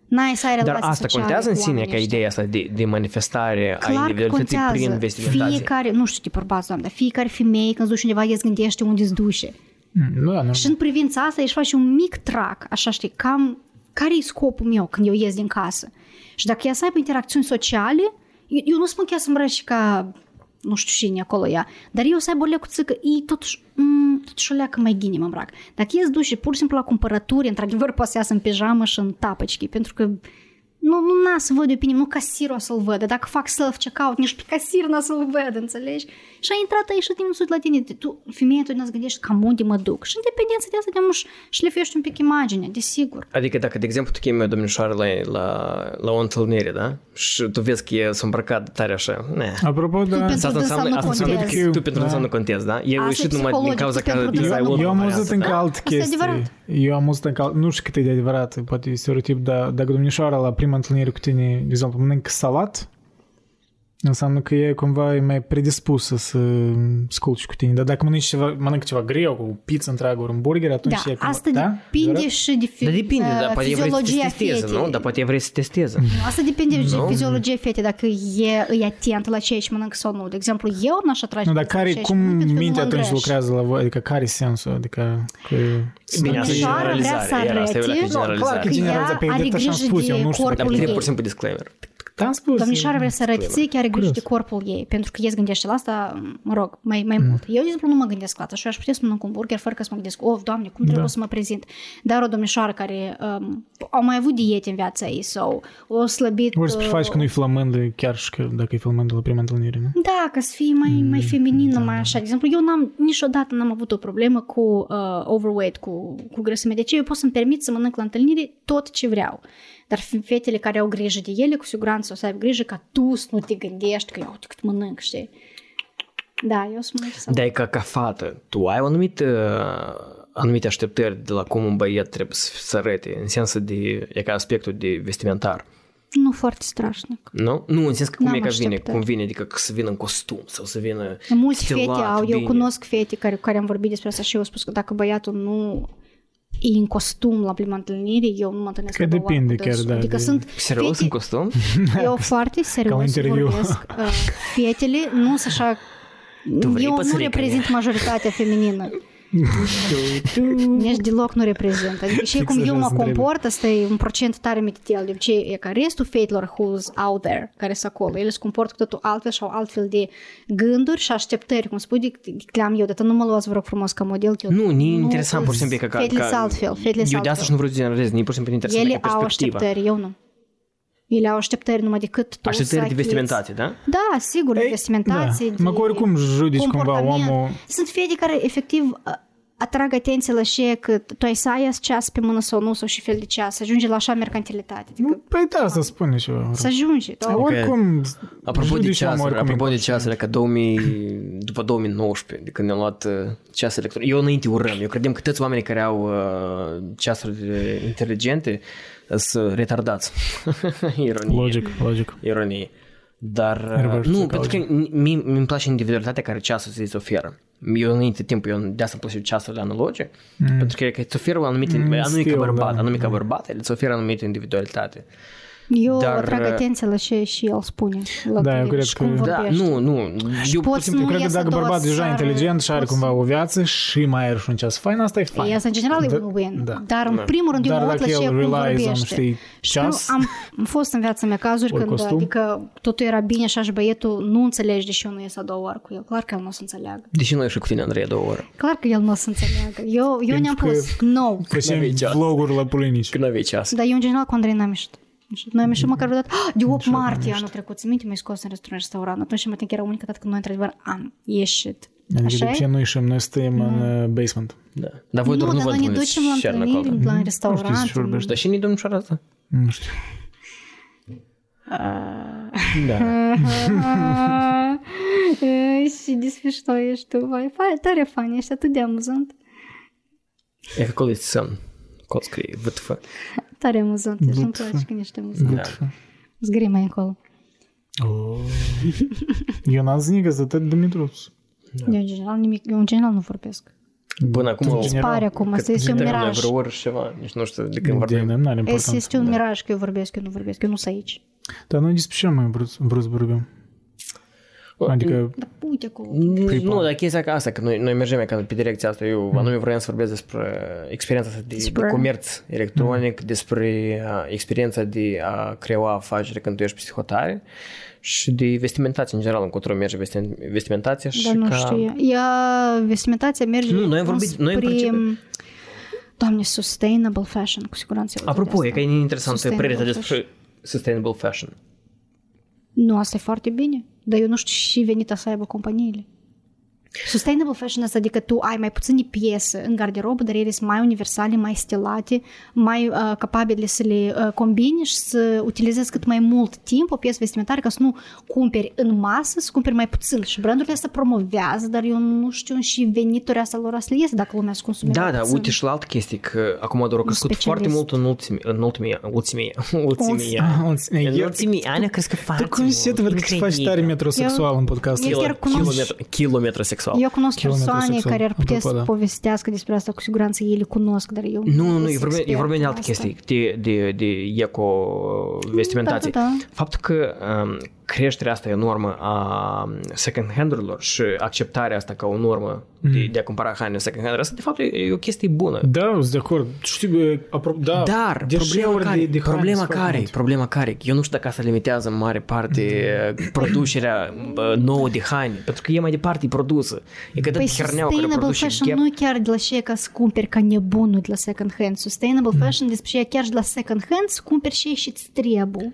N-ai să ai Dar relații asta sociale contează în cu sine oamenii ca ăștia. ideea asta de, de manifestare a Clar că individualității prin contează. vestimentație. Fiecare, nu știu ce bărbați, doamne, dar fiecare femeie când se duce undeva, ea îți gândește unde se duce. Mm, Da, normal. Și în privința asta își face un mic trac, așa știi, cam care e scopul meu când eu ies din casă. Și dacă ea să aibă interacțiuni sociale, eu, eu nu spun că ea să îmbrace ca nu știu cine acolo ea, dar eu să aibă o lecuță că e totuși, mm, totuși o leacă mai ghine mă îmbrac. Dacă ies duce pur și simplu la cumpărături, într-adevăr poate să iasă în pijamă și în tapăcichi, pentru că nu, nu n-a să văd eu pe nimeni, nu casirul o să-l văd, dacă fac self-checkout, nici pe casir n-a să-l văd, înțelegi? Și a intrat aici și din sud la tine, tu, femeia, tu ne gândești cam unde mă duc. Și în dependență de asta de nu șlefești un pic imaginea, desigur. Adică dacă, de exemplu, tu chemi o domnișoară la, la, la o întâlnire, da? Și tu vezi că e s-a îmbrăcat tare așa. Ne. Apropo, da. pentru Asta dânsa înseamnă, nu asta înseamnă contezi. că tu pentru Da. dânsa nu contezi, da? E Asta e ieșit numai din psihologic, cauza tu că pentru dânsa dânsa ai nu urmă Eu am variază, auzit încă da? alt Asta e chestie. adevărat. Eu am auzit încă alt, nu știu cât e de adevărat, poate e stereotip, dar dacă domnișoara la prima întâlnire cu tine, de exemplu, mănâncă salat, înseamnă că e cumva e mai predispusă să sculci cu tine. Dar dacă mănânci ceva, mănâncă ceva greu, cu pizza întreagă, ori un burger, atunci Da, Deci e cumva... asta da? depinde Adevărat? și de fi, Dar depinde, uh, da, poate vrei să te fiziologia testeze, fetei. nu? Dar poate vrei să testeze. Asta depinde de Nu. fiziologia fetei, dacă e, e atent la ceea ce mănâncă sau nu. De exemplu, eu n-aș atrage Nu, dar la ceea care, ce cum mănânc, pentru că nu mintea mă atunci îngrăș. lucrează la voi? Adică care e sensul? Adică că... Bine, asta e Domnișoara vrea să generalizare. Iar asta e o leacă arăte generalizare. că generalizare, pe ea are drept așa am grijă spus, eu de nu știu. Dar corpul trebuie ei. pur și simplu disclaimer. Te-am spus. Domnișoara vrea să arăte ție că are grijă de Curios. corpul ei, pentru că ea se gândește la asta, mă rog, mai, mai Mm. mult. Eu, de exemplu, nu mă gândesc la asta și eu aș putea să mănânc un burger fără că să mă gândesc, of, doamne, cum trebuie Da. să mă prezint. Dar o domnișoară care um, au mai avut diete în viața ei sau o slăbit... Ori să uh, faci că nu-i flămândă, chiar și că dacă e flămândă la prima întâlnire, nu? Da, ca să fie mai, mai Mm, feminină, da, mai așa. De exemplu, eu n-am, niciodată n-am avut o problemă cu uh, overweight, cu, cu grăsime. De ce eu pot să-mi permit să mănânc la întâlnire tot ce vreau. Dar fetele care au grijă de ele, cu siguranță o să aibă grijă ca tu să nu te gândești că eu uite cât mănânc, știi? Da, eu sunt mai să... Dar e ca, ca fată, tu ai o anumită anumite așteptări de la cum un băiat trebuie să, să arate, în sensul de, e ca aspectul de vestimentar. Nu foarte strașnic. Nu? Nu, în sens că cum N-am e că vine, așteptări. cum vine, adică că să vină în costum sau să vină Mulți stilat, fete au, eu bine. cunosc fete care, care am vorbit despre asta și eu au spus că dacă băiatul nu e în costum la prima întâlnire, eu nu mă întâlnesc Că la două depinde ori cu chiar, dânsul. da, Adică de- sunt Serios, în fete, costum? eu foarte serios interviu. vorbesc. Uh, Fetele nu sunt așa... Tu vrei eu nu păsărică, reprezint majoritatea feminină. Nici deloc nu reprezint. Adică și Fix cum așa eu mă se trebuie. comport, asta e un procent tare mititel. De obicei, e ca restul fetelor who's out there, care sunt acolo, ele se comportă cu totul altfel și au altfel de gânduri și așteptări, cum spui, de, de, le am eu, de nu mă luați, vă rog frumos, ca model. că eu Nu, ni interesant, pur și simplu, că... ca- Fetele ca- sunt altfel, fetele Eu sunt de asta și altfel. nu vreau să generalizez, ni pur și simplu interesant Ele ca au perspectiva. așteptări, eu nu. Ele au așteptări numai decât tu Așteptări să de achizi. vestimentate, da? Da, sigur, de Ei, vestimentație. da. de Măcar oricum judici cumva comportament. omul. Sunt fete care efectiv a- atrag atenție la ce că tu ai să ai azi ceas pe mână sau nu, sau și fel de ceas, să ajunge la așa mercantilitate. Adică Păi da, să spune ceva. să ajunge. Tu, Dar oricum, Apropo de judici omul ceasuri, oricum apropo de e ceasurile, că 2000, după 2019, de când ne-am luat uh, ceas electronic, eu înainte urăm, eu credem că toți oamenii care au uh, ceasuri uh, inteligente sunt retardați. Ironie. Logic, logic. Ironie. Dar, uh, Reverse nu, psychology. pentru că mi îmi place individualitatea care ceasul îți oferă. Eu înainte timp, eu de asta îmi place ceasurile analoge, mm. pentru că, că îți oferă o anumită, Mm, mm, anume ca stil, bărbat, da. anume ca bărbat, el îți oferă anumită individualitate. Eu Dar, atrag uh, atenție la ce și el spune. La Da, eu tine cred și că- cum Da, vorbește. nu, nu. Eu pur poți și simplu nu Cred că ies a dacă doua bărbatul deja seară, inteligent și are poți- cumva o viață și mai are și un ceas fain, asta e fain. E asta în general e Da, un win. da. Dar în primul rând eu Dar mă uit dacă la ce el cum relies on, vorbește. știi, Și nu, ceas- am, am fost în viața mea cazuri Ori când costum. adică totul era bine așa și băietul nu înțelege de ce eu nu ies a doua oară cu el. Clar că el nu o să înțeleagă. Deși noi și cu tine, Andrei, a două ori. Clar că el nu o să înțeleagă. Eu, eu ne-am că- pus no. Facem N-avei ceas. vloguri la pulinici. Când aveai ceas. Dar eu în general cu Andrei n-am ieșit. Noi am ieșit măcar vreodată, "Ah, de 8 martie anul trecut, ți minte, m-ai scos în restaurant, restaurant. Atunci mă tin că era unica dată când noi într-adevăr am ieșit. Adică Așa de e? ce noi ieșim? Noi stăm în uh, basement. Da. Dar voi doar nu, nu dar vă noi ne întâlniți ducem la chiar întâlniri, acolo. la Nu știu restaurant. ce vorbești. Dar și nici domnișoara asta? Nu știu. Da. Și disfișto ești tu, vai, fa- tare fain, ești atât de amuzant. E că acolo este semn. Acolo scrie VTF. Tare amuzant, ești, îmi place când ești amuzant. Da. Zgâri mai încolo. Oh. Eu n-am zis nică să te Dumitruț. Eu în general nimic, eu în general nu vorbesc. Până acum... În Îți general, pare acum, asta cât este un de vreme, miraj. vreo oră și ceva. Nici nu știu de când De vorbim. nu are Este, important. este un miraj că eu vorbesc, eu nu vorbesc, eu nu sunt aici. Dar noi despre ce am mai vrut, vrut să vorbim? Adică, Dar uite acolo. Nu, dar chestia ca asta, că noi, noi mergem ca pe direcția asta. Eu anume vreau să vorbesc despre experiența asta de, de Despre- comerț electronic, despre uh, experiența de a crea o afacere când tu ești psihotare și de vestimentație în general, încotro merge vesti- vestimentația și Dar nu ca... știu. Ea, vestimentația merge Nu, noi am vorbit- înspre, noi în principiu- Doamne, sustainable fashion, cu siguranță. eu Apropo, de e că asta. e interesantă Sustainable părerea ta fashion. despre sustainable fashion. Nu, asta e foarte bine. Dar eu nu știu și venita să aibă companiile. Sustainable fashion asta adică tu ai mai puține piese în garderobă, dar ele sunt mai universale, mai stilate, mai uh, capabile să le uh, combini și să utilizezi cât mai mult timp o piesă vestimentară ca să nu cumperi în masă, să cumperi mai puțin. Și brandurile astea promovează, dar eu nu știu și veniturile astea lor să le iese dacă lumea să consume Da, mai da, puțin. uite și la altă chestie, că acum doar a crescut specialist. foarte mult în ultimii, în ultimii, ultimii, ultimii Ah, ani. ultimii- În eu- ultimii ani a crescut foarte tu cum se văd că te faci tare metrosexual în podcastul Eu ăsta? chiar cunosc- Kilometru, kilometru sexual. Eu cunosc Kilometru persoane sexual. care ar putea Apropo, să da. povestească despre asta, cu siguranță ei le cunosc, dar eu Nu, nu, nu, sunt eu vorbim, eu expert vorbim de în alte asta. chestii, de, de, de eco-vestimentație. Da, da, da. Faptul că um, creșterea asta enormă a second hand-urilor și acceptarea asta ca o normă de, de a cumpăra haine second hand, asta de fapt e, e o chestie bună. Da, sunt de acord. Știi, bă, apro- da, Dar deșeuri problema care, de, de haine problema sunt foarte care, multe. problema care, eu nu știu dacă asta limitează în mare parte producerea bă, nouă de haine, pentru că e mai departe produsă. E că Păi dat herneaua care sustainable produce fashion Gap. nu e chiar de la ce ca să cumperi ca nebunul de la second hand. Sustainable Mm. fashion despre ce chiar de la second hand să cumperi și și îți trebuie.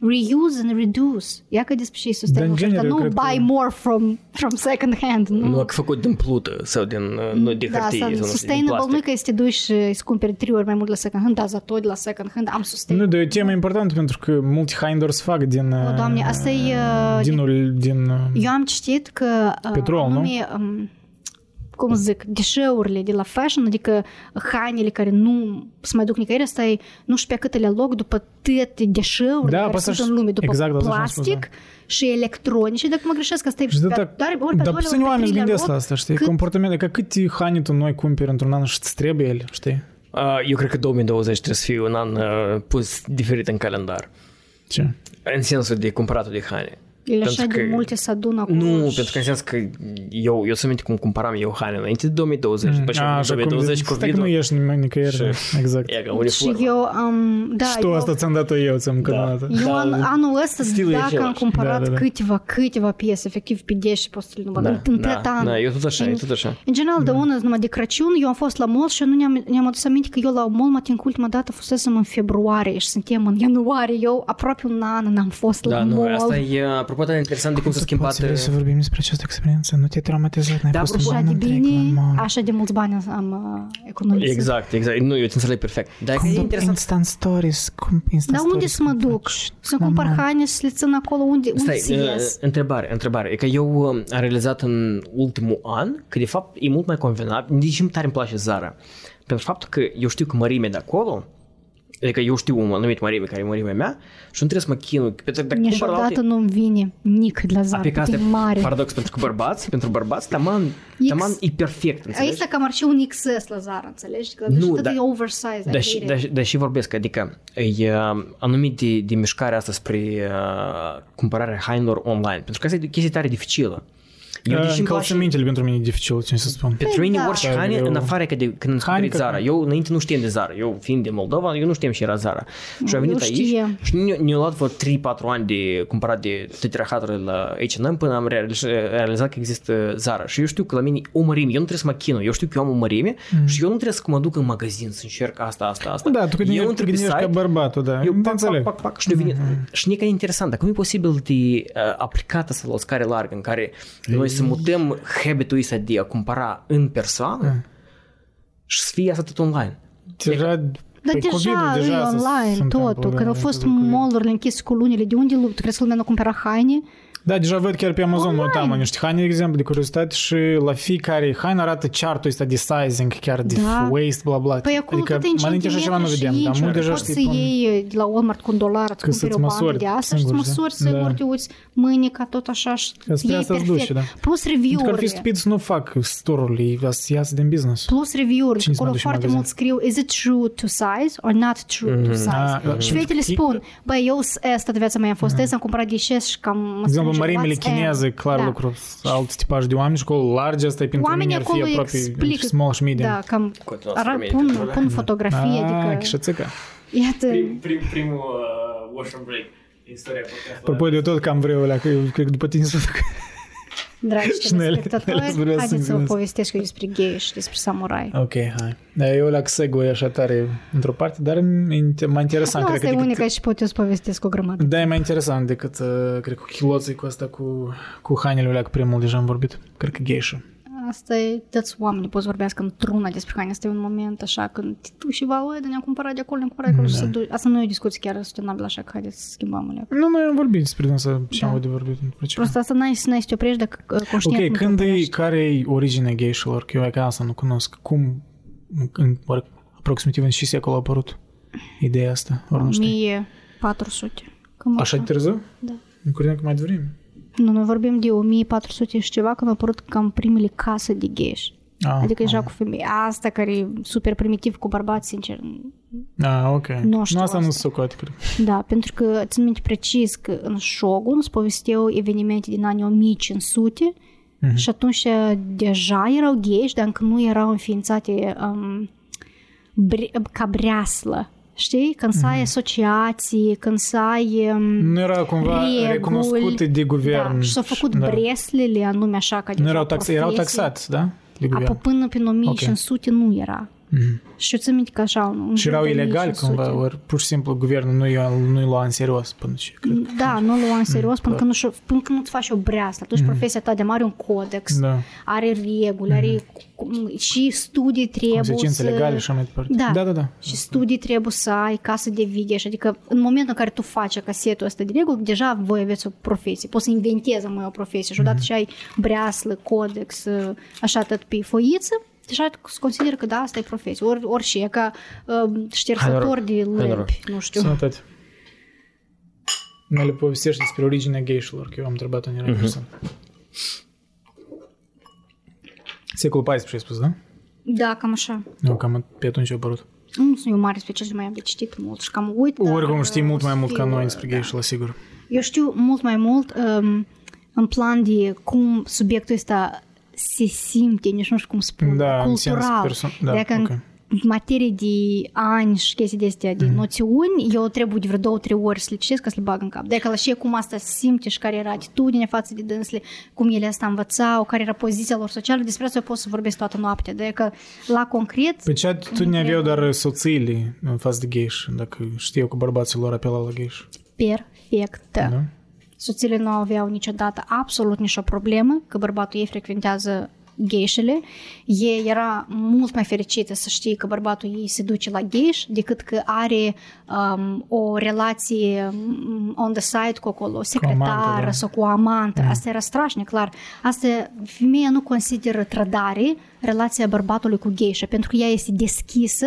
Reuse and reduce. Ia că despre ce e sustainable Dar, în fashion, dar genere, nu eu cred buy că- more from, from second hand. Nu, Nu, că făcut din plută sau din, uh, nu, de da, hârtie asta, sau nu știu, din sustainable nu e plastic. că să te duci și îți cumperi trei ori mai mult la second hand, dar za tot de la second hand am Nu, sustainable. dar e o temă importantă pentru că mulți haine doar se fac din... O, Doamne, asta e... uh, Din, ul- din uh, Eu am citit că uh, Petrol, nu? anume, um, cum zic, deșeurile de la fashion, adică hainele care nu se mai duc nicăieri, asta e nu știu pe câtele loc după toate deșeurile Da, care pe asta sunt și- în lume, după exact, asta și-am spus, plastic și electronice, dacă mă greșesc, asta e Și de pe- tak, doar ori pe dar doilea, puțini ori pe oameni își treilea gândesc loc. la asta, știi? Cât- Comportamente, că câte haine tu noi cumperi într-un an și îți trebuie ele, știi? Uh, Eu cred că 2020 trebuie să fie un an uh, pus diferit în calendar. Ce? În sensul de cumpăratul de haine. Ele așa Pentru de că- multe se adună acolo. Nu, și- pentru că în sens că eu, eu să minte cum cumpăram eu haine înainte de 2020, după ce A, în și acum 2020 stai că covid nu ieși nimeni nicăieri, Și- exact. E ca Și uniformă. eu am, da, Și tu eu, asta ți-am dat-o eu, ți-am cădată. eu Da, an, anul ăsta, stilul e dacă am același. cumpărat Da, da, da. câteva, câteva piese, efectiv pe 10 poți să le număr, Da, în, în da, plăt an. da, eu tot așa, În- eu tot așa. În general, de ună, numai de Crăciun, eu am fost la mall și nu ne-am, ne-am adus aminte că eu la mall, mă tin că ultima dată fusesem în februarie și suntem în ianuarie. Eu aproape un an n-am fost la Da, nu, mall. asta e, apropo, de interesant de cum s-a schimbat... Poți vrei să vorbim despre această experiență? Nu te-ai traumatizat? N-ai Da, fost apropo, un Așa an de întreg bine, la mall. așa de mulți bani am uh, economisit. Exact, exact. Nu, eu te înțeleg perfect. Dar Cum e după interesant. Instant Stories, cum Instant Dar unde Stories, să mă cum duc? faci? Să La cumpăr mall. haine și să le țin acolo unde, unde Stai, să uh, ies? întrebare, întrebare. E că eu uh, am realizat în ultimul an că de fapt e mult mai convenabil, nici nu tare îmi place Zara. Pentru faptul că eu știu că mărimea de acolo, adică eu știu o anumită mărime care e mărimea mea și nu trebuie să mă chinui. Pentru că dacă cumpăr la Niciodată alte... nu-mi vine nic de la Zara, Pe că asta e e mare. paradox pentru că bărbați, pentru bărbați, taman, X. taman e perfect, înțelegi? Aici cam ar și un XS la Zara, înțelegi? Că Nu, nu, da- e oversize. Da, și, da, și- da, și vorbesc, adică e uh, anumit de, de mișcarea asta spre uh, cumpărarea hainelor online, pentru că asta e o chestie tare dificilă. Eu, deși îmi place, Încălțămintele pentru mine e dificil, ce să spun. pentru mine da. orice Da, haine, eu- în afară că de când am Haine descoperit că- Zara, eu înainte nu știam de Zara, eu fiind din Moldova, eu nu știam ce era Zara. Și am venit Eu aici știam. și ne- ne-au luat vreo 3-4 ani de cumpărat de toate rahaturile la H&M până am realiz- realizat că există Zara. Și eu știu că la mine o mărime, eu nu trebuie să mă chinui, eu știu că eu am o mărime și eu nu trebuie să mă duc în magazin să încerc asta, asta, asta. Da, tu când eu te intru pe gândești ca site, bărbatul, da. eu te pac, înțeleg. pac, pac, pac, și ne vine. Și e ca interesant, dacă nu e posibil de uh, aplicat asta la o scară largă în care noi să mutăm habitul ăsta de a cumpăra în persoană și să fie asta tot online. Deja, Dar pe deja, COVID-ul e deja se- online se întâmplă, totul. da, Când au de fost COVID. mall-urile închise cu lunile, de unde lu- tu crezi că lumea nu cumpăra haine? Da, deja văd chiar pe Amazon mă uitam niște haine, de exemplu, de curiozitate și la fiecare haină arată chartul ăsta de sizing, chiar de Da. waist, bla bla. Păi acolo adică câte în mai înainte așa ceva nu centimetri și vedeam, dar inci, mult deja poți să știi pun- iei de la Walmart cu un dolar, îți Că cumperi să-ți o bandă măsori de asta și să singur, măsori da. sigur, Da. te uiți mânica, tot așa și Că spre iei asta îți perfect. duce, da. Plus Pentru că ar fi review-urile. stupid să nu fac store-ul, ca să iasă din business. Plus review-uri, Cine se acolo mai duce în foarte magazin? mult scriu Is it true to size or not true to size? Ah, și mhm. fetele Chi- spun, băi, eu sunt S, toată viața mea am fost S, am cumpărat ghișes și cam... mă De exemplu, strânge mărimile luați M. chineze, clar Da. lucru, alt tipaj de oameni și acolo large, asta e pentru Oamenii mine ar fi acolo aproape explică, între small și medium. da, cam Continuați arar, femeii, pun, pentru pun fotografie, Ah, adică, chișățăcă. iată, prim, primul uh, wash and break din istoria podcastului. Apropo de tot cam vreau, alea, că eu cred că după tine să fac. Dragi Și Nele- Nele telespectatori, să vreau să haideți să vă înțeles. povestesc eu despre gay și despre samurai. Ok, hai. Da, eu la segue așa tare într-o parte, dar e mai interesant. Nu, cred asta că e decât- unica și pot eu să povestesc o grămadă. Da, e mai interesant decât, uh, cred, cu chiloții, cu asta, cu, cu hainele alea, cu primul deja am vorbit. Cred că geisha asta e, toți oamenii poți să vorbească într-una despre haine. Asta e un moment așa când tu și va, ăi, ne-am cumpărat de acolo, ne-am cumpărat de acolo. Da. Și duci. Asta nu e o discuție chiar sustenabilă, așa că haideți să schimbăm alea. Nu, noi am vorbit despre asta și da. am de vorbit. Prost asta n-ai, n-ai să te oprești dacă uh, conștient Ok, când e, care e originea geișilor? Că eu ca asta nu cunosc. Cum, în, or, aproximativ în și secol a apărut ideea asta? Ori nu știu. 1400. Cam așa de târziu? Da. Nu credeam că mai devreme. Nu, noi vorbim de 1400 și ceva când au apărut cam primele case de gheși. Ah, Adică deja cu femei. Asta care e super primitiv cu bărbați, sincer. Ah, ok. Nu știu nu, asta nu asta. se socoate, cred. Da, pentru că țin minte precis că în Shogun se povesteau evenimente din anii 1500 Mhm. și atunci deja erau gheși, dar încă nu erau înființate um, bre- ca breaslă. Știi? Când să ai asociații, când să ai um, Nu era cumva reguli. recunoscute de guvern. Da, și s-au făcut da. breslele anume așa ca Nu deja erau, tax, erau profesii. taxați, da? De Apoi guvern. până prin 1500 nu era. Și eu țin minte că așa... un Și erau jur de ilegali 1500. cumva, ori pur și simplu guvernul nu i-a, nu-i lua în serios până și cred. Da, nu lua în serios până când, nu, până când nu-ți faci o breaslă. Atunci profesia ta de mare are un codex, Da. are reguli, are cum- și studii trebuie Consecințe să... legale și așa mai departe. Da. da, da. da. Și studii trebuie să ai ca să devighești. Adică în momentul în care tu faci casetul ăsta de reguli, deja voi aveți o profesie. Poți să inventezi mai o profesie. Și odată ce ai breaslă, codex, așa tot pe foiță, deja se consideră că da, asta e profesie. Ori, ori și e ca uh, ștersător de Hai noroc. lempi, nu știu. Sănătate. Ne le povestești despre originea geișilor, că eu am întrebat-o în uh-huh. persoană. Secolul XIV, ai spus, da? Da, cam așa. Nu, cam pe atunci a apărut. Nu sunt eu mare specialist, mai am de citit mult și cam uit. dar, Oricum știi mult mai uh, mult ca știu, noi despre da. geiș, la sigur. Eu știu mult mai mult um, în plan de cum subiectul ăsta se simte, nici nu știu cum spun, Da, în sens cultural. perso- da, Dacă ok. în materie de ani și chestii de astea, Mhm. de noțiuni, eu trebuie de vreo două, trei ori să le citesc ca să le bag în cap. Dacă la și cum asta se simte și care era atitudinea față de dânsle, cum ele asta învățau, care era poziția lor socială, despre asta eu pot să vorbesc toată noaptea. Dacă la concret... Pe ce atitudine aveau doar soțiile în față de geiș, dacă știu că bărbații lor apelau la geiș. perfectă. Da? Soțiile nu aveau niciodată absolut nicio problemă că bărbatul ei frecventează geișele. Ei era mult mai fericită să știe că bărbatul ei se duce la geiș decât că are um, o relație um, on the side cu acolo, o secretară amantă, da. sau cu o amantă. Asta era strașnic, clar. Asta, femeia nu consideră trădare relația bărbatului cu geișa, pentru că ea este deschisă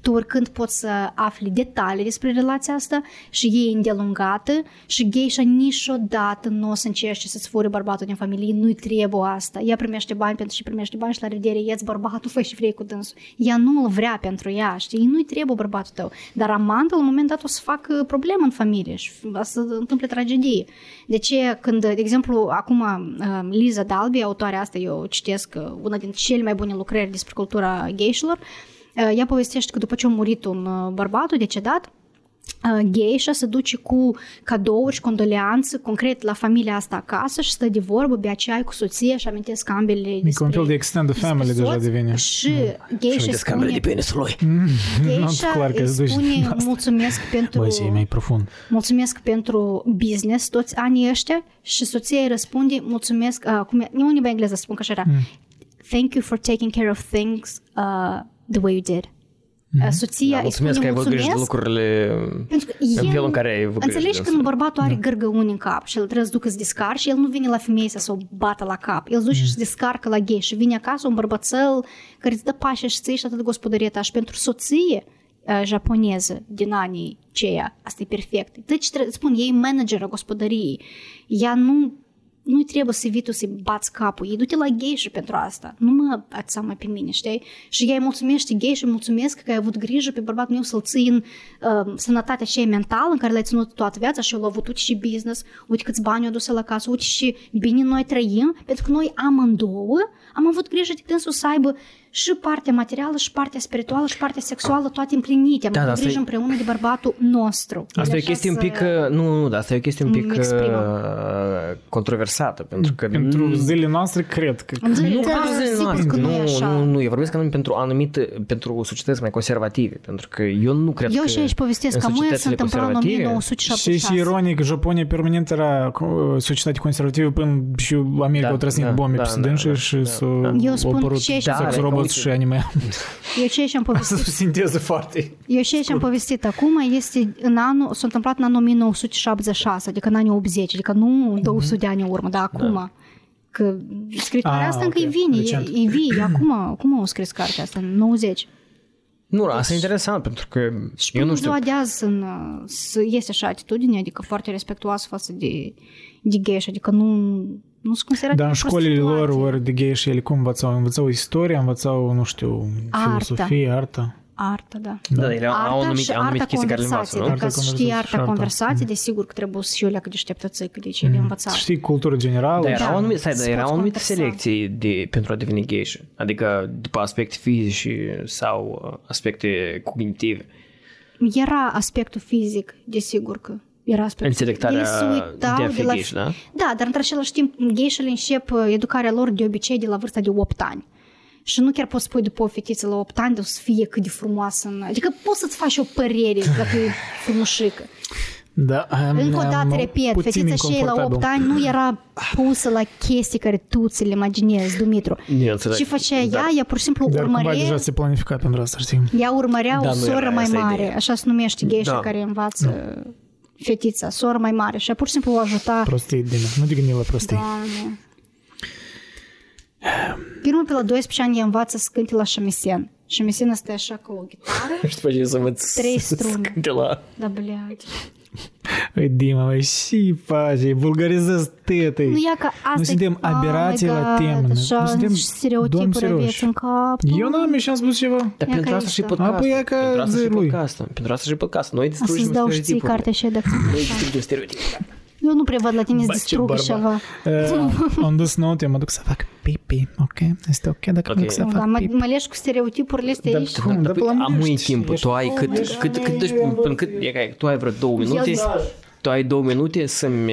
tu oricând poți să afli detalii despre relația asta și e îndelungată și geisha niciodată nu o să încerce să-ți fure bărbatul din familie, nu-i trebuie asta. Ea primește bani pentru și primește bani și la revedere, ia bărbatul, fă și vrei cu dânsul. Ea nu îl vrea pentru ea, știi? Nu-i trebuie bărbatul tău. Dar amantul, la un moment dat, o să facă probleme în familie și o să întâmple tragedie. De ce, când, de exemplu, acum uh, Liza Dalby, autoarea asta, eu citesc uh, una din cele mai bune lucrări despre cultura geișilor, Uh, ea povestește că după ce a murit un uh, bărbat, un decedat, uh, geisha se duce cu cadouri și condoleanțe concret la familia asta acasă și stă de vorbă, bea ceai cu soția și amintesc ambele E despre, ca un fel de extended despre family deja soț devine. Și geisha spune, penisul lui. geisha clar că îi îți duci spune din asta. mulțumesc pentru Băi, e mai profund. mulțumesc pentru business toți anii ăștia și soția îi răspunde mulțumesc, uh, cum e, nu în limba engleză spun că așa era, thank you for taking care of things uh, the way you did. Uh, soția îi Mulțumesc spune că ai avut grijă de mulțumesc lucrurile pentru că în el- felul în care ai avut grijă Înțelegi de când asta. bărbatul are gărgăuni în cap și el trebuie să ducă să descar și el nu vine la femeie să o bată la cap. El se duce și se descarcă la gay și vine acasă un bărbățel care îți dă pașa și ții și atât de gospodărie ta. Și pentru soție uh, japoneză din anii ceia, asta e perfect. Deci trebuie, spun, ei manageră gospodăriei. Ea nu nu-i trebuie să vii tu să-i bați capul. Ei du-te la gheșă pentru asta. Nu mă ați mai pe mine, știi? Și ea îi mulțumește gheșă, mulțumesc că ai avut grijă pe bărbatul meu să-l ții în uh, sănătatea aceea mentală în care l-ai ținut toată viața și el a avut uite și business, uite câți bani au dus la casă, uite și bine noi trăim, pentru că noi amândouă am avut grijă de dânsul să aibă și partea materială, și partea spirituală, și partea sexuală, toate împlinite. Am Da, avut dar grijă asta e- împreună de bărbatul nostru. Asta e o Așa chestie un să- pic, uh, nu, nu, dar asta e o chestie un îmi pic exprimă. uh, controversată, pentru că Pentru zilele noastre, cred că... În zilele nu Da, pentru zilele sigur noastre, că nu nu, e așa. nu, nu, eu vorbesc anume pentru anumite, pentru societăți mai conservative, pentru că eu nu cred Eu că și aici povestesc în că mâine se societățile întâmpla în conservative- 1976. Și, și ironic, Japonia permanent era uh, societate conservativă până și America Da, au trăsnit da, bombe da, pe da, dânși da, și da, s-au da. Eu au spun apărut ce- Da, sex da, robots uite. și anime. Eu ce și am povestit Asta o sinteză foarte... Eu și ce am povestit acum este în anul, s-a întâmplat în anul 1976, adică în anii 80, adică nu 200 de ani în urmă, dar acum. Că scritoarea Ah, asta încă ok, e vine, recent. e, e vie, acum, cum au scris cartea asta, în 90. Nu, asta e interesant, pentru că Și eu până nu știu. ziua de azi în, uh, să este așa atitudine, adică foarte respectuoasă față de, de gay, adică nu, nu se consideră Dar în școlile lor, prostituație. ori de gay și ele cum învățau? Învățau istoria, învățau, nu știu, Arta. filosofie, artă. Artă, da. Da, ele au Arta anumite, și anumite arta chestii care le învață, conversației. nu? Dacă Arta să știi conversației și arta arta. conversației, desigur că trebuie să și o leacă deșteptățică de ce le învăța. Știi, cultură generală. Dar Da, erau anumite, stai, să dar erau poți anumite conversa. selecții de, pentru a deveni geisha. Adică după aspecte fizice sau uh, aspecte cognitive. Era aspectul fizic, desigur că era aspectul În selectarea Ele se uitau de a fi la- geisha, da? Da, dar într-același timp, gheșele încep uh, educarea lor de obicei de la vârsta de 8 ani. Și nu chiar poți spui după o fetiță la 8 ani de o să fie cât de frumoasă. În... Adică poți să-ți faci o părere dacă e frumușică. Da, am, Încă o am dată, repet, puțin fetița și ei la 8 inconfortabil. ani nu era pusă la chestii care tu ți le imaginezi, Dumitru. Nu înțeleg. Ce făcea Da. ea? Ea pur și simplu Dar cumva urmărea deja se planifica pentru asta, știi? ea urmărea Da, o nu soră era mai asta mare, ideea. așa se numește geisha Da. care învață fetița, soră mai mare și a pur și simplu o ajuta. Prostii din, nu de gândi la prostii. Doamne. Primul pe la 12 ani învață să cânte la șamisen. Șamisen asta așa cu o gitară. și după ce să învăț trei strume. să. Da, bleați. Dima, mai și face, bulgarizez tete. Nu, ia că asta suntem oh aberații la temă. Așa, suntem stereotipuri aveți în cap. Eu n-am ieșit, am spus ceva. Dar pentru asta și podcast. Apoi e ca Pentru asta și podcast. Pentru asta și podcast. Noi distrugem stereotipuri. Asta îți dau știi cartea și de Noi distrugem stereotipuri. Eu nu prea văd la tine să Bă, ce distrugă bărbat. ceva. Uh, am dus note, eu mă duc să fac pipi, ok? Este ok dacă mă duc Ok. să Nu, da, fac mă, pipi. mă leși cu stereotipurile astea Dar aici. cum? Dar Dar păi, pe la am mine mult știi, timp. ești- Tu ai cât, my cât, God. cât, cât, până cât, e ca, tu ai vreo două minute, tu ai două minute să-mi,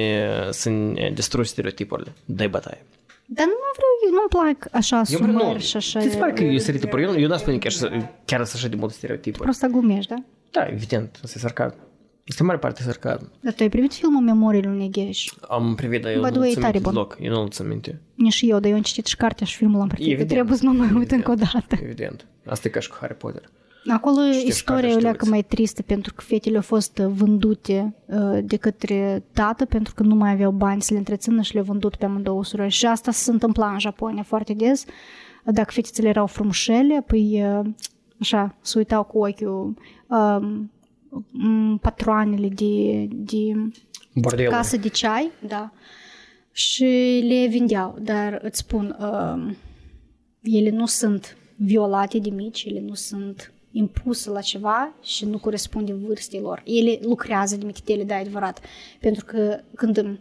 să-mi distrugi stereotipurile. Dai bătaie. Dar nu vreau, eu nu-mi plac așa Eu vreau, sumări și așa. Ți se pare că e stereotipuri? Eu, eu n-aș spune chiar, să- chiar să așa de multe stereotipuri. Prosta glumești, da? Da, evident, asta e sarcasm. Este în mare parte sarcasm. Dar tu ai privit filmul Memoriile unui gheș? Am privit, dar eu By the nu way, țin tare minte bun. deloc. Eu nu țin minte. Nici și eu, dar eu am citit și cartea și filmul l-am privit. Evident. Trebuie să mă mai uit Evident. încă o dată. Evident. Asta e ca și cu Harry Potter. Acolo Știi istoria care e o știu leacă îți. mai tristă pentru că fetele au fost uh, vândute uh, de către tată pentru că nu mai aveau bani să le întrețină și le-au vândut pe amândouă surori. Și asta se întâmpla în Japonia foarte des. Dacă fetițele erau frumușele, păi uh, așa, se uitau cu ochiul um, m, patroanele de, de Bordelul. casă de ceai, da, și le vindeau, dar îți spun, um, ele nu sunt violate de mici, ele nu sunt impuse la ceva și nu corespunde vârstei lor. Ele lucrează de mititele, da, e adevărat. Pentru că când um,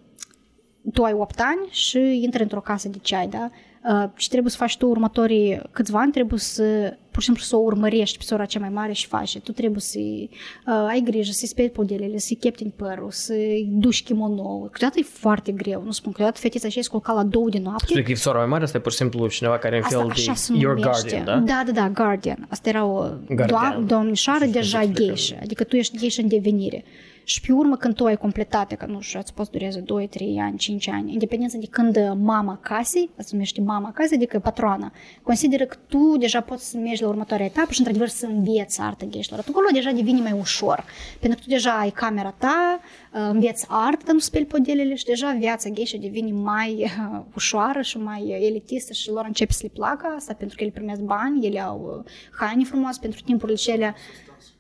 tu ai 8 ani și intri într-o casă de ceai, da? Uh, și trebuie să faci tu următorii câțiva ani, trebuie să, pur și simplu, să o urmărești pe sora cea mai mare și faci. Tu trebuie să-i uh, ai grijă, să-i speli podelele, să-i cheptini părul, să-i duci kimono. Câteodată e foarte greu, nu spun, câteodată fetița și sculca la două de noapte. Spune că e sora mai mare, asta e pur și simplu cineva care e în Asta fel așa se de your numește. guardian, da? Da, da, da, guardian. Asta era o Guardian. doam- domnișoară Și deja cum se explică? geisha, adică tu ești geisha în devenire. Și pe urmă, când tu ai completate, că nu știu, îți poți dureze 2, 3 ani, 5 ani, independență de când mama casei, asta se numește mama casei, adică patroana, consideră că tu deja poți să mergi la următoarea etapă și, într-adevăr, să înveți artă gheșilor. Acolo deja devine mai ușor, pentru că tu deja ai camera ta, înveți artă, dar nu speli podelele și deja viața gheșă devine mai uh, ușoară și mai elitistă și lor începe să le placă asta pentru că ele primesc bani, ele au uh, haine frumoase pentru timpurile cele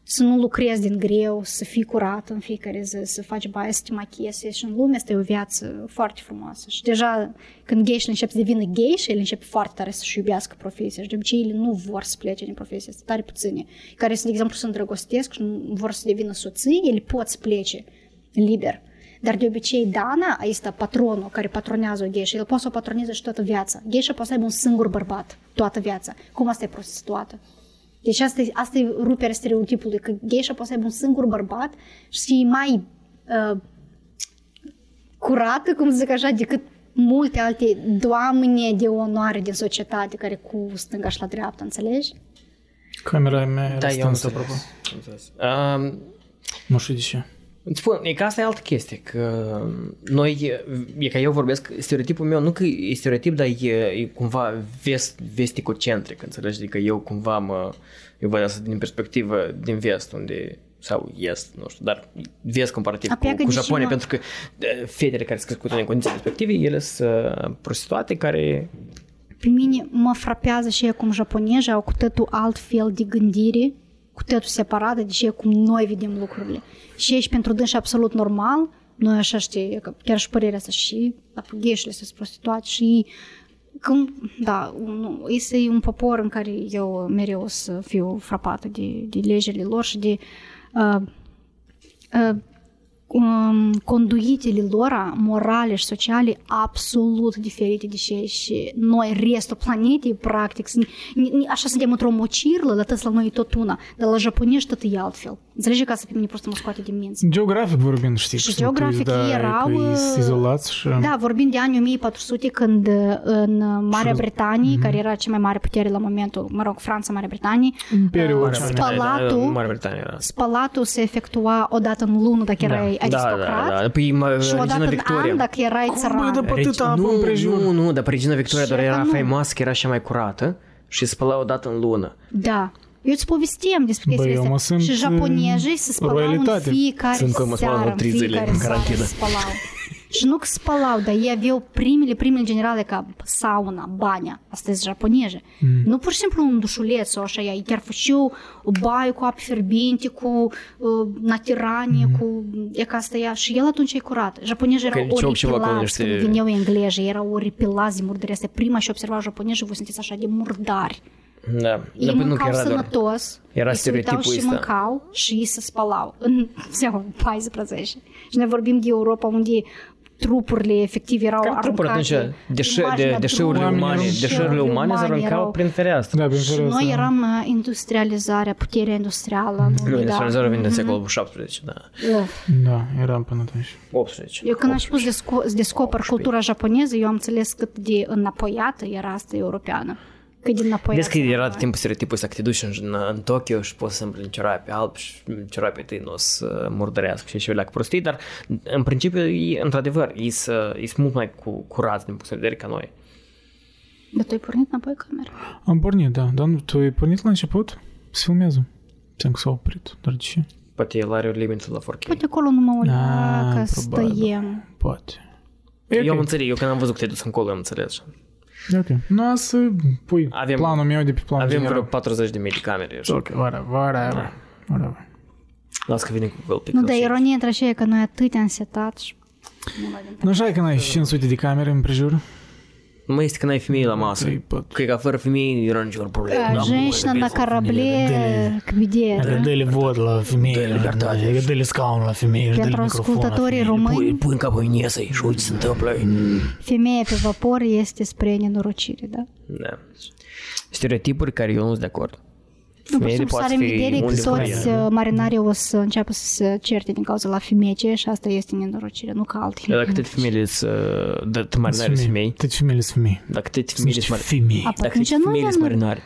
să nu lucrezi din greu, să fii curat în fiecare zi, să faci baie, să te machiezi și în lume asta e o viață foarte frumoasă. Și deja când gheșile încep să devină gheși, ele încep foarte tare să-și iubească profesia și de obicei ele nu vor să plece din profesia asta, tare puține. Care, de exemplu, se îndrăgostesc și nu vor să devină soții, ele pot să plece liber. Dar de obicei Dana este patronul care patronează o gheșă. El poate să o patroneze și toată viața. Gheșa poate să aibă un singur bărbat toată viața. Cum asta e prostituată? Deci asta e, asta e ruperea stereotipului, că gheșa poate să aibă un singur bărbat și să fie mai uh, curată, cum să zic așa, decât multe alte doamne de onoare din societate care cu stânga și la dreapta, înțelegi? Camera mea Da, era eu am stânsă, înțeles. apropo. Am înțeles. Um, Nu știu de ce. Îți spun, e că asta e altă chestie, că noi, e că eu vorbesc, stereotipul meu nu că e stereotip, dar e, e cumva vest, vesticocentric, înțelegi? Adică eu cumva mă, eu văd asta din perspectivă din vest, unde sau est, nu știu, dar vest comparativ A, cu, pleacă cu de Japonia, ceva. pentru că eh, fetele care sunt crescute în condiții respective, ele sunt uh, prostituate care Pe mine mă frapează și cum japonezii au cu totul alt fel de gândire, cu totul separată, deși cum noi vedem lucrurile. Și ești pentru dânsi absolut normal, noi așa știi, că chiar și părerea asta și apugheșile să se prostituate și cum, da, nu, este un popor în care eu mereu o să fiu frapată de, de legile lor și de uh, uh, um, conduitele lor morale și sociale absolut diferite de ce și noi, restul planetei, practic, sunt- ni- ni- așa suntem într-o mocirlă, dar la noi e tot una, dar la japonezi tot e altfel. Înțelege ca să pe mine просто mă scoate din minți. Geografic vorbind, știi. Și că sunt, geografic da, erau, că e uh, izolați și... Da, vorbim de anii 1400 când uh, în Marea Și- Britanie, care era cea mai mare putere la momentul, mă rog, Franța, Marea Britanie, Imperiul uh, Oceanic. spalatul, Marea Britanie era. spalatul se efectua odată în lună dacă erai da, aristocrat da, da. Păi, mă, și odată Regina în Victoria. an dacă erai Cum, bă, țăran. de pe atâta apă nu, împrejur? nu, nu, dar pe Regina Victoria doar Și era că nu. faimoasă, că era cea mai curată și spăla odată în lună. Da. Eu îți povestim despre Bă, chestia eu mă astea. sunt, Și japonezii se spălau în royalitate. fiecare Sunt cum mă spălam seară, la în trei zile fiecare în seară carantină. se spălau. Și nu că spălau, dar ei aveau primele, primele generale ca sauna, bania. Asta e japoneze. Mm. Nu pur și simplu un dușuleț sau așa, ei chiar făceau o baie cu apă fierbinte, cu uh, natiranie, Mm. cu... E ca asta ea. Și el atunci e curat. Japonezii erau Că ce observă acolo oripilați niște- când veneau englezii, erau oripilați de murdări. Asta e prima și observa japonezii, voi sunteți așa de murdari. Da, Ei dar păi nu că mâncau era doar... sănătos, era ei se uitau stereotipul și ăsta. mâncau și ei se spălau în seama 14. Și ne vorbim de Europa unde trupurile efectiv erau Care trupuri aruncate. atunci? Deșe, de, imaginea deșeurile drumului, umane, deșeurile deșeurile umane se umane aruncau erau- prin fereastră. Da, prin Și fereastră. noi eram uh, industrializarea, puterea industrială. a Nu, lumii, da. industrializarea vine în secolul 17, da. Uh, Da, eram până atunci. 18. Eu când am spus desco- să descoper cultura japoneză, eu am înțeles cât de înapoiată era asta europeană. Cât de înapoiată. Vezi că era tot timpul stereotipul ăsta că te duci în, în Tokyo și poți să împlini ciorape alb și ciorape tăi nu o să murdărească și așa leacă prostii, dar în principiu, e, într-adevăr, ei sunt mult mai cu, curați din punct de vedere ca noi. Dar tu ai pornit înapoi camera. Am pornit, da. Dar nu, tu ai pornit la început? Se filmează. Ți-am că s-a oprit. Dar de ce? Poate el are limitul la 4K. Poate acolo nu mă Ah, că probabil. stăiem. Poate. Eu E am ok. înțeles, eu când am văzut că te-ai dus încolo, am înțeles. E ok. Nu, să pui Avem- planul meu de pe planul Avem general. vreo 40 de mii de camere. așa Ok, că- whatever, whatever. Whatever. Las că vine cu Google Pixel. Nu, dar și- ironia între aceea e că noi atât am setat și nu mai avem Nu așa e că n-ai 500 de camere în prejur? Nu mai este că n-ai femei la masă. Trei, patru. Cred că fără femei era nicio problemă. Uh, Женщина на корабле к беде. Dă-le vod la femeie, dă-le scaun la femeie și Pentru ascultătorii români, Pui în capul Inesei și uite ce se întâmplă. femeia pe vapor este spre nenorocire, da? Da. Stereotipuri care eu nu sunt de acord. Nu, pur și Femeile simplu să poate are în fi vedere că unde toți vrea. uh, marinarii o să înceapă să se certe din cauza la femeie și asta este nenorocire, nu ca Dar altele. dacă câte femeile sunt de marinari sunt femei, Toate femeile sunt femei. dacă câte Sunt femeile niște sunt marinari, femei. A, dacă atunci câte nu femeile e sunt nu- marinari,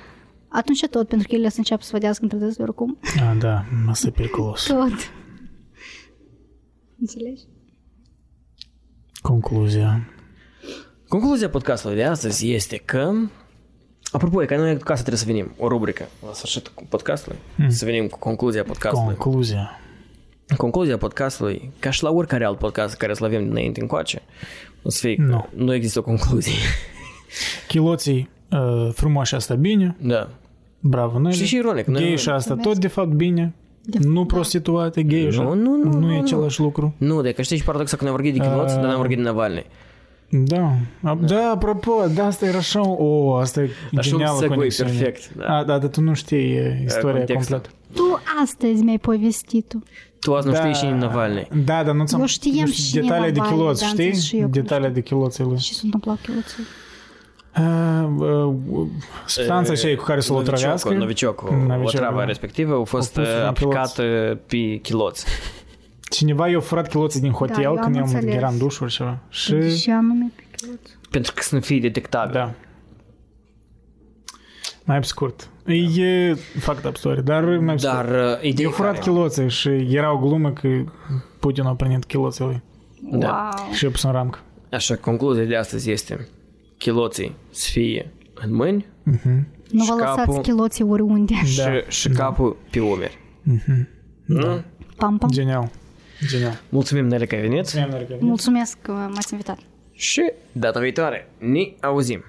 Atunci tot, pentru că ele să înceapă să vădească între dânsele oricum. Ah, da, asta e periculos. Tot. Înțelegi? Concluzia. Concluzia podcastului de astăzi este că Apropo, e că noi ca să trebuie să venim o rubrică la sfârșitul podcastului, să venim cu concluzia podcastului. Concluzia. Concluzia podcastului, ca și la oricare alt podcast care să-l avem dinainte încoace, o să fie că Nu. nu există o concluzie. Chiloții uh, frumoși asta bine, da. bravo, Nelly. Și și ironic, noi- Gay și asta tot de fapt bine. De- Nu da. prostituate, gay și Nu, nu, nu, nu nu, e nu. același lucru. Nu, de că știi și paradoxul că ne-am vorbit de chiloți, dar n-am vorbit de Navalny. Da. A- Da, apropo, da, asta era așa, o, asta e Așa un genială segue conexiune. perfect, da. A, da, dar tu nu știi e, istoria contextul. complet. Tu astăzi mi-ai povestit-o. Tu azi nu da, știi și Navalny. Da, dar nu ți-am Eu știam nu știu, și cine detalii de Navalny, chiloți, da, am zis și știi? eu că nu Detalii de chiloții lui. Și se întâmplau chiloții. Uh, uh, substanța aceea cu care să o trăiască. Noviciocul, Noviciocul, o travă da. respectivă a fost pus în uh, aplicată pe chiloți. Cineva i-a furat chiloții din hotel Da, eu când am el mă înțeles. era în dușuri ceva. Și... De ce anume pe chiloți? Pentru că să nu fie detectabil. Da. Mai pe scurt. E fact up story, dar mai pe scurt. Dar uh, ideea I-a furat care- chiloții și era o glumă că Putin a primit chiloții lui Da. Wow. și a pus în ramcă. Așa, concluzia de astăzi este chiloții să fie în mâini Nu Și vă lăsați capul- chiloții oriunde. și, și capul pe umeri. Nu? Pam, pam. Genial. Genial. Mulțumim, Nele, că ai venit Mulțumesc că m-ați invitat. și data viitoare ne auzim.